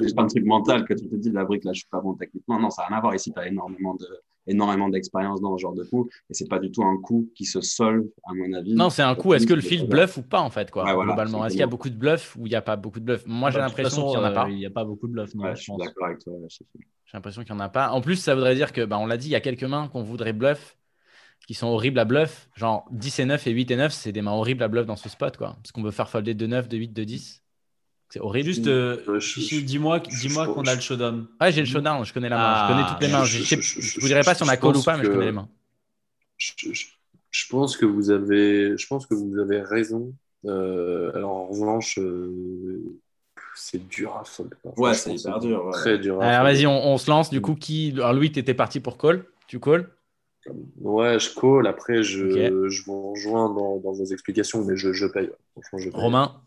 c'est pas un truc mental que tu te dis, la brique, là, je suis pas bon techniquement. Non, ça n'a rien à voir. Ici, tu as énormément de, énormément d'expérience dans ce genre de coup. Et c'est pas du tout un coup qui se solve, à mon avis. Non, c'est un coup. Est-ce que le field bluff ou pas, en fait, quoi, Ouais, voilà, globalement? Est-ce qu'il y a beaucoup de bluff ou il n'y a pas beaucoup de bluff? Moi, j'ai Bah, l'impression qu'il n'y en a euh, pas. Il n'y a pas beaucoup de bluff, non, Ouais, je je suis d'accord avec toi. J'ai l'impression qu'il n'y en a pas. En plus, ça voudrait dire que, bah, on l'a dit, il y a quelques mains qu'on voudrait bluff qui sont horribles à bluff. Genre 10 et 9 et 8 et 9, c'est des mains horribles à bluff dans ce spot, quoi. Parce qu'on veut faire folder de 9, de 8, de 10. C'est horrible. Juste, euh, dis-moi je- qu'on a le showdown. Ouais, j'ai le showdown, je connais la main, Ah, je connais toutes les mains. je- Je, je- je- je vous dirai pas si on a call ou pas, mais je connais les mains. je, je- je pense que vous avez, je pense que vous avez raison. Euh, alors en revanche, euh, c'est dur à fold. quoi. Ouais, c'est hyper dur, ouais. Très dur. à Alors vas-y, on, on se lance. Du coup, qui Alors Louis, t'étais parti pour call Tu call Ouais, je call. Après, je, je vous rejoins dans, dans vos explications, mais je, je paye. Franchement, je paye. Romain?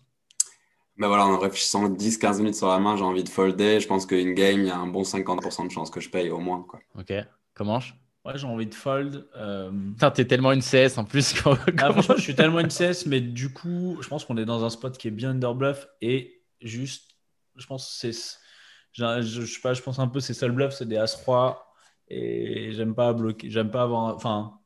Ben voilà, en réfléchissant 10-15 minutes sur la main, j'ai envie de folder. Je pense qu'une game, il y a un bon 50% de chance que je paye au moins. Quoi. Ok. Comment je? Ouais, j'ai envie de fold. euh, Putain, t'es tellement une CS en plus. Ah, franchement, je suis tellement une CS, mais du coup, je pense qu'on est dans un spot qui est bien underbluff et juste, je pense que c'est, je, je, je sais pas, je pense un peu c'est seul bluff, c'est des as roi et j'aime pas bloquer, j'aime pas avoir, enfin,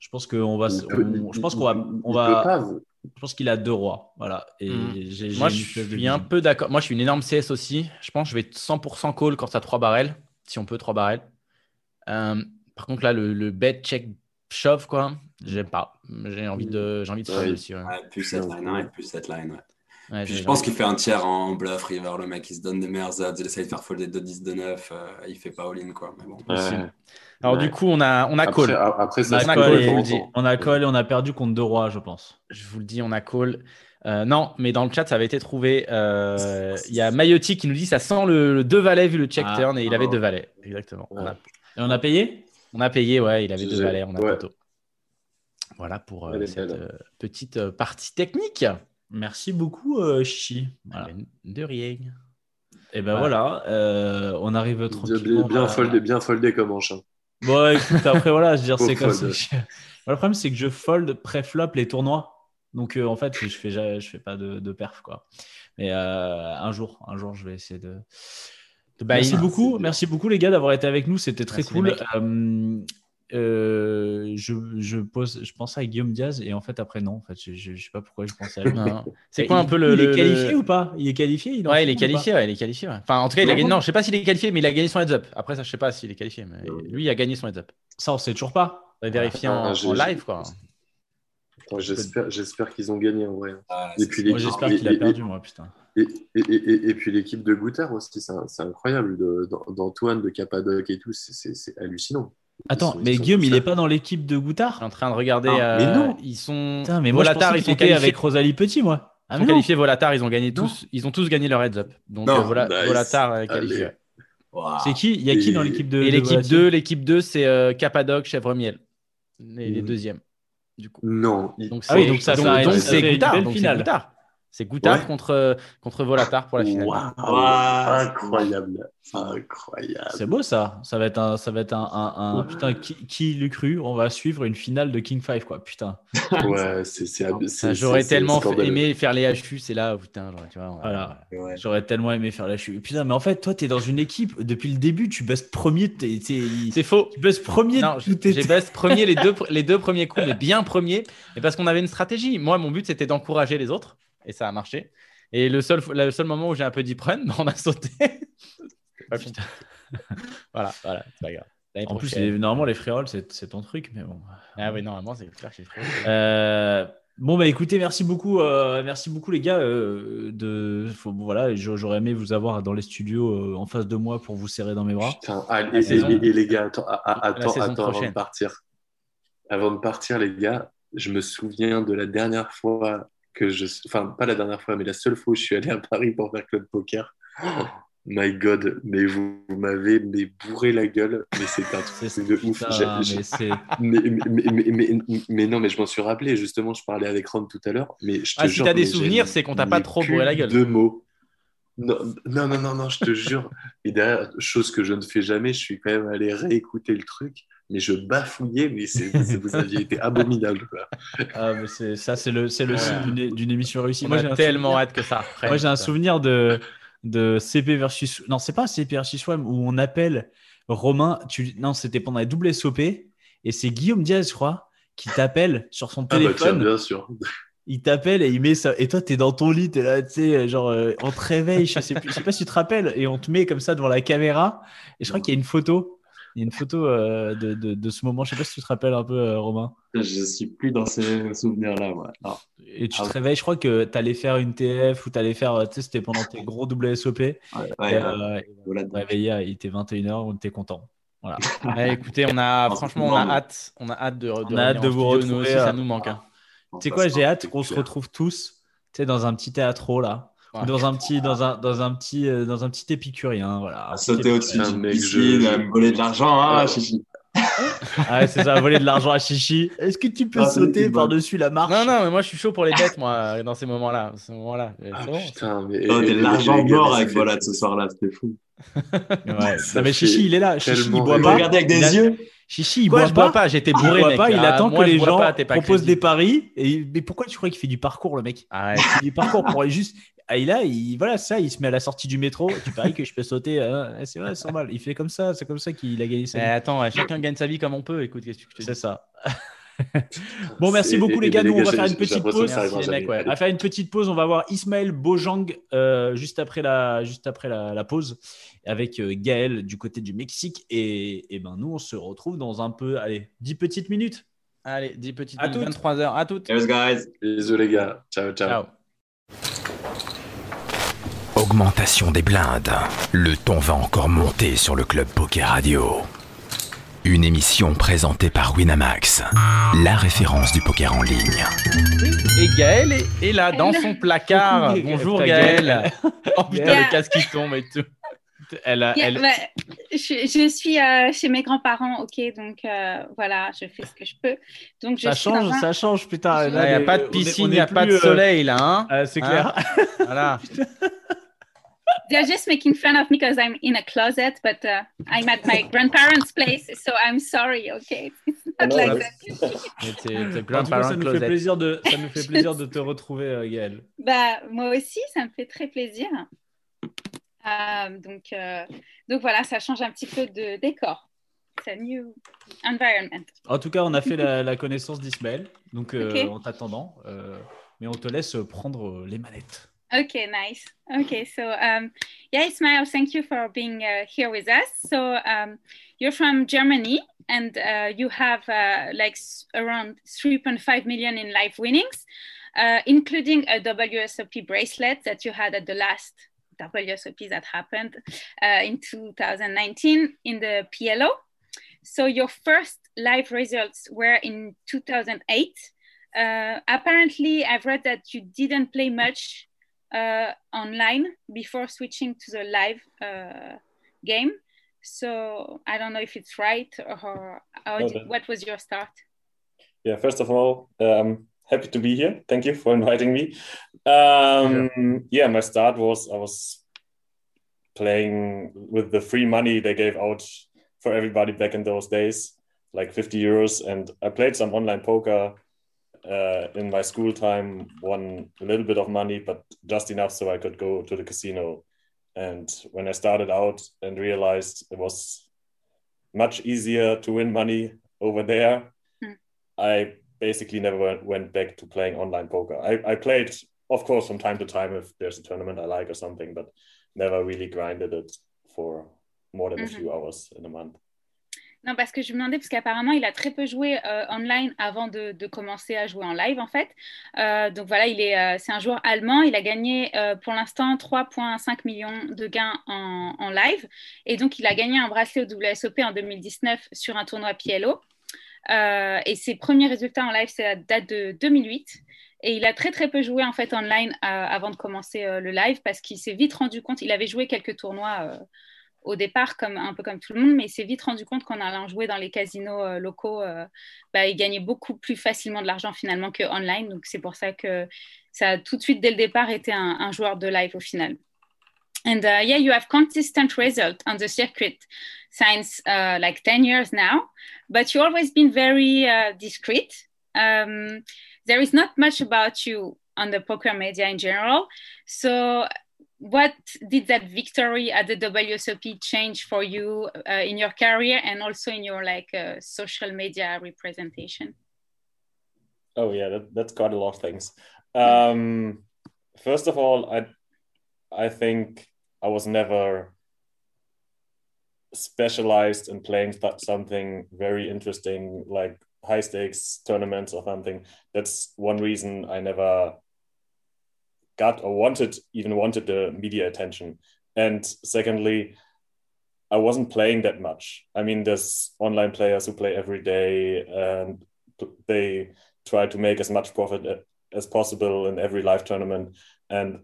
je pense qu'on va, on- je pense qu'on va, on va, je pense qu'il a deux rois, voilà. Et Hmm. j'ai, j'ai Moi, une je espèce de suis un peu d'accord. Moi, je suis une énorme CS aussi. Je pense que je vais 100% call quand t'as 3 barrels, si on peut 3 barrels. Euh, par contre, là, le, le bet check shove, quoi, j'aime pas. J'ai envie de, j'ai envie de Ouais. Ouais. Ouais, plus cette line 1 et plus cette line. Ouais. Puis je pense qu'il fait un tiers en bluff river. Le mec, il se donne des meilleurs odds. Il essaye de faire folder de 10 de 9. euh, il fait pas all-in. Quoi. Mais bon. Ouais. Alors, Ouais. du coup, on a, on a Après, call. après, ça On a call et on a call et on a perdu contre deux rois, je pense. Je vous le dis, on a call. Euh, non, mais dans le chat, ça avait été trouvé. Euh, Il y a Mayotti qui nous dit ça sent le, le deux valets vu le check Ah, turn et il avait oh. deux valets. Exactement. On, a. Et on a payé? On a payé, ouais, il avait deux valets, on a ouais. poteau. Voilà pour euh, cette euh, petite euh, partie technique. Merci beaucoup, euh, Chichi. Voilà. De rien. Et ben voilà, euh, on arrive Bien, tranquillement. bien, à- foldé, bien foldé comme un chat. Bon, écoute, après, voilà, je veux dire, c'est comme ça. je- le problème, c'est que je fold pré-flop les tournois. Donc, euh, en fait, je fais, je fais pas de, de perf, quoi. Mais euh, un jour, un jour, je vais essayer de. De merci beaucoup, merci beaucoup, les gars, d'avoir été avec nous. C'était très Merci, cool. Euh, je, je, pose, je pensais à Guillaume Diaz et en fait, après, non. En fait, je, je, je sais pas pourquoi je pensais à lui. C'est quoi un il- peu le. Il est qualifié le- ou pas? Il est qualifié il Ouais, il est qualifié, ouais, il est qualifié. ouais. Enfin, en tout cas, il a Non. gagné. Non, je sais pas s'il est qualifié, mais il a gagné son heads up. Après, ça, je sais pas s'il est qualifié, mais lui, il a gagné son heads up. Ça, on sait toujours pas. On va vérifier Ah, en, live, quoi. J'espère j'espère qu'ils ont gagné en vrai. Ah, Et puis j'espère qu'il a et- perdu, moi, putain. Et, et, et, et- et puis l'équipe de Goutter aussi, c'est incroyable. de- d'An- D'Antoine, de Capadoc et tout, c'est hallucinant. Attends, sont- mais Guillaume, il ça. est pas dans l'équipe de Je suis Goutard en train de regarder. Ah, mais euh, non. Ils sont. Putain, mais moi, Volatar, ils sont qualifiés. avec Rosalie Petit, moi. Ah, Ils sont qualifiés Volatar, ils ont gagné Non. tous, ils ont tous gagné leur heads up. Donc Non. euh, Vola- Nice. Volatar est qualifié. C'est qui? Il y a qui Et- dans l'équipe de Et de l'équipe Volati 2, l'équipe 2, c'est euh, Capadoc, Chèvre Miel. Les, les Mhm. deuxièmes. Du coup. Non. Donc Ah oui, c'est- donc ça donc- ça Goutard. donc c'est finale. Goutard. C'est Goutard Ouais. contre, contre Volatar pour la finale. Waouh. incroyable, incroyable. C'est beau ça. Ça va être un, ça va être un, un- un- putain. Qui, qui l'eût cru? On va suivre une finale de King 5 quoi. Putain. Ouais, c'est J'aurais tellement aimé faire les HU, c'est là, putain, genre, tu vois. on- Voilà. Ouais. J'aurais tellement aimé faire la chute. Putain, mais en fait, toi, t'es dans une équipe depuis le début. Tu baisses premier. C'est faux. Tu baisses premier. Non, j'ai best premier les deux, les deux premiers coups, mais bien premier. Et parce qu'on avait une stratégie. Moi, mon but, c'était d'encourager les autres. Et ça a marché. Et le seul, le seul moment où j'ai un peu dit prenne, on a sauté. Compliqué. voilà, voilà, c'est pas grave. En plus, les- normalement, les free rolls, c'est c'est ton truc, mais bon. Ah oui, normalement, c'est clair que j'ai fait. Euh, bon bah écoutez, merci beaucoup, euh, merci beaucoup les gars. euh, de, faut- voilà, j'a- j'aurais aimé vous avoir dans les studios euh, en face de moi pour vous serrer dans mes bras. Putain, ah, et, saison- et- et les gars, attends, ah, ah, attends, attends avant de partir. Avant de partir, les gars, je me souviens de la dernière fois que je. Enfin, pas la dernière fois, mais la seule fois où je suis allé à Paris pour faire club poker. Oh, my god, mais vous, vous m'avez mais bourré la gueule, mais c'est un C'est truc de ouf. Mais non, mais je m'en suis rappelé. Justement, je parlais avec Ron tout à l'heure. Mais je te Ah, si jure, t'as des souvenirs, c'est qu'on t'a pas trop bourré la gueule. Deux mots. Non, non, non, non, non, je te jure. Et derrière, chose que je ne fais jamais, je suis quand même allé réécouter le truc, mais je bafouillais, mais c'est, c'est- vous aviez été abominable. Quoi. ah, mais c'est- ça, c'est le, c'est le Ouais. signe d'une- d'une émission réussie. On Moi, a j'ai tellement souvenir- hâte que ça reprenne. Moi, j'ai un souvenir de, de CP versus. Non, c'est pas CP versus WAM où on appelle Romain. Tu... Non, c'était pendant les doubles SOP. Et c'est Guillaume Diaz, je crois, qui t'appelle sur son Ah bah tiens, téléphone. bien sûr. il t'appelle et il met ça. Et toi, t'es dans ton lit, t'es là, tu sais, genre, euh, on te réveille. Je sais, plus, je sais pas si tu te rappelles. Et on te met comme ça devant la caméra. Et je crois qu'il y a une photo. Il y a une photo euh, de, de, de ce moment. Je sais pas si tu te rappelles un peu, euh, Romain. Je suis plus dans ces souvenirs-là, moi. Non. Et tu Ah te ouais. réveilles, je crois que t'allais faire une TF ou t'allais faire, euh, tu sais, c'était pendant tes gros WSOP. Et, Ouais, ouais, euh, voilà. te réveillait, il était 21h, on était content. Voilà. Ouais, écoutez, on a franchement, on a hâte, on a hâte de, de On a hâte de vous studio, nous retrouver, aussi, ça euh, nous manque. hein. Tu sais quoi, j'ai hâte qu'on se retrouve tous, tu sais, dans un petit théâtre là, Ouais. dans un petit, dans un, dans un petit, euh, dans un petit épicurien, voilà. Un sauter au-dessus d'une piscine, je- à me voler de l'argent, hein, Ouais. chichi. Ah ouais, c'est ça, voler de l'argent à Chichi. Est-ce que tu peux Ah, sauter par-dessus la marche Non, non, mais moi je suis chaud pour les bêtes, moi, dans ces moments-là. Ces moments-là. C'est Ah, bon. putain, mais. Oh, t'es de l'argent mort avec Volade ce soir-là, c'était fou. Ouais. Ça Non, mais Chichi, il est là. Chichi, il boit pas. Regardez avec des yeux. Chichi, il Quoi, boit je bois pas. pas, j'étais bourré, mec. pas, il Ah, attend moi, que les gens pas, proposent des paris. Et... Mais pourquoi tu crois qu'il fait du parcours, le mec? Il fait du parcours pour aller juste. Ah, il a, il, voilà, ça, il se met à la sortie du métro. Tu paries que je peux sauter. hein. c'est vrai, c'est normal. Il fait comme ça, c'est comme ça qu'il a gagné sa Eh, vie. attends, ouais, chacun gagne sa vie comme on peut. Écoute, qu'est-ce que te C'est ça. bon, merci beaucoup, les gars. Nous, on va faire une petite pause. Merci, mecs, ouais. On va faire une petite pause. On va voir Ismaël Bojang euh, juste après la, juste après la, la pause avec euh, Gaël du côté du Mexique. Et, et ben nous, on se retrouve dans un peu, allez, 10 petites minutes. Allez, 10 petites À minutes, toutes. 23h. À toutes. Cheers, guys. Bisous, les gars. Ciao, ciao. Ciao. Augmentation des blindes. Le ton va encore monter sur le Club Poker Radio. Une émission présentée par Winamax, la référence du poker en ligne. Et Gaël est, est là, dans son placard. Bonjour Gaël. Gaël. Oh putain, Gaël. le casque qui tombe et tout. Elle a, Yeah, elle- bah, je, je suis euh, chez mes grands-parents, ok, donc euh, voilà, je fais ce que je peux. Donc je ça change, un- ça change, putain. Il Il n'y a pas de piscine, il n'y a pas de euh, soleil là. Hein euh, c'est Hein clair. voilà. They're just making fun of me because I'm in a closet, but uh, I'm at my grandparents' place, so I'm sorry, okay? It's not non, like that. Ça nous fait plaisir de, ça nous fait plaisir de te retrouver, euh, Gaël. Bah, moi aussi, ça me fait très plaisir. Euh, donc, euh, donc voilà, ça change un petit peu de décor. C'est un new environment. En tout cas, on a fait la, la connaissance d'Ismaël, donc euh, en t'attendant, euh, mais on te laisse prendre les manettes. Okay, nice. Okay, so um, yeah, Ismail, thank you for being uh, here with us. So um, you're from Germany, and uh, you have uh, like around 3.5 million in live winnings, uh, including a WSOP bracelet that you had at the last WSOP that happened uh, in 2019 in the PLO. so your first live results were in 2008. Uh, apparently, I've read that you didn't play much uh, online before switching to the live uh, game. So I don't know if it's right or no, did, what was your start? Yeah, first of all, um, happy to be here. Thank you for inviting me. Um, yeah. yeah, my start was I was playing with the free money they gave out for everybody back in those days, like 50 euros. And I played some online poker uh, in my school time, won a little bit of money, but just enough so I could go to the casino. And when I started out and realized it was much easier to win money over there, mm. I basically never went back to playing online poker. I, I played, of course, from time to time if there's a tournament I like or something, but never really grinded it for more than mm -hmm. a few hours in a month. Non, parce que je me demandais, parce qu'apparemment, il a très peu joué euh, online avant de, de, commencer à jouer en live, en fait. Euh, donc voilà, il est, euh, c'est un joueur allemand. Il a gagné pour l'instant 3,5 millions de gains en, en, live. Et donc, il a gagné un bracelet au WSOP en 2019 sur un tournoi PLO. Euh, et ses premiers résultats en live, c'est la date de 2008. Et il a très très peu joué en fait online avant de commencer le live parce qu'il s'est vite rendu compte, il avait joué quelques tournois au départ comme un peu comme tout le monde, mais il s'est vite rendu compte qu'en allant jouer dans les casinos euh, locaux, euh, bah, il gagnait beaucoup plus facilement de l'argent finalement que online. Donc c'est pour ça que ça a tout de suite dès le départ été un joueur de live au final. And uh, yeah, you have consistent result on the circuit since uh, like 10 years now, but you always been very uh, discreet. Um, there is not much about you on the poker media in general. So what did that victory at the WSOP change for you uh, in your career and also in your like uh, social media representation? Oh yeah, that, that's quite a lot of things. Um, first of all, I I think I was never specialized in playing something very interesting like high stakes tournaments or something. That's one reason I never got or wanted even wanted the media attention. And secondly i wasn't playing that much. I mean there's online players who play every day and they try to make as much profit uh, as possible in every live tournament. And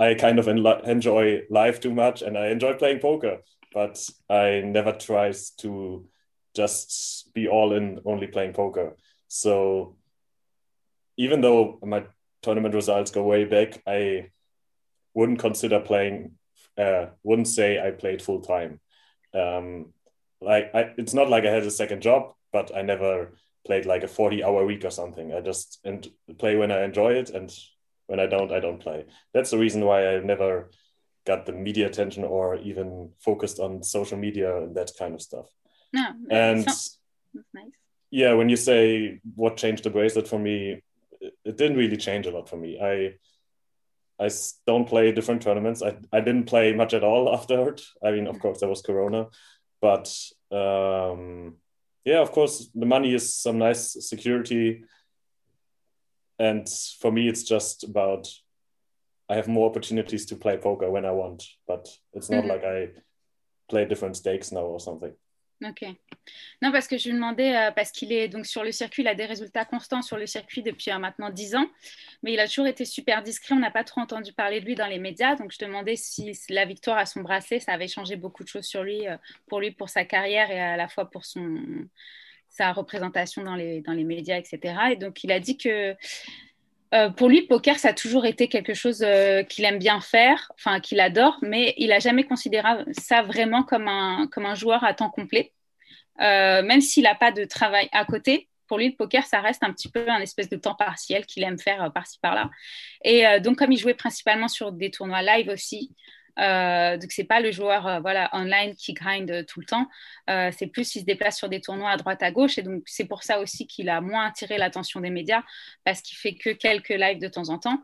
i kind of enjoy life too much and i enjoy playing poker but i never tries to just be all in only playing poker so even though my tournament results go way back, I wouldn't consider playing. Uh, wouldn't say I played full time. Um, like I, it's not like I had a second job, but I never played like a 40 hour week or something. I just and play when I enjoy it, and when I don't, I don't play. That's the reason why I never got the media attention or even focused on social media and that kind of stuff. No, and nice. yeah, when you say what changed the bracelet for me, it didn't really change a lot for me. I I don't play different tournaments. I, I didn't play much at all afterward. I mean, of course, there was Corona, but um, yeah, of course, the money is some nice security. And for me, it's just about I have more opportunities to play poker when I want, but it's not mm-hmm. like I play different stakes now or something. Ok. Non, parce que je lui demandais, euh, parce qu'il est donc sur le circuit, il a des résultats constants sur le circuit depuis euh, maintenant 10 ans, mais il a toujours été super discret. On n'a pas trop entendu parler de lui dans les médias. Donc, je demandais si la victoire à son bracelet, ça avait changé beaucoup de choses sur lui, euh, pour lui, pour sa carrière et à la fois pour son, sa représentation dans les, dans les médias, etc. Et donc, il a dit que euh, pour lui, poker, ça a toujours été quelque chose euh, qu'il aime bien faire, enfin qu'il adore, mais il n'a jamais considéré ça vraiment comme un, comme un joueur à temps complet. Euh, même s'il n'a pas de travail à côté, pour lui, le poker, ça reste un petit peu un espèce de temps partiel qu'il aime faire par-ci par-là. Et donc, comme il jouait principalement sur des tournois live aussi, euh, donc c'est pas le joueur euh, voilà online qui grind tout le temps. Euh, c'est plus il se déplace sur des tournois à droite à gauche et donc c'est pour ça aussi qu'il a moins attiré l'attention des médias parce qu'il fait que quelques lives de temps en temps.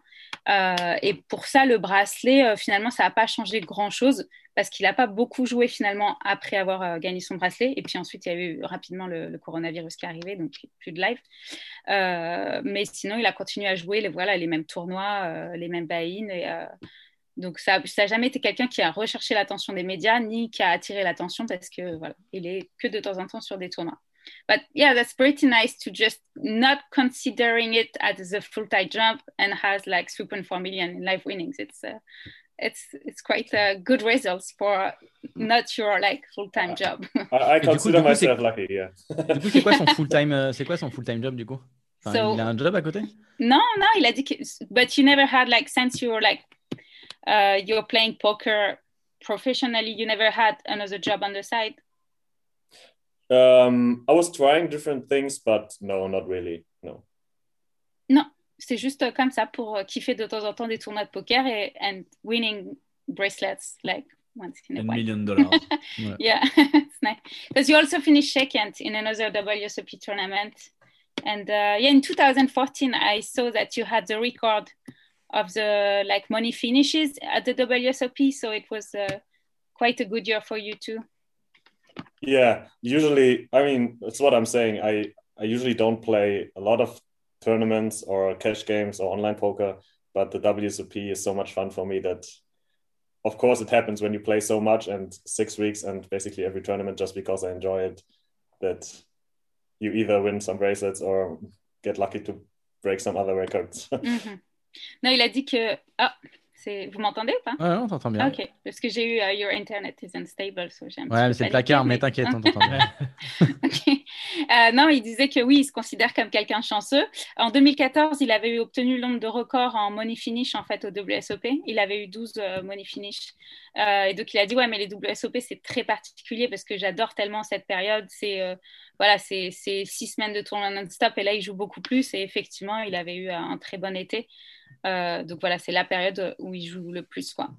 Euh, et pour ça le bracelet finalement ça n'a pas changé grand chose parce qu'il n'a pas beaucoup joué finalement après avoir gagné son bracelet et puis ensuite il y a eu rapidement le, coronavirus qui est arrivé donc plus de live. mais sinon il a continué à jouer les voilà les mêmes tournois, les mêmes buy-in donc ça n'a jamais été quelqu'un qui a recherché l'attention des médias ni qui a attiré l'attention parce que voilà, il est que de temps en temps sur des tournois. But yeah, that's pretty nice to just not considering it as a full-time job and has like 3.4 million in live winnings. It's uh, it's it's quite a good results for not your like full-time job. I, I Et du coup, consider du coup, c'est- myself lucky, yeah. Du coup, c'est quoi son full-time euh, c'est quoi son full-time job du coup? Enfin, So- Il a un job à côté? No, no, il a dit que, but you never had like since you were like uh, you're playing poker professionally, you never had another job on the side. Um, I was trying different things, but no, not really. No. Non, c'est juste comme ça pour euh, kiffer de temps en temps des tournois de poker et and winning bracelets like once in a Un while. million de dollars. Yeah, it's nice because you also finished second in another WSOP tournament, and uh, yeah, in 2014 I saw that you had the record of the like money finishes at the WSOP, so it was uh, quite a good year for you too. Yeah, usually, I mean, that's what I'm saying. I I usually don't play a lot of tournaments or cash games or online poker, but the WSOP is so much fun for me that, of course, it happens when you play so much and six weeks and basically every tournament just because I enjoy it. That you either win some bracelets or get lucky to break some other records. Mhm. Non, il a dit que ah, vous m'entendez ou pas? Ouais, on t'entend bien. Ok, parce que j'ai eu uh, your internet is unstable, so j'ai un petit Ouais, c'est le placard, mais mais- t'inquiète, on t'entend bien. Euh, non, il disait que oui, il se considère comme quelqu'un de chanceux. En 2014, il avait obtenu le nombre de records en money finish en fait au WSOP. Il avait eu 12 euh, money finish. Euh, et donc il a dit ouais, mais les WSOP c'est très particulier parce que j'adore tellement cette période. C'est euh, voilà, c'est six semaines de tournoi non-stop et là il joue beaucoup plus. Et effectivement, il avait eu un très bon été. Euh, donc voilà, c'est la période où il joue le plus quoi.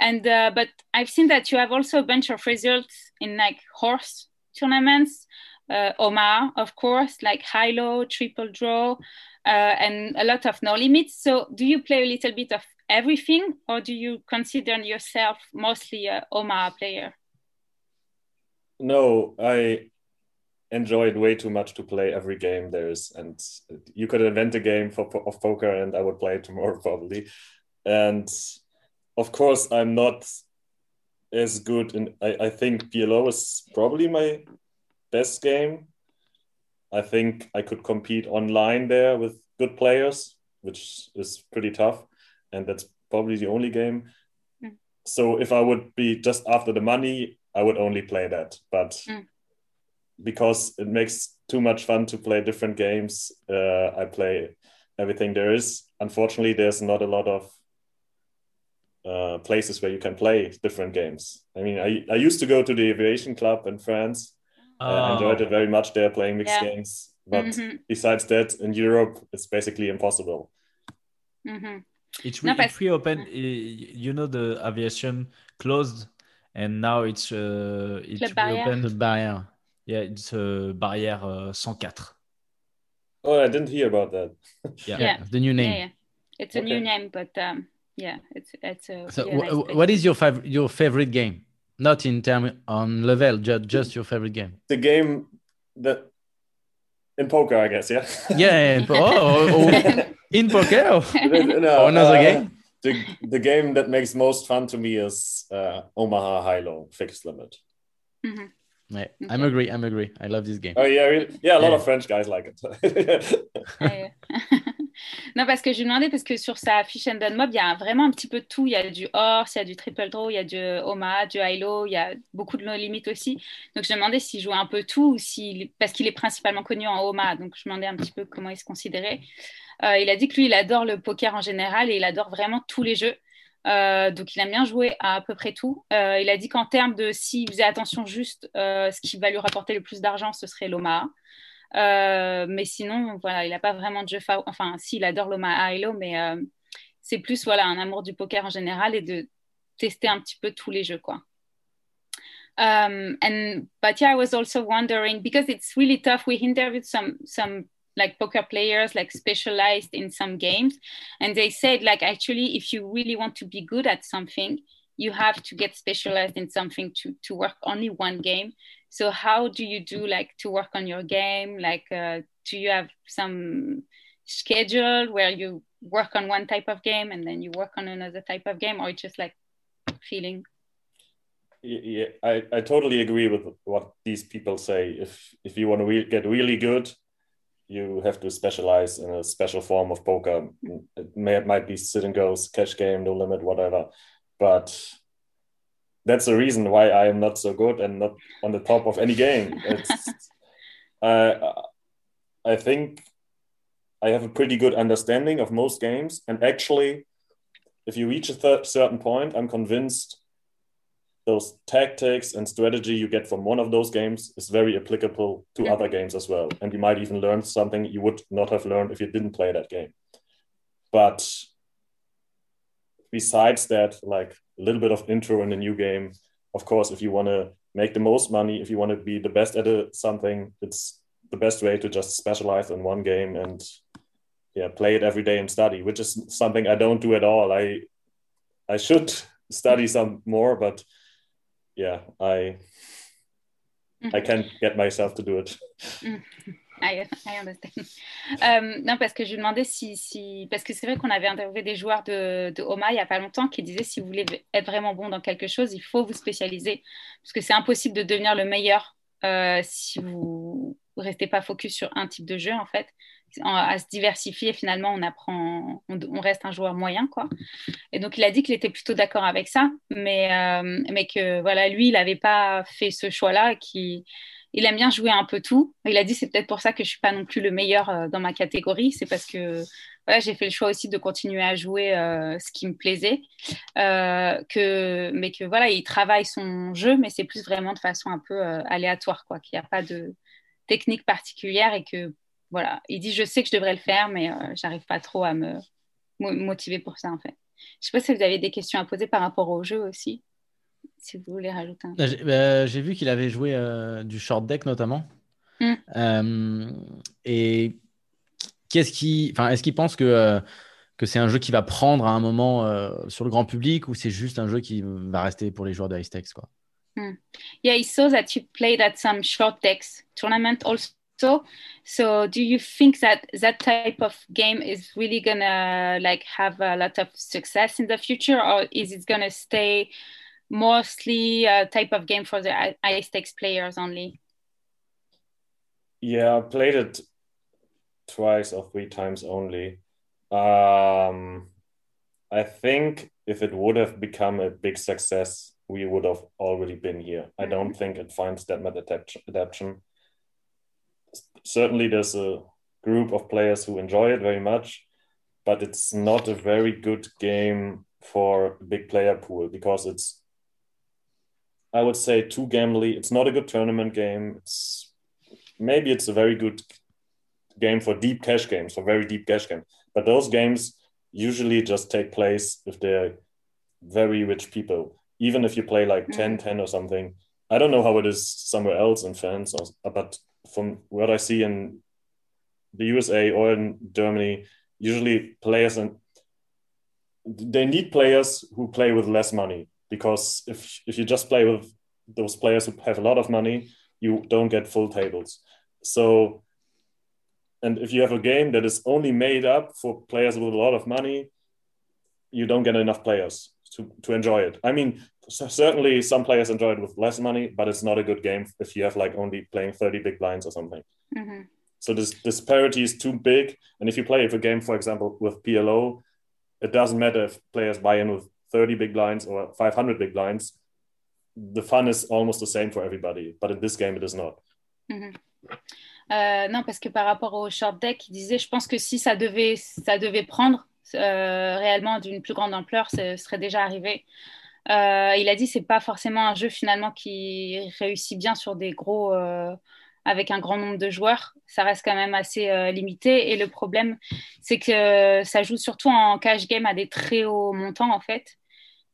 And uh, but I've seen that you have also a bunch of results in like horse tournaments, uh, Omaha, of course, like high low, triple draw, uh, and a lot of no limits. So, do you play a little bit of everything, or do you consider yourself mostly a Omaha player? No, I enjoyed way too much to play every game there is, and you could invent a game for of poker, and I would play it tomorrow probably. And of course, I'm not as good in. I, I think PLO is probably my best game. I think I could compete online there with good players, which is pretty tough, and that's probably the only game. Mm. So if I would be just after the money, I would only play that. But Mm. Because it makes too much fun to play different games, uh, I play everything there is. Unfortunately, there's not a lot of uh, places where you can play different games. I mean, I, I used to go to the aviation club in France. I Ah. enjoyed it very much there playing mixed Yeah. games. But Mhm, besides that, in Europe, it's basically impossible. mhm. It's, No, re- but- it's reopened. i- You know, the aviation closed, and now it's uh, it's Club Barrière. reopened. Notre barrière. Yeah, it's uh, barrière uh, 104. Oh, I didn't hear about that. Yeah. Yeah. The new name. Yeah, yeah. It's a new name, but um, yeah, it's it's a. So, really nice what is your fav- your favorite game? Not in term on level, just just your favorite game. The game that in poker, I guess, yeah. Yeah. in po- oh, oh, oh, in poker. no, Or another uh, game? The, the game that makes most fun to me is uh, Omaha High Low Fixed Limit. Mhm. Yeah, I'm agree. I'm agree. I love this game. Oh yeah, really? yeah. A lot Yeah. of French guys like it. Non, parce que je lui demandais, parce que sur sa fiche and Mob, il y a vraiment un petit peu de tout. Il y a du horse, il y a du triple draw, il y a du Omaha, du high-low, il y a beaucoup de no limit aussi. Donc, je me demandais s'il jouait un peu tout, ou s'il... parce qu'il est principalement connu en Omaha. Donc, je me demandais un petit peu comment il se considérait. Euh, il a dit que lui, il adore le poker en général et il adore vraiment tous les jeux. Euh, donc, il aime bien jouer à à peu près tout. Euh, il a dit qu'en termes de s'il faisait attention juste, euh, ce qui va lui rapporter le plus d'argent, ce serait l'Omaha. Mais sinon, voilà, il n'a pas vraiment de jeu Enfin, si, il adore l'Omaha Hilo, mais euh, c'est plus voilà, un amour du poker en général et de tester un petit peu tous les jeux, quoi. Um, and but yeah, I was also wondering because it's really tough. We interviewed some some like poker players like specialized in some games, and they said like actually, if you really want to be good at something, you have to get specialized in something to to work only one game. So how do you do like to work on your game? Like, uh, do you have some schedule where you work on one type of game and then you work on another type of game, or just like feeling? Yeah, I, I totally agree with what these people say. If if you want to re- get really good, you have to specialize in a special form of poker. It, may, it might be sit and goes, cash game, no limit, whatever. But that's the reason why I am not so good and not on the top of any game. Uh, I think I have a pretty good understanding of most games. And actually, if you reach a certain point, I'm convinced those tactics and strategy you get from one of those games is very applicable to other games as well. And you might even learn something you would not have learned if you didn't play that game. But besides that, like a little bit of intro in a new game, of course, if you want to make the most money, if you want to be the best at a, something, it's the best way to just specialize in one game and yeah, play it every day and study, which is something I don't do at all. I I should study some more, but yeah, I I can't get myself to do it. I, I understand. Euh, non, parce que je lui demandais si, si parce que c'est vrai qu'on avait interviewé des joueurs de, de Oma il n'y a pas longtemps qui disaient si vous voulez être vraiment bon dans quelque chose, il faut vous spécialiser parce que c'est impossible de devenir le meilleur euh, si vous restez pas focus sur un type de jeu en fait. À se diversifier, finalement, on apprend, on, reste un joueur moyen, quoi. Et donc, il a dit qu'il était plutôt d'accord avec ça, mais, euh, mais que voilà, lui, il n'avait pas fait ce choix-là, qu'il il aime bien jouer un peu tout. Il a dit c'est peut-être pour ça que je suis pas non plus le meilleur euh, dans ma catégorie. C'est parce que voilà, j'ai fait le choix aussi de continuer à jouer euh, ce qui me plaisait. Que, mais que voilà, il travaille son jeu, mais c'est plus vraiment de façon un peu aléatoire, quoi. Qu'il n'y a pas de technique particulière et que voilà, il dit je sais que je devrais le faire, mais euh, j'arrive pas trop à me motiver pour ça en fait. Je sais pas si vous avez des questions à poser par rapport au jeu aussi si vous voulez rajouter un J'ai bah, vu qu'il avait joué euh, du short deck notamment. Mm. Euh, et qu'est-ce qui, enfin, est-ce qu'il pense que euh, que c'est un jeu qui va prendre à un moment sur le grand public ou c'est juste un jeu qui va rester pour les joueurs de high stakes quoi? Mm. Yeah, he saw that you played at some short decks tournament also. So, do you think that that type of game is really gonna like have a lot of success in the future, or is it gonna stay mostly a type of game for the high stakes players only? Yeah, I played it twice or three times only. Um, I think if it would have become a big success, we would have already been here. Mm-hmm. I don't think it finds that much adaptation. Certainly, there's a group of players who enjoy it very much, but it's not a very good game for a big player pool because it's I would say too gambly. It's not a good tournament game. It's maybe it's a very good game for deep cash games, for very deep cash games. But those games usually just take place if they're very rich people. Even if you play like hmm. 10 10 or something. I don't know how it is somewhere else in France, or, but from what I see in the USA or in Germany, usually players and they need players who play with less money because if if you just play with those players who have a lot of money, you don't get full tables. So, and if you have a game that is only made up for players with a lot of money, you don't get enough players to, to enjoy it. I mean, certainly some players enjoy it with less money, but it's not a good game if you have like only playing 30 big blinds or something. Mm-hmm. So this disparity is too big. And if you play a game, for example, with PLO, it doesn't matter if players buy in with 30 big blinds or 500 big blinds, the fun is almost the same for everybody. But in this game, it is not. Mm -hmm. euh, non, parce que par rapport au short deck, il disait, je pense que si ça devait, ça devait prendre euh, réellement d'une plus grande ampleur, ce serait déjà arrivé. Euh, il a dit, c'est pas forcément un jeu finalement qui réussit bien sur des gros, euh, avec un grand nombre de joueurs. Ça reste quand même assez euh, limité. Et le problème, c'est que ça joue surtout en cash game à des très hauts montants en fait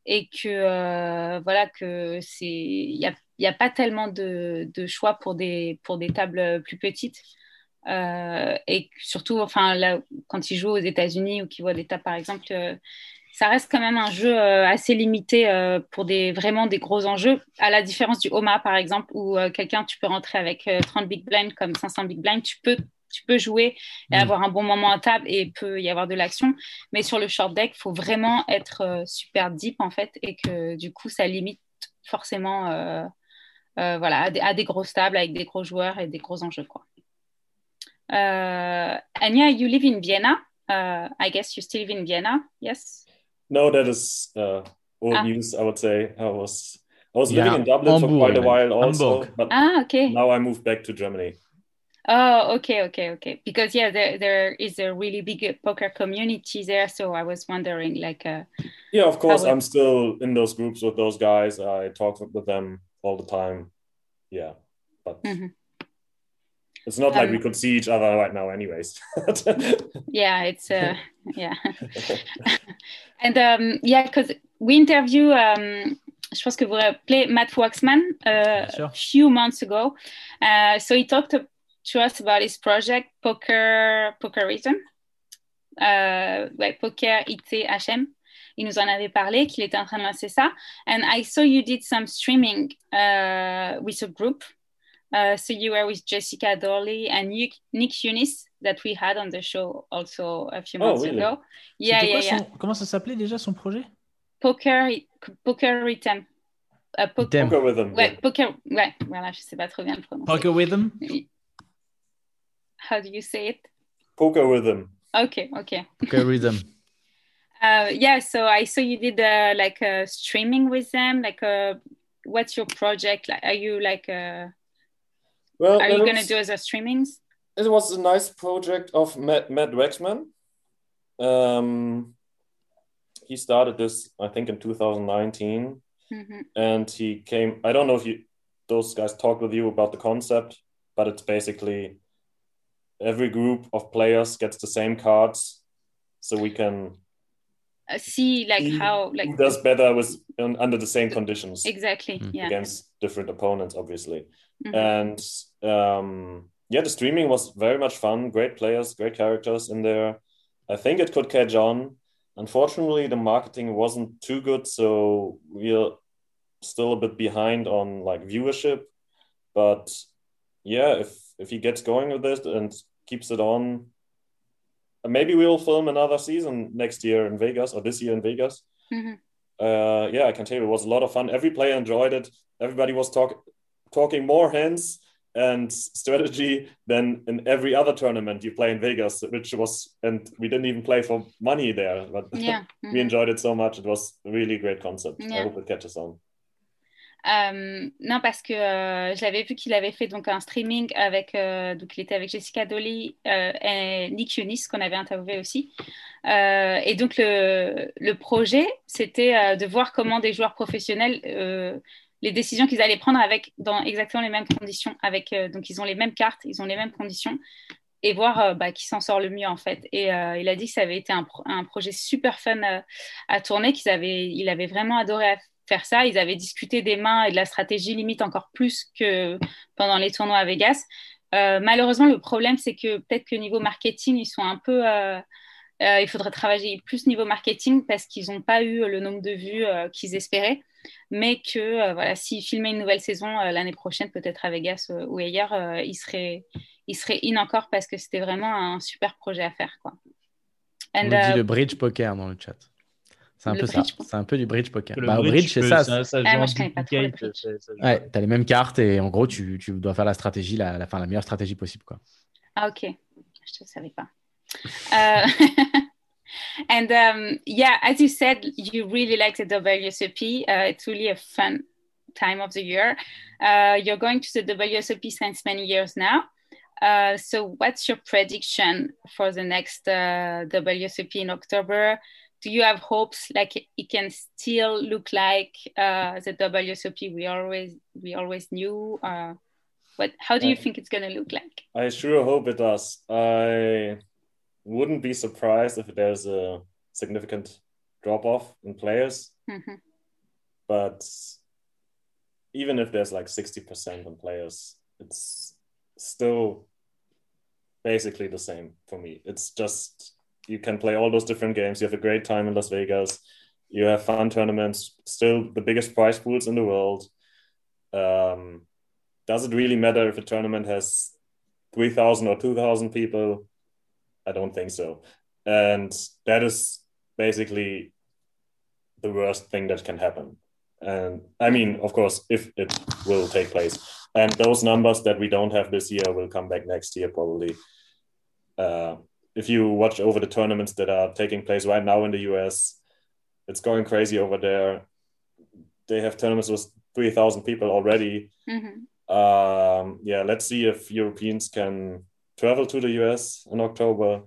et que voilà que c'est il n'y a, y a, pas tellement de, choix pour des pour des tables plus petites et surtout enfin là, quand ils jouent aux États-Unis ou qu'ils voient des tables par exemple ça reste quand même un jeu euh, assez limité euh, pour des vraiment des gros enjeux à la différence du Homa par exemple où quelqu'un tu peux rentrer avec 30 big blind comme 500 big blind tu peux tu peux jouer et Mm. avoir un bon moment à table et il peut y avoir de l'action. Mais sur le short deck, il faut vraiment être euh, super deep en fait et que du coup, ça limite forcément euh, euh, voilà, à, des, à des grosses tables avec des gros joueurs et des gros enjeux. Quoi. Uh, Anya, you live in Vienna? Uh, I guess you still live in Vienna. Yes? No, that is uh, old Ah. news. I would say I was I was Yeah, living in Dublin for quite a while also, Hamburg. but Ah, okay. now I moved back to Germany. Oh, okay, okay, okay. Because yeah, there there is a really big poker community there, so I was wondering, like, uh, Yeah, of course, I'm still in those groups with those guys. I talk with them all the time. Yeah, but Mhm. It's not like we Um, could see each other right now, anyways. yeah, it's uh, yeah, and um, yeah, because we interview, um, je pense que vous vous rappelez Matt Waxman uh, Bien a few months ago. Uh, so he talked to us about his project Poker Pokerism, uh, ouais, Poker ITHM. Il nous en avait parlé qu'il était en train de lancer ça. And I saw you did some streaming uh, with a group. Uh, so you were with Jessica Dorley and Nick, Nick Eunice that we had on the show also a few Oh, months really? ago. Yeah, C'était yeah, quoi yeah. son- Comment ça s'appelait déjà son projet Poker, poker rhythm. Uh, po- Item. Poker with them. Ouais, poker. Ouais, voilà, je sais pas trop bien le prononcer. Poker Rhythm How do you say it? Poker rhythm. Okay, okay. Poker Rhythm. Uh, yeah, so I saw you did uh, like uh, streaming with them. Like, uh, what's your project? Like, are you like, uh, Well, are you gonna do as a streamings? It was a nice project of Matt, Matt Waxman. Um, he started this, I think, in 2019. Mhm. and he came i don't know if you those guys talked with you about the concept but it's basically every group of players gets the same cards so we can Uh, see, like see how, like who does better with under the same conditions exactly? Mm. Yeah. against different opponents obviously Mhm. and um yeah the streaming was very much fun great players great characters in there i think it could catch on unfortunately the marketing wasn't too good so we're still a bit behind on like viewership but yeah if if he gets going with this and keeps it on maybe we'll film another season next year in vegas or this year in vegas Mhm. uh, yeah, I can tell you it was a lot of fun. Every player enjoyed it. Everybody was talk, talking more hands and strategy than in every other tournament you play in Vegas, which was, and we didn't even play for money there, but Yeah. we mhm. enjoyed it so much. It was a really great concept. I Yeah. hope it catches on. Euh, non, parce que euh, je l'avais vu qu'il avait fait donc un streaming avec, euh, donc il était avec Jessica Dolly euh, et Nick Yunis qu'on avait interviewé aussi. Euh, et donc le, le projet, c'était euh, de voir comment des joueurs professionnels, les décisions qu'ils allaient prendre avec dans exactement les mêmes conditions, avec euh, donc ils ont les mêmes cartes, ils ont les mêmes conditions et voir euh, bah, qui s'en sort le mieux en fait. Et euh, il a dit que ça avait été un, pro- un projet super fun à tourner, qu'ils avaient, il avait vraiment adoré faire ça. Ils avaient discuté des mains et de la stratégie limite encore plus que pendant les tournois à Vegas. Malheureusement, le problème, c'est que peut-être que niveau marketing, ils sont un peu. il faudrait travailler plus niveau marketing parce qu'ils n'ont pas eu le nombre de vues qu'ils espéraient. Mais que euh, voilà, s'ils filmaient une nouvelle saison euh, l'année prochaine, peut-être à Vegas euh, ou ailleurs, euh, ils, seraient, ils seraient in encore parce que c'était vraiment un super projet à faire. Quoi. On And, nous dit le bridge poker dans le chat. C'est un Le peu ça. C'est un peu du bridge poker. Le Bah, au bridge, c'est ça. ça, ça Ah, moi, je connais pas trop le bridge. Ouais, t'as les mêmes cartes et en gros, tu, tu dois faire la stratégie, la, la, enfin, la meilleure stratégie possible. Quoi. Ah, ok. Je ne savais pas. and um, yeah, as you said, you really like the WSOP. Uh, it's really a fun time of the year. Uh, you're going to the WSOP since many years now. Uh, so, what's your prediction for the next uh, WSOP in October? Do you have hopes like it can still look like uh, the WSOP we always we always knew? Uh, what? How do you Uh, think it's going to look like? I sure hope it does. I wouldn't be surprised if there's a significant drop off in players. Mhm. but even if there's like 60% on players it's still basically the same for me it's just you can play all those different games you have a great time in las vegas you have fun tournaments still the biggest prize pools in the world um, does it really matter if a tournament has 3,000 or 2,000 people? I don't think so. And that is basically the worst thing that can happen. And I mean, of course, if it will take place. And those numbers that we don't have this year will come back next year, probably. Uh, if you watch over the tournaments that are taking place right now in the US, it's going crazy over there. They have tournaments with 3,000 people already. Mhm. Um, yeah, let's see if Europeans can travel to the US in October.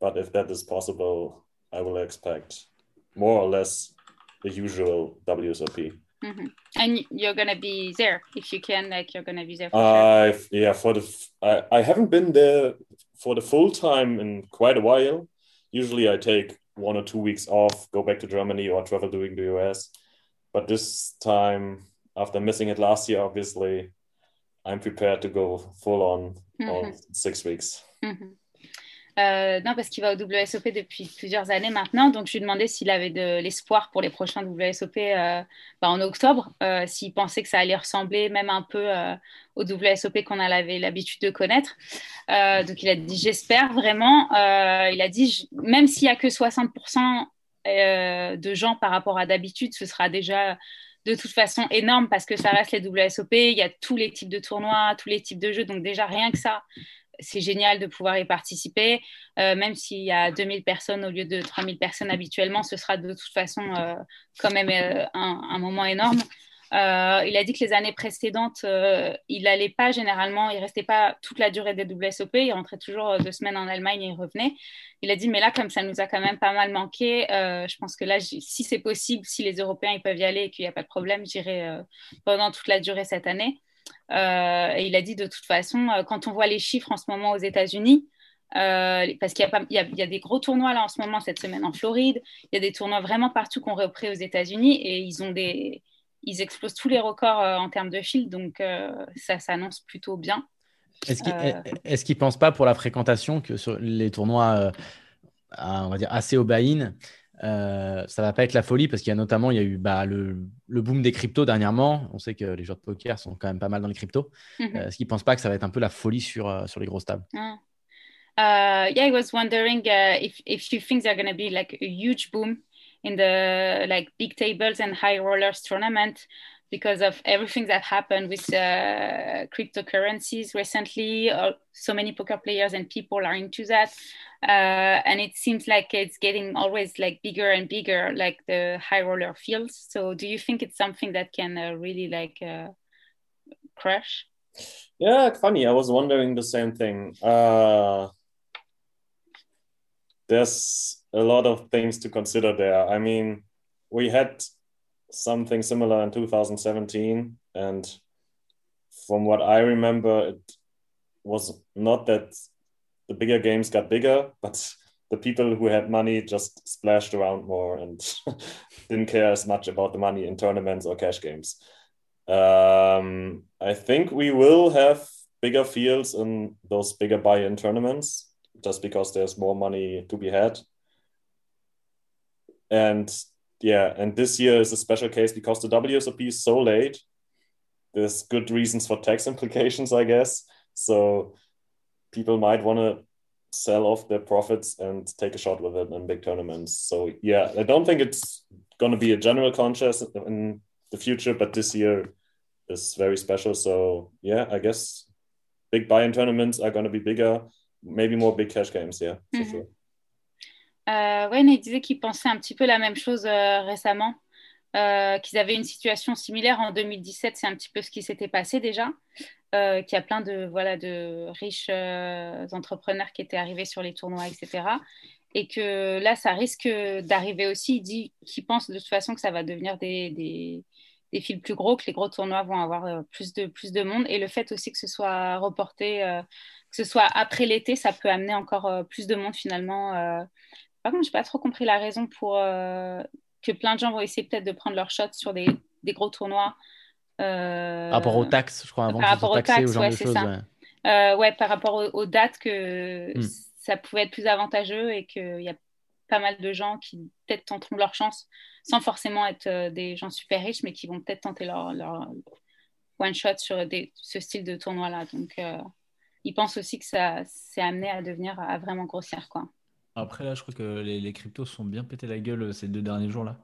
But if that is possible, I will expect more or less the usual WSOP. Mhm. And you're gonna be there if you can. Like you're gonna be there. For sure. Yeah for the f- I, I haven't been there for the full time in quite a while. Usually I take one or two weeks off, go back to Germany or travel during the US. But this time, after missing it last year, obviously, I'm prepared to go full on Mhm. six weeks. Mhm. Euh, non, parce qu'il va au WSOP depuis plusieurs années maintenant. Donc, je lui ai demandé s'il avait de l'espoir pour les prochains WSOP euh, bah, en octobre, euh, s'il pensait que ça allait ressembler même un peu au WSOP qu'on avait l'habitude de connaître. Donc, il a dit J'espère vraiment. Il a dit je- Même s'il n'y a que 60% euh, de gens par rapport à d'habitude, ce sera déjà de toute façon énorme parce que ça reste les WSOP. Il y a tous les types de tournois, tous les types de jeux. Donc, déjà, rien que ça c'est génial de pouvoir y participer. Euh, même s'il y a 2000 personnes au lieu de 3000 personnes habituellement, ce sera de toute façon euh, quand même euh, un, un moment énorme. Euh, il a dit que les années précédentes, euh, il n'allait pas généralement, il restait pas toute la durée des WSOP, il rentrait toujours euh, deux semaines en Allemagne et il revenait. Il a dit, mais là, comme ça nous a quand même pas mal manqué, je pense que là, si c'est possible, si les Européens ils peuvent y aller et qu'il n'y a pas de problème, j'irai pendant toute la durée cette année. Et il a dit de toute façon, quand on voit les chiffres en ce moment aux États-Unis, parce qu'il y y a- des gros tournois là en ce moment cette semaine en Floride, il y a des tournois vraiment partout qu'on repris aux États-Unis et ils ont des, ils explosent tous les records euh, en termes de field, donc euh, ça s'annonce plutôt bien. Est-ce Euh, est-ce qu'il pense pas pour la fréquentation que sur les tournois, à, on va dire assez au buy-in, euh, ça va pas être la folie? Parce qu'il y a notamment il y a eu bah, le, le boom des cryptos dernièrement. On sait que les joueurs de poker sont quand même pas mal dans les cryptos. Mhm. Euh, Est-ce qu'il pense pas que ça va être un peu la folie sur, sur les grosses tables? Ah. Uh, yeah, I was wondering uh, if if you think there's going to be like a huge boom in the like big tables and high rollers tournament because of everything that happened with uh, cryptocurrencies recently. So many poker players and people are into that, uh, and it seems like it's getting always like bigger and bigger, like the high roller fields. So, do you think it's something that can uh, really like uh, crush? Yeah, funny. I was wondering the same thing. Uh, there's a lot of things to consider there. I mean, we had something similar in 2017, and from what I remember, it was not that the bigger games got bigger, but the people who had money just splashed around more and didn't care as much about the money in tournaments or cash games. Um, I think we will have bigger fields in those bigger buy-in tournaments just because there's more money to be had. And yeah, and this year is a special case because the WSOP is so late. There's good reasons for tax implications, I guess. So people might want to sell off their profits and take a shot with it in big tournaments. So yeah, I don't think it's going to be a general contest in the future, but this year is very special. So yeah, I guess big buy-in tournaments are going to be bigger, maybe more big cash games. Yeah, for Mhm. sure. Euh, ouais, il disait qu'il pensait un petit peu la même chose euh, récemment, euh, qu'ils avaient une situation similaire en 2017, c'est un petit peu ce qui s'était passé déjà, euh, qu'il y a plein de, voilà, de riches entrepreneurs qui étaient arrivés sur les tournois, etc. Et que là, ça risque d'arriver aussi. Il dit qu'il pense de toute façon que ça va devenir des, des, fils plus gros, que les gros tournois vont avoir plus, de, plus de monde. Et le fait aussi que ce soit reporté, que ce soit après l'été, ça peut amener encore plus de monde finalement. Par contre, je n'ai pas trop compris la raison pour euh, que plein de gens vont essayer peut-être de prendre leur shot sur des, des gros tournois. Euh, Par rapport aux taxes, je crois, avant par rapport aux taxes, ou genre ouais, de c'est choses. ça. ouais. Euh, ouais, par rapport aux, aux dates, que Hmm. ça pouvait être plus avantageux et qu'il y a pas mal de gens qui peut-être tenteront leur chance sans forcément être des gens super riches, mais qui vont peut-être tenter leur, leur one shot sur des, ce style de tournoi-là. Donc, euh, il pense aussi que ça s'est amené à devenir à vraiment grossir quoi. Après, là, je crois que les, les cryptos sont bien pété la gueule euh, ces deux derniers jours-là.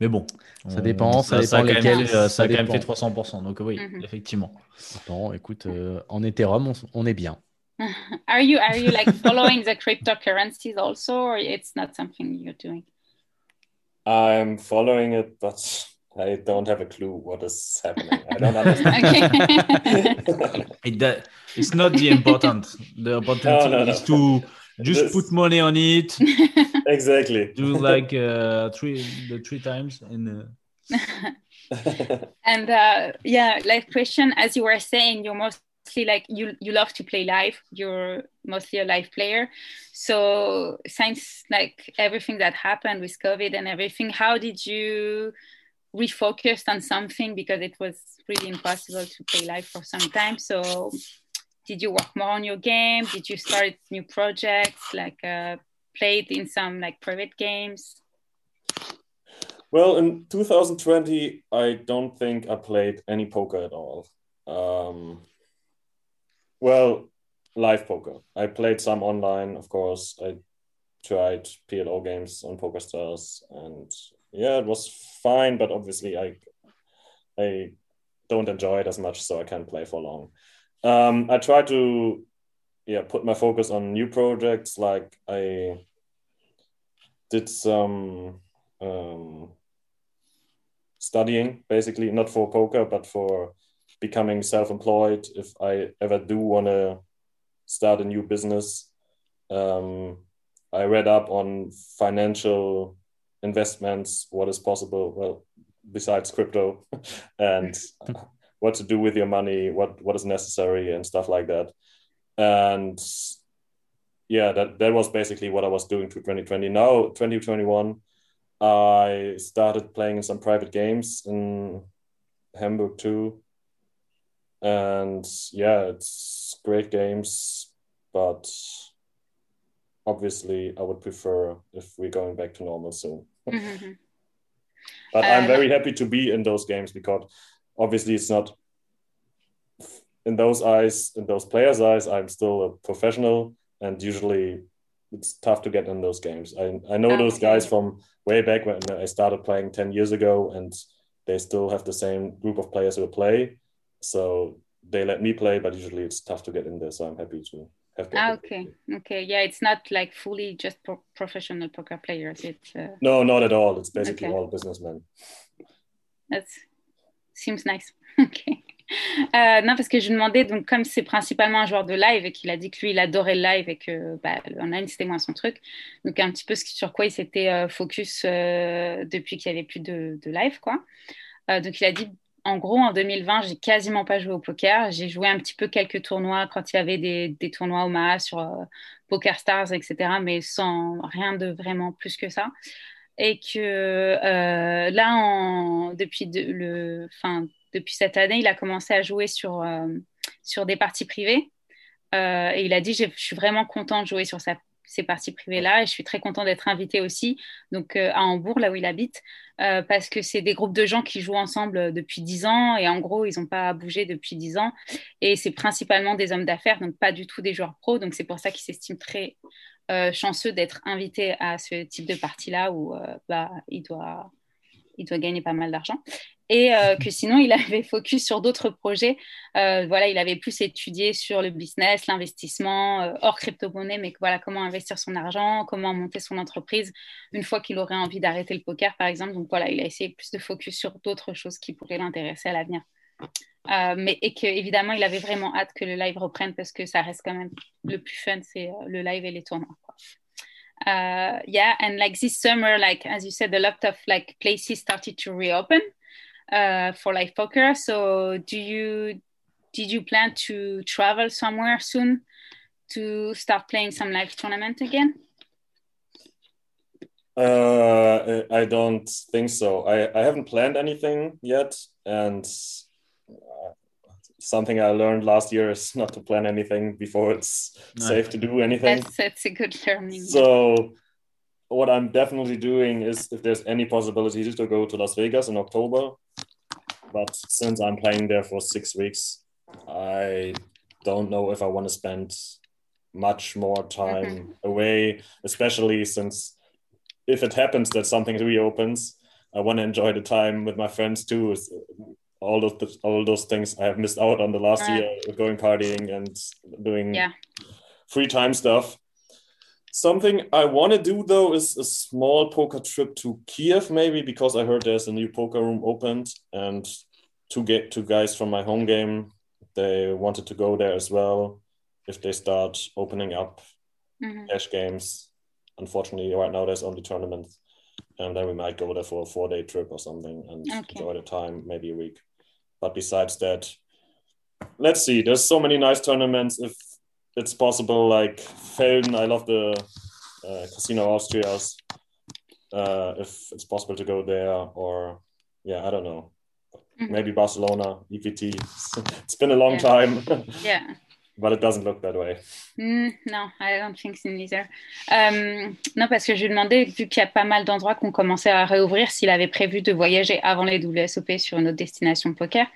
Mais bon. Ça dépend, ça, dépend a quand même lesquels, fait- ça, ça a quand même dépend. fait 300%. Donc, oui, Mhm. effectivement. Attends, écoute, euh, en Ethereum, on, on est bien. Are you are you like following the cryptocurrencies also, or it's not something you're doing? I'm following it, but I don't have a clue what is happening. I don't understand. It, that, it's not the important. The important No, thing no, no. is to just This- put money on it, exactly. do like uh, three the three times, and uh, and uh, yeah, like question, as you were saying, you're mostly like you you love to play live. You're mostly a live player. So since like everything that happened with COVID and everything, how did you refocus on something because it was really impossible to play live for some time? So did you work more on your game? Did you start new projects? Like uh, played in some like private games? Well, in 2020, I don't think I played any poker at all. Um, well, live poker. I played some online, of course. I tried PLO games on PokerStars, and yeah, it was fine. But obviously, I I don't enjoy it as much, so I can't play for long. Um, I try to yeah put my focus on new projects. Like I did some. Um, studying basically not for poker but for becoming self-employed if i ever do want to start a new business um, i read up on financial investments what is possible well besides crypto and what to do with your money what what is necessary and stuff like that and yeah that that was basically what i was doing to 2020 now 2021 I started playing in some private games in Hamburg too. And yeah, it's great games, but obviously I would prefer if we're going back to normal soon. Mhm. But I'm Um, very happy to be in those games because obviously it's not in those eyes, in those players' eyes, I'm still a professional and usually it's tough to get in those games. I, I know those guys from way back when I started playing 10 years ago and they still have the same group of players who play. So they let me play, but usually it's tough to get in there. So I'm happy to have the Ah, okay. Okay. Yeah, it's not like fully just pro- professional poker players. It's uh, No, not at all. It's basically Okay. all businessmen. that seems nice. ok. Euh, non, parce que je lui demandais, donc, comme c'est principalement un joueur de live et qu'il a dit que lui, il adorait le live et que bah, online, c'était moins son truc. Donc, un petit peu sur quoi il s'était euh, focus euh, depuis qu'il n'y avait plus de, de live, quoi. Donc, il a dit, en gros, en 2020, j'ai quasiment pas joué au poker. J'ai joué un petit peu quelques tournois quand il y avait des, des tournois Omaha sur Poker Stars, etc., mais sans rien de vraiment plus que ça. Et que euh, là, en, depuis, de- le, enfin, depuis cette année, il a commencé à jouer sur, euh, sur des parties privées. Euh, et il a dit, je suis vraiment content de jouer sur sa- ces parties privées-là et je suis très content d'être invité aussi donc, euh, à Hambourg, là où il habite, euh, parce que c'est des groupes de gens qui jouent ensemble euh, depuis 10 ans et en gros, ils n'ont pas bougé depuis 10 ans. Et c'est principalement des hommes d'affaires, donc pas du tout des joueurs pros. Donc c'est pour ça qu'il s'estime très euh, chanceux d'être invité à ce type de partie-là où bah, il, doit, il doit gagner pas mal d'argent. Et euh, que sinon, il avait focus sur d'autres projets. Euh, voilà, il avait plus étudié sur le business, l'investissement, euh, hors crypto-monnaie, mais voilà, comment investir son argent, comment monter son entreprise une fois qu'il aurait envie d'arrêter le poker, par exemple. Donc voilà, il a essayé plus de focus sur d'autres choses qui pourraient l'intéresser à l'avenir. Mais et que évidemment, il avait vraiment hâte que le live reprenne parce que ça reste quand même le plus fun, c'est le live et les tournois. Uh, yeah, and like this summer, like as you said, a lot of like places started to reopen uh, for live poker. So, do you did you plan to travel somewhere soon to start playing some live tournament again? Uh, I don't think so. I, I haven't planned anything yet, and uh, something I learned last year is not to plan anything before it's No. safe to do anything. That's that's a good learning. So, what I'm definitely doing is if there's any possibility to go to Las Vegas in October, but since I'm playing there for six weeks, I don't know if I want to spend much more time mm-hmm. away, especially since if it happens that something reopens, I want to enjoy the time with my friends too. All those all those things I have missed out on the last right. year, going partying and doing yeah. free time stuff. Something I want to do though is a small poker trip to Kiev, maybe because I heard there's a new poker room opened, and two get two guys from my home game, they wanted to go there as well. If they start opening up mm-hmm. cash games, unfortunately, right now there's only tournaments, and then we might go there for a four day trip or something and okay. enjoy the time, maybe a week. But besides that, let's see. There's so many nice tournaments. If it's possible. Like Felden, I love the uh, Casino Austrias. Uh, if it's possible to go there, or yeah, I don't know. Mm-hmm. Maybe Barcelona, EPT. it's been a long yeah. time. yeah. But it doesn't look that way. Mm, no, I don't think so neither. Um, non, parce que je lui demandais, vu qu'il y a pas mal d'endroits qu'on commençait à réouvrir, s'il avait prévu de voyager avant les WSOP sur une autre destination poker.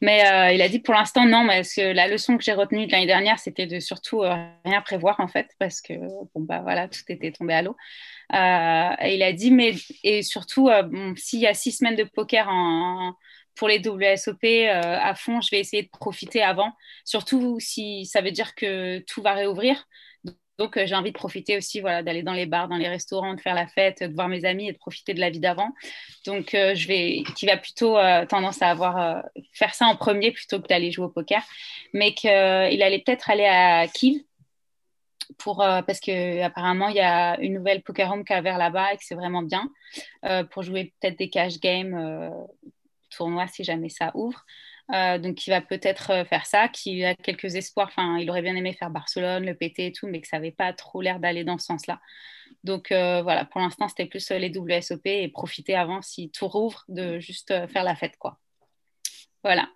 Mais euh, il a dit pour l'instant non, parce que la leçon que j'ai retenue de l'année dernière, c'était de surtout euh, rien prévoir en fait, parce que bon bah voilà, tout était tombé à l'eau. Euh, il a dit mais et surtout s'il y a six semaines de poker en pour les WSOP euh, à fond, je vais essayer de profiter avant, surtout si ça veut dire que tout va réouvrir. Donc, euh, j'ai envie de profiter aussi, voilà, d'aller dans les bars, dans les restaurants, de faire la fête, de voir mes amis et de profiter de la vie d'avant. Donc, euh, je vais, qui va plutôt tendance à avoir faire ça en premier plutôt que d'aller jouer au poker, mais qu'il allait peut-être aller à Kiev pour parce que apparemment il y a une nouvelle poker home qui a vers là-bas et que c'est vraiment bien pour jouer peut-être des cash games tournoi si jamais ça ouvre. Euh, donc, il va peut-être euh, faire ça, qu'il a quelques espoirs. Enfin, il aurait bien aimé faire Barcelone, le PT et tout, mais que ça n'avait pas trop l'air d'aller dans ce sens-là. Donc, euh, voilà, pour l'instant, c'était plus les WSOP et profiter avant, si tout rouvre, de juste faire la fête, quoi. Voilà.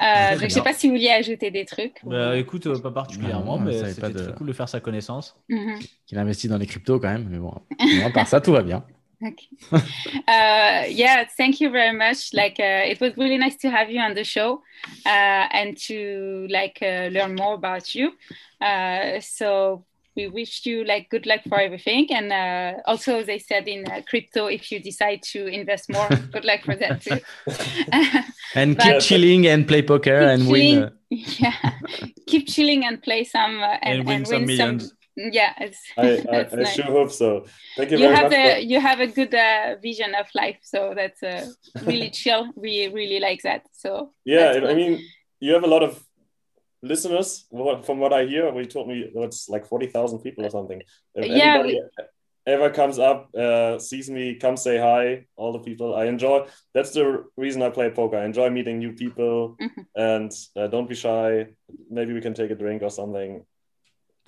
je ne sais pas si vous vouliez ajouter des trucs. Bah, écoute, pas particulièrement, mais c'était très cool de faire sa connaissance. Mhm. Qu'il investit dans les cryptos quand même, mais bon, à part ça, tout va bien. Okay. uh, yeah, thank you very much. Like, uh, it was really nice to have you on the show uh, and to like uh, learn more about you. Uh, so we wish you like good luck for everything. And uh, also, they said in crypto, if you decide to invest more, good luck for that too. and keep chilling and play poker and chilling, win. Yeah, keep chilling and play some and, and, win, and some win millions. some yeah it's, I, I, I nice. sure hope so. Thank you, you very have much a for... you have a good uh, vision of life so that's uh, really chill. We really like that so yeah i mean you have a lot of listeners. From what i hear we told me it's like 40,000 people or something. If yeah we... ever comes up uh, sees me come say hi all the people i enjoy that's the reason i play poker. I enjoy meeting new people mm-hmm. and uh, don't be shy. Maybe we can take a drink or something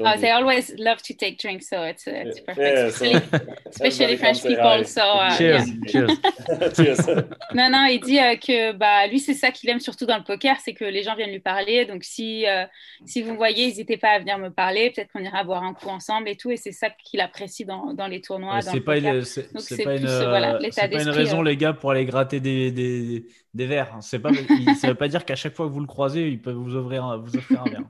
Oh, they always love to take drinks, so it's, uh, it's perfect. Yeah, so especially French people. So, uh, cheers, yeah. cheers. cheers. non, non, il dit euh, que bah, lui, c'est ça qu'il aime surtout dans le poker, c'est que les gens viennent lui parler. Donc, si, euh, si vous voyez, n'hésitez pas à venir me parler. Peut-être qu'on ira boire un coup ensemble et tout. Et c'est ça qu'il apprécie dans, dans les tournois. c'est pas, une, c'est, c'est pas, une, voilà, pas une raison, euh... les gars, pour aller gratter des, des, des verres. C'est pas, ça veut pas dire qu'à chaque fois que vous le croisez, ils peuvent vous offrir, vous offrir un verre.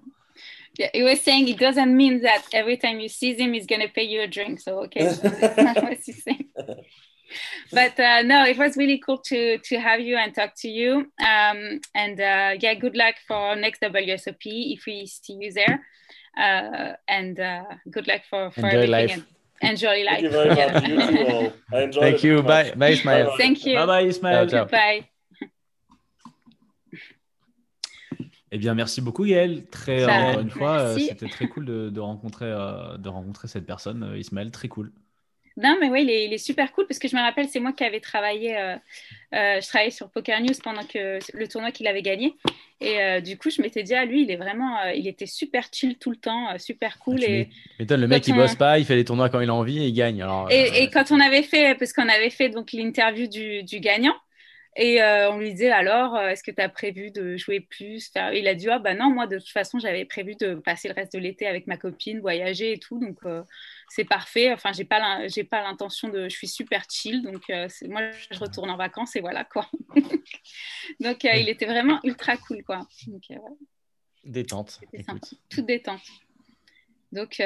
Yeah, he was saying it doesn't mean that every time you see him, he's going to pay you a drink. So, okay, that's not what he's saying. But uh, no, it was really cool to to have you and talk to you. Um, and uh, yeah, good luck for next WSOP if we see you there. Uh, and uh, good luck for, for enjoy everything. life. And enjoy life. Thank you very much. You too all. I enjoyed Thank it you. much. Bye, bye, Ismaël. Bye-bye. Thank you. Bye bye, Ismaël. Ciao, ciao. Bye. Eh bien, merci beaucoup, Yael. Très, Ça, encore une fois, euh, c'était très cool de, de rencontrer, euh, de rencontrer cette personne, euh, Ismaël. Très cool. Non, mais oui, il est, il est super cool parce que je me rappelle, c'est moi qui avais travaillé, euh, euh, je travaillais sur Poker News pendant que le tournoi qu'il avait gagné. Et euh, du coup, je m'étais dit, ah, lui, il est vraiment, euh, il était super chill tout le temps, euh, super cool. Tu et, m'étonnes, le mec, Quand il on- bosse pas, il fait les tournois quand il a envie et il gagne. Alors, et, euh, et quand on avait fait, parce qu'on avait fait donc l'interview du, du gagnant, et euh, on lui disait alors, euh, est-ce que tu as prévu de jouer plus faire... Il a dit, ah bah non, moi de toute façon, j'avais prévu de passer le reste de l'été avec ma copine, voyager et tout, donc euh, c'est parfait. Enfin, j'ai pas j'ai pas l'intention de, je suis super chill, donc moi je retourne en vacances et voilà quoi. donc il était vraiment ultra cool quoi. Donc. Détente. Toute détente. Donc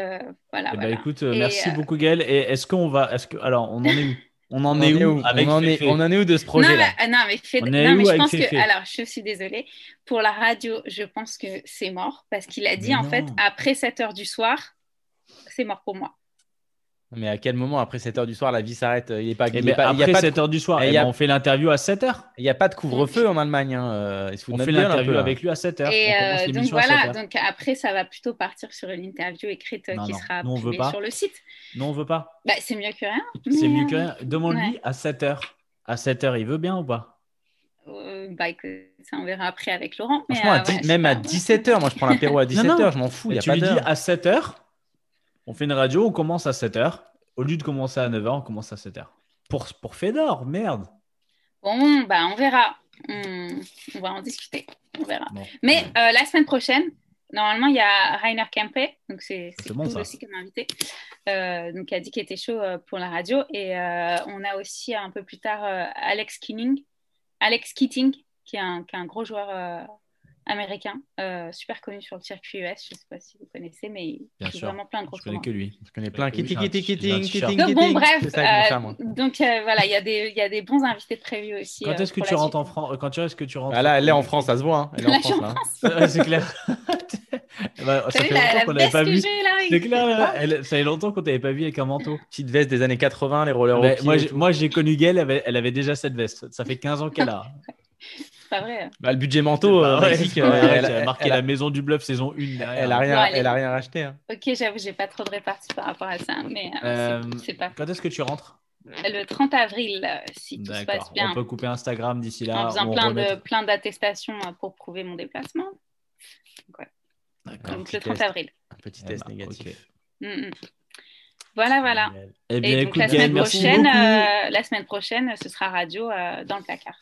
voilà. Eh ben, voilà. écoute, Et, merci beaucoup Gaël. Et est-ce qu'on va, est-ce que, alors, on en est On en On est où avec on, en est, Féfé on en est où de ce non, projet-là mais, ah, non, mais, fait- non, je avec pense que. Alors, je suis désolée. Pour la radio, je pense que c'est mort parce qu'il a dit Mais en fait, après 7 heures du soir, c'est mort pour moi. Mais à quel moment, après 7 heures du soir, la vie s'arrête Il n'y a pas, Eh il ben, est pas- il y a après pas de- 7 heures du soir, Eh, eh il y a- ben, on fait l'interview à 7 heures. il y a pas de couvre-feu en Allemagne. hein, euh, On fait l'interview là. avec lui à 7 heures. Et euh, donc l'émission à 7 voilà, donc après, ça va plutôt partir sur une interview écrite euh, Non, qui non, sera nous, on veut publiée pas. sur le site. Non, on veut pas. Bah, c'est mieux que rien. C'est mieux que rien. Demande-lui ouais. à 7 heures. À 7 heures, il veut bien ou pas? Euh, bah, écoute, ça, on verra après avec Laurent. mais, Franchement, à euh, dix- ouais, je sais même à pas. 17h, moi je prends l'apéro à 17h, non. je m'en fous, il Et n'y a Tu pas lui dis à 7 heures, on fait une radio, on commence à 7 heures. Au lieu de commencer à 9 heures, on commence à 7 heures. Pour, pour Fedor, merde. Bon, bah, on verra. On, on va en discuter. On verra. Bon. Mais euh, la semaine prochaine, normalement, il y a Rainer Kempe, donc c'est bon, cool ça. aussi comme invité, euh, donc qui a dit qu'il était chaud euh, pour la radio. Et euh, on a aussi un peu plus tard Alex Keating, Alex Keating, qui est un, qui est un gros joueur américain, euh, super connu sur le circuit US. Je ne sais pas si vous connaissez, mais il joue sûr. vraiment plein de gros Je connais que lui. Je connais plein. Kitty, kitty, kitty, kitty, Donc bon, bref, ça mon euh, donc euh, voilà, il y, a des- y a bons invités prévus aussi. Quand euh, est-ce que tu rentres en. France Quand est-ce que tu rentres là, elle est en France, ça se voit. hein. Elle est Là, en France, c'est clair. Bah, ça T'as fait la, longtemps qu'on n'avait pas vu. C'est clair, elle- ça fait longtemps qu'on t'avait pas vu avec un manteau. Petite veste des années 80, les rollers pied moi, j'ai- tout. moi, j'ai connu Gaëlle, elle avait, elle avait déjà cette veste. Ça fait 15 ans qu'elle a. Pas vrai. Bah, le budget manteau, euh, Ouais, Mexique, c'est euh, elle, elle a marqué elle a- la maison du bluff saison 1 derrière. elle a rien, elle a rien racheté. hein. Ok, j'avoue, j'ai pas trop de répartie par rapport à ça, mais euh, Euh, c'est- pas. Quand est-ce que tu rentres? Le 30 avril, si tout se passe bien, On peut couper Instagram d'ici en là. faisant on plein remet- de plein d'attestations pour prouver mon déplacement. D'accord. Donc le 30 test. avril. Un petit Eh test ben, négatif. Mm, mm. Voilà, voilà. Eh Et bien, donc écoute, la semaine prochaine, euh, la semaine prochaine, ce sera radio euh, dans le placard.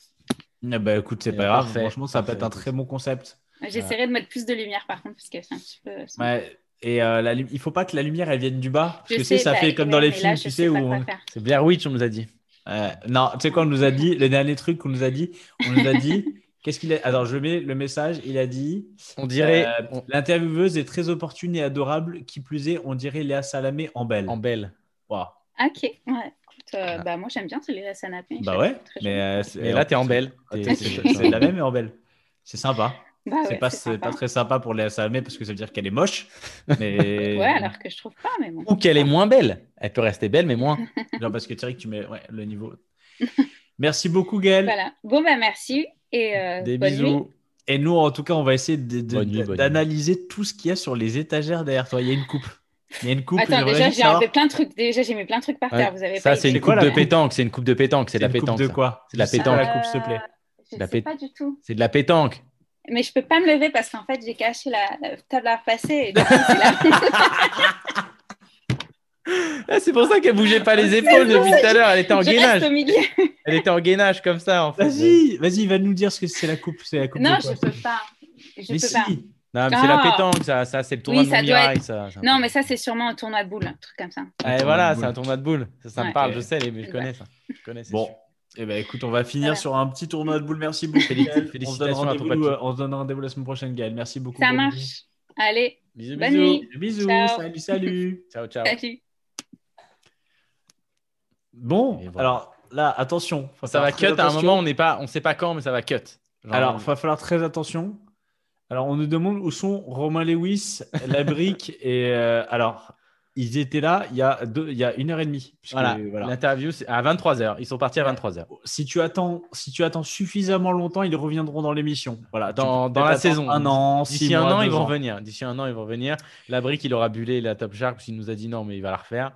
Eh ben, écoute, c'est pas ben, grave. parfait, Franchement, ça peut être un très bon concept. J'essaierai de mettre plus de lumière par contre, parce que c'est un petit peu. Ouais. Et euh, la il faut pas que la lumière elle vienne du bas. Parce Je que tu sais, ça bah, fait comme ouais, dans les films, là, tu sais, où. on-. C'est Blair Witch, on nous a dit. Euh, non, tu sais quoi, on nous a dit, le dernier truc qu'on nous a dit, on nous a dit, qu'est-ce qu'il a. Alors, je mets le message, il a dit On dirait euh, on- L'intervieweuse est très opportune et adorable, qui plus est, on dirait Léa Salamé en belle. en belle. Waouh. Ok, ouais. Écoute, euh, bah, moi j'aime bien celui-là, Sanapé. Bah ouais, mais, euh, Mais là, t'es en belle. C'est T'es- c'est- la même et en belle. C'est sympa. Bah c'est ouais, pas, pas très sympa pour Léa Salamé parce que ça veut dire qu'elle est moche. Mais... Ouais, alors que je trouve pas, mais bon. Ou qu'elle est moins belle. Elle peut rester belle, mais moins. Non, parce que Thierry, tu mets ouais, le niveau. Merci beaucoup, Gaël. Voilà. Bon, bah merci et euh, Des bonne bisous. nuit. Et nous, en tout cas, on va essayer de- de- d'analyser tout ce qu'il y a sur les étagères derrière toi. Il y a une coupe. Il y a une coupe. Attends, déjà j'ai plein de trucs. Déjà j'ai mis plein de trucs par Ouais. terre. Vous avez Ça, pas c'est une coupe de pétanque. C'est une coupe de pétanque. C'est de la pétanque. de quoi C'est de la pétanque. la coupe, s'il te plaît. Je sais pas du tout. C'est de la pétanque. Mais je peux pas me lever parce qu'en fait j'ai caché la, la table à repasser. C'est. Ah, c'est pour ça qu'elle bougeait pas les épaules depuis tout à l'heure. Elle était en je reste gainage. au milieu. Elle était en gainage comme ça, en fait. Vas-y, vas-y, va nous dire ce que c'est la coupe. C'est la coupe Non, de quoi je peux pas. Je Mais peux si. pas. Non, mais c'est la Ah. pétanque, ça. ça c'est le tournoi Oui, de Montmirail. être- Ça. Non, mais ça c'est sûrement un tournoi de boules, un truc comme ça. Ah, et tournoi voilà, de c'est un tournoi de boules. Ça, ça me parle, je sais, mais je Ouais. connais ça. Je connais, c'est Bon. Eh ben, écoute, on va finir Voilà. sur un petit tournoi de boules. Merci beaucoup. On, se donne félicitations à ton rendez-vous, euh, on se donne rendez-vous la semaine prochaine, Gaël. Merci beaucoup. Ça marche. Allez, Bisous, bonne bisous. nuit. nuit. Bisous. Ciao. Salut, salut. Ciao, ciao. Salut. Bon, voilà. alors là, attention. Ça va cut à un moment, on n'est pas, on sait pas quand, mais ça va cut. Alors, il va falloir très attention. Alors, on nous demande où sont Romain Lewis, la brique et euh, alors ils étaient là il y a deux, il y a une heure et demie. puisque, voilà, voilà. l'interview c'est à 23h. Ils sont partis à Ouais. 23h. Si tu attends, si tu attends suffisamment longtemps, ils reviendront dans l'émission. Voilà, tu Dans- peux dans peut-être la attendre saison. Un an, six D'ici un mois, an, ils vont ans. venir. D'ici un an, ils vont venir. La brique, il aura bulé la Top Shark parce qu'il nous a dit non, mais il va la refaire.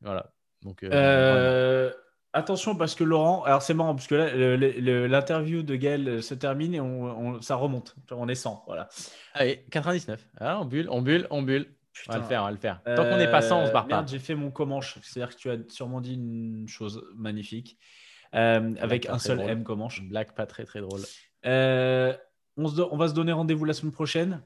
Voilà. Donc, euh, Euh, attention parce que Laurent, alors c'est marrant parce que là l'interview de Gaël se termine et on, on- ça remonte. On est 100, voilà. Allez, 99. Ah, on bulle, on bulle, on bulle. On va le faire, on va le faire. Tant qu'on n'est pas 100, on se barre Euh, pas. J'ai fait mon comanche. C'est-à-dire que tu as sûrement dit une chose magnifique. Euh, avec un seul drôle. M comanche. Une blague pas très très drôle. Euh, on, se do- on va se donner rendez-vous la semaine prochaine.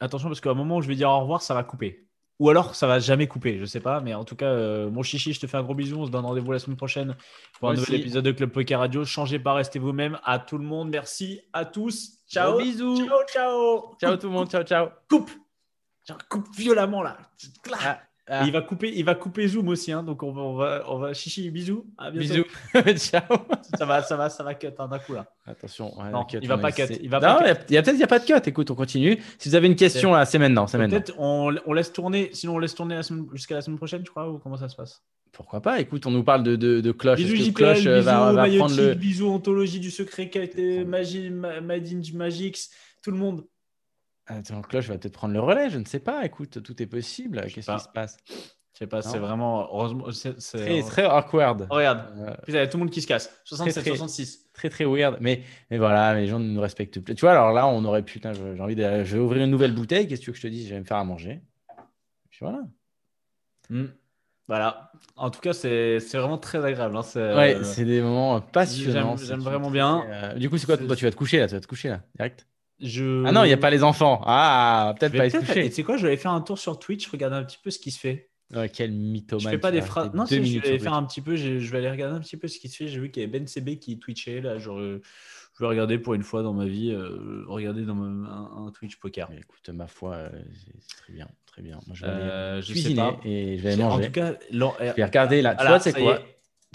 Attention parce qu'à un moment où je vais dire au revoir, ça va couper. Ou alors ça va jamais couper, je sais pas. Mais en tout cas, euh, mon chichi, je te fais un gros bisou. On se donne rendez-vous la semaine prochaine pour un nouvel aussi. épisode de Club Poker Radio. Changez pas, restez vous-même. À tout le monde, merci à tous. Ciao. Gros bisous. Ciao, ciao. Ciao tout le monde, ciao ciao. Coupe. Coupe violemment là. Ah, ah, il va couper, il va couper Zoom aussi, hein, donc on va, on va, on va, chichi, bisous, à bientôt. bisous. ciao. Ça va, ça va, ça va cut hein, d'un coup là. Attention. ouais, Non, cut, il va pas cut, il va non, pas a, il y a peut-être il y a pas de cut. Écoute, on continue. Si vous avez une question là, c'est maintenant, c'est maintenant. Peut-être on, on laisse tourner, sinon on laisse tourner la jusqu'à la semaine prochaine, tu crois, ou comment ça se passe? Pourquoi pas Écoute, on nous parle de, de, de cloche. Bisous JPL, cloche euh, bisous va, va prendre le. bisous Ontologie du secret, magie, ma- Made in Magix, tout le monde. Attends, cloche va peut-être prendre le relais. Je ne sais pas. Écoute, tout est possible. Qu'est-ce qui se passe? Je sais pas, c'est vraiment, heureusement, c'est... Très très awkward. Regarde, Euh, tout le monde qui se casse. 67, très. 66. très très weird. Mais, mais voilà, mais les gens ne nous respectent plus. Tu vois, alors là, on aurait pu. J'ai envie de. Je vais ouvrir une nouvelle bouteille. Qu'est-ce que tu veux que je te dise? Je vais me faire à manger. Puis voilà. Hmm. Voilà. En tout cas, c'est vraiment très agréable. hein, c'est- Ouais, euh, des moments passionnants. j'aime- vraiment bien. euh, du coup, c'est quoi? Toi, tu vas te coucher là Tu vas te coucher là, direct? Je... Ah non, il n'y a pas les enfants. Ah, peut-être pas peut-être- coucher. Et tu sais quoi, je vais faire un tour sur Twitch, regarder un petit peu ce qui se fait. Ouais, quel mythomane. Je fais pas des phrases. Non, si, je vais faire un petit peu. Je je vais aller regarder un petit peu ce qui se fait. J'ai vu qu'il y avait Ben CB qui twitchait. Là, genre, euh, je vais regarder pour une fois dans ma vie, euh, regarder dans ma- un, un Twitch poker. Mais écoute, ma foi, euh, c'est très bien, très bien. Moi, je vais Euh, aller je sais cuisiner pas. et je vais aller En manger. tout cas, je vais regarder là. Tu vois, c'est quoi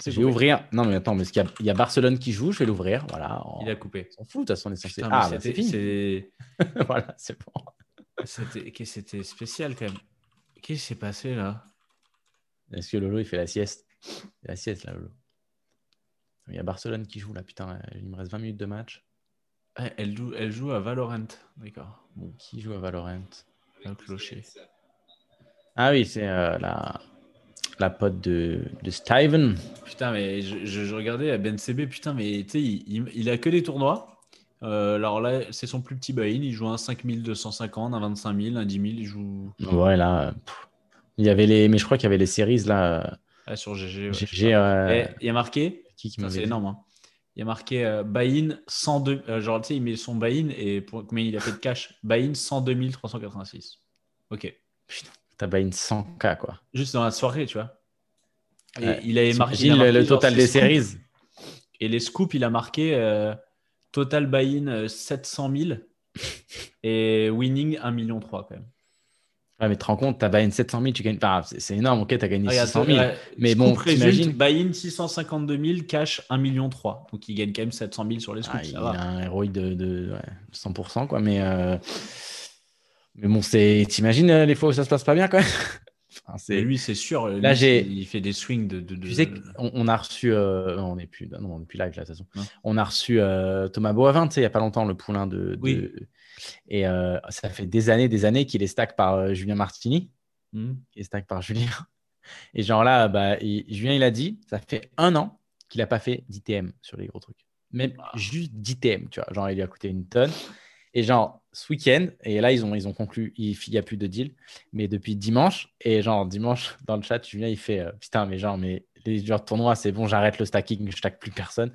Je vais coupé. ouvrir. Non, mais attends, y, a- il y a Barcelone qui joue? Je vais l'ouvrir. Voilà. On Il a coupé. s'en fout. De toute façon, on est censé. Putain, mais Ah, bah, c'est c'était- fini. voilà, c'est bon. C'était spécial quand même. Qu'est-ce qui s'est passé là? Est-ce que Lolo, il fait la sieste? Il La sieste, là, Lolo. Il y a Barcelone qui joue là. Putain, il me reste 20 minutes de match. Ah, elle, joue, elle joue à Valorant. D'accord. Bon, qui joue à Valorant? Un clocher. Ah oui, c'est euh, la, la pote de, de Steven. Putain, mais je, je- je regardais à Ben CB, putain, mais tu sais, il, il- il a que des tournois. Euh, alors là, c'est son plus petit buy-in. Il joue un 5250, un 25 000, un 10 000. Il joue Ouais, là. pff. Il y avait les. Mais je crois qu'il y avait les séries là. ah, sur GG. ouais, euh, Et il y a marqué, Qui qui putain, c'est énorme, hein. il y a marqué euh, buy-in 102. euh, genre, tu sais, il met son buy-in et pour combien il a fait de cash Buy-in 102 386. Ok. T'as pas une 100K quoi. Juste dans la soirée, tu vois. Et Ouais. il avait marqué. T'imagines il a le, marqué, le genre, total des séries. Et les scoops, il a marqué euh, total buy-in euh, 700 000 et winning 1 million 3 quand même. Ouais, mais tu te rends compte, t'as buy-in 700 000, tu gagnes. Enfin, c'est énorme, ok, t'as gagné Regarde, 600 000. ouais, mais bon, t'imagines. buy-in 652 000, cash 1 million 3. Donc il gagne quand même 700 000 sur les scoops. Ah, il a va. un héroïque de, de ouais, 100%, quoi. Mais, euh, mais bon, c'est. T'imagines euh, les fois où ça se passe pas bien, quand même Enfin, c'est- lui, c'est sûr. Là, lui, j'ai- Il fait des swings de. de, de- Tu sais qu'on on a reçu. euh, non, on n'est plus, non, on est plus live là, de toute façon. Non. On a reçu euh, Thomas Boivin, tu sais, il n'y a pas longtemps, le poulain de. de- Oui. Et euh, ça fait des années, des années qu'il est stack par euh, Julien Martini, Hmm. qui est stack par Julien. Et genre là, bah, il- Julien, il a dit, ça fait un an qu'il n'a pas fait d'ITM sur les gros trucs. Même juste d'ITM, tu vois. Genre, il lui a coûté une tonne. Et genre, ce week-end, et là, ils ont, ils ont conclu, il n'y a plus de deal, mais depuis dimanche, et genre, dimanche, dans le chat, Julien, il fait, euh, putain, mais genre, mais les joueurs de tournoi, c'est bon, j'arrête le stacking, je stack plus personne.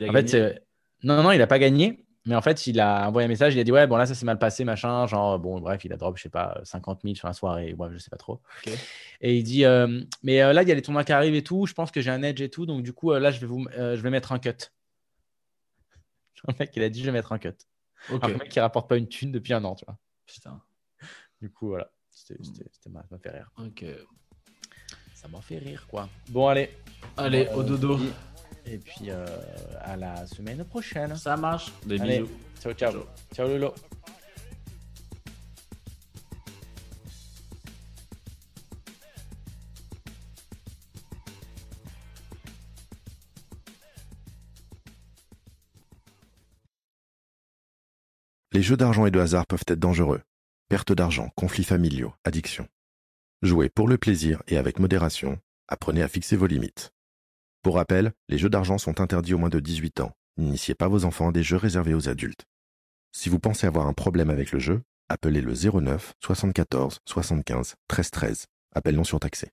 En gagné. fait, c'est- non, non, il n'a pas gagné. Mais en fait, il a envoyé un message. Il a dit Ouais, bon, là, ça s'est mal passé, machin. Genre, bon, bref, il a drop, je sais pas, 50 000 sur la soirée. Ouais, je sais pas trop. Et il dit euh, Mais euh, là, il y a les tournois qui arrivent et tout. Je pense que j'ai un edge et tout. Donc, du coup, euh, là, je vais, vous, euh, je vais mettre un cut. Le mec, il a dit Je vais mettre un cut. Ok. Alors, le mec, qui rapporte pas une thune depuis un an, tu vois. Putain. Du coup, voilà. C'était, c'était, c'était marrant, ça m'a fait rire. Ok. Ça m'a fait rire, quoi. Bon, allez. Allez, Euh, au dodo. Et puis, euh, à la semaine prochaine. Ça marche. Des Allez. bisous. Ciao, ciao. Ciao. Ciao, Lolo. Les jeux d'argent et de hasard peuvent être dangereux. Perte d'argent, conflits familiaux, addiction. Jouez pour le plaisir et avec modération. Apprenez à fixer vos limites. Pour rappel, les jeux d'argent sont interdits aux moins de 18 ans. N'initiez pas vos enfants à des jeux réservés aux adultes. Si vous pensez avoir un problème avec le jeu, appelez le 09 74 75 13 13. Appel non surtaxé.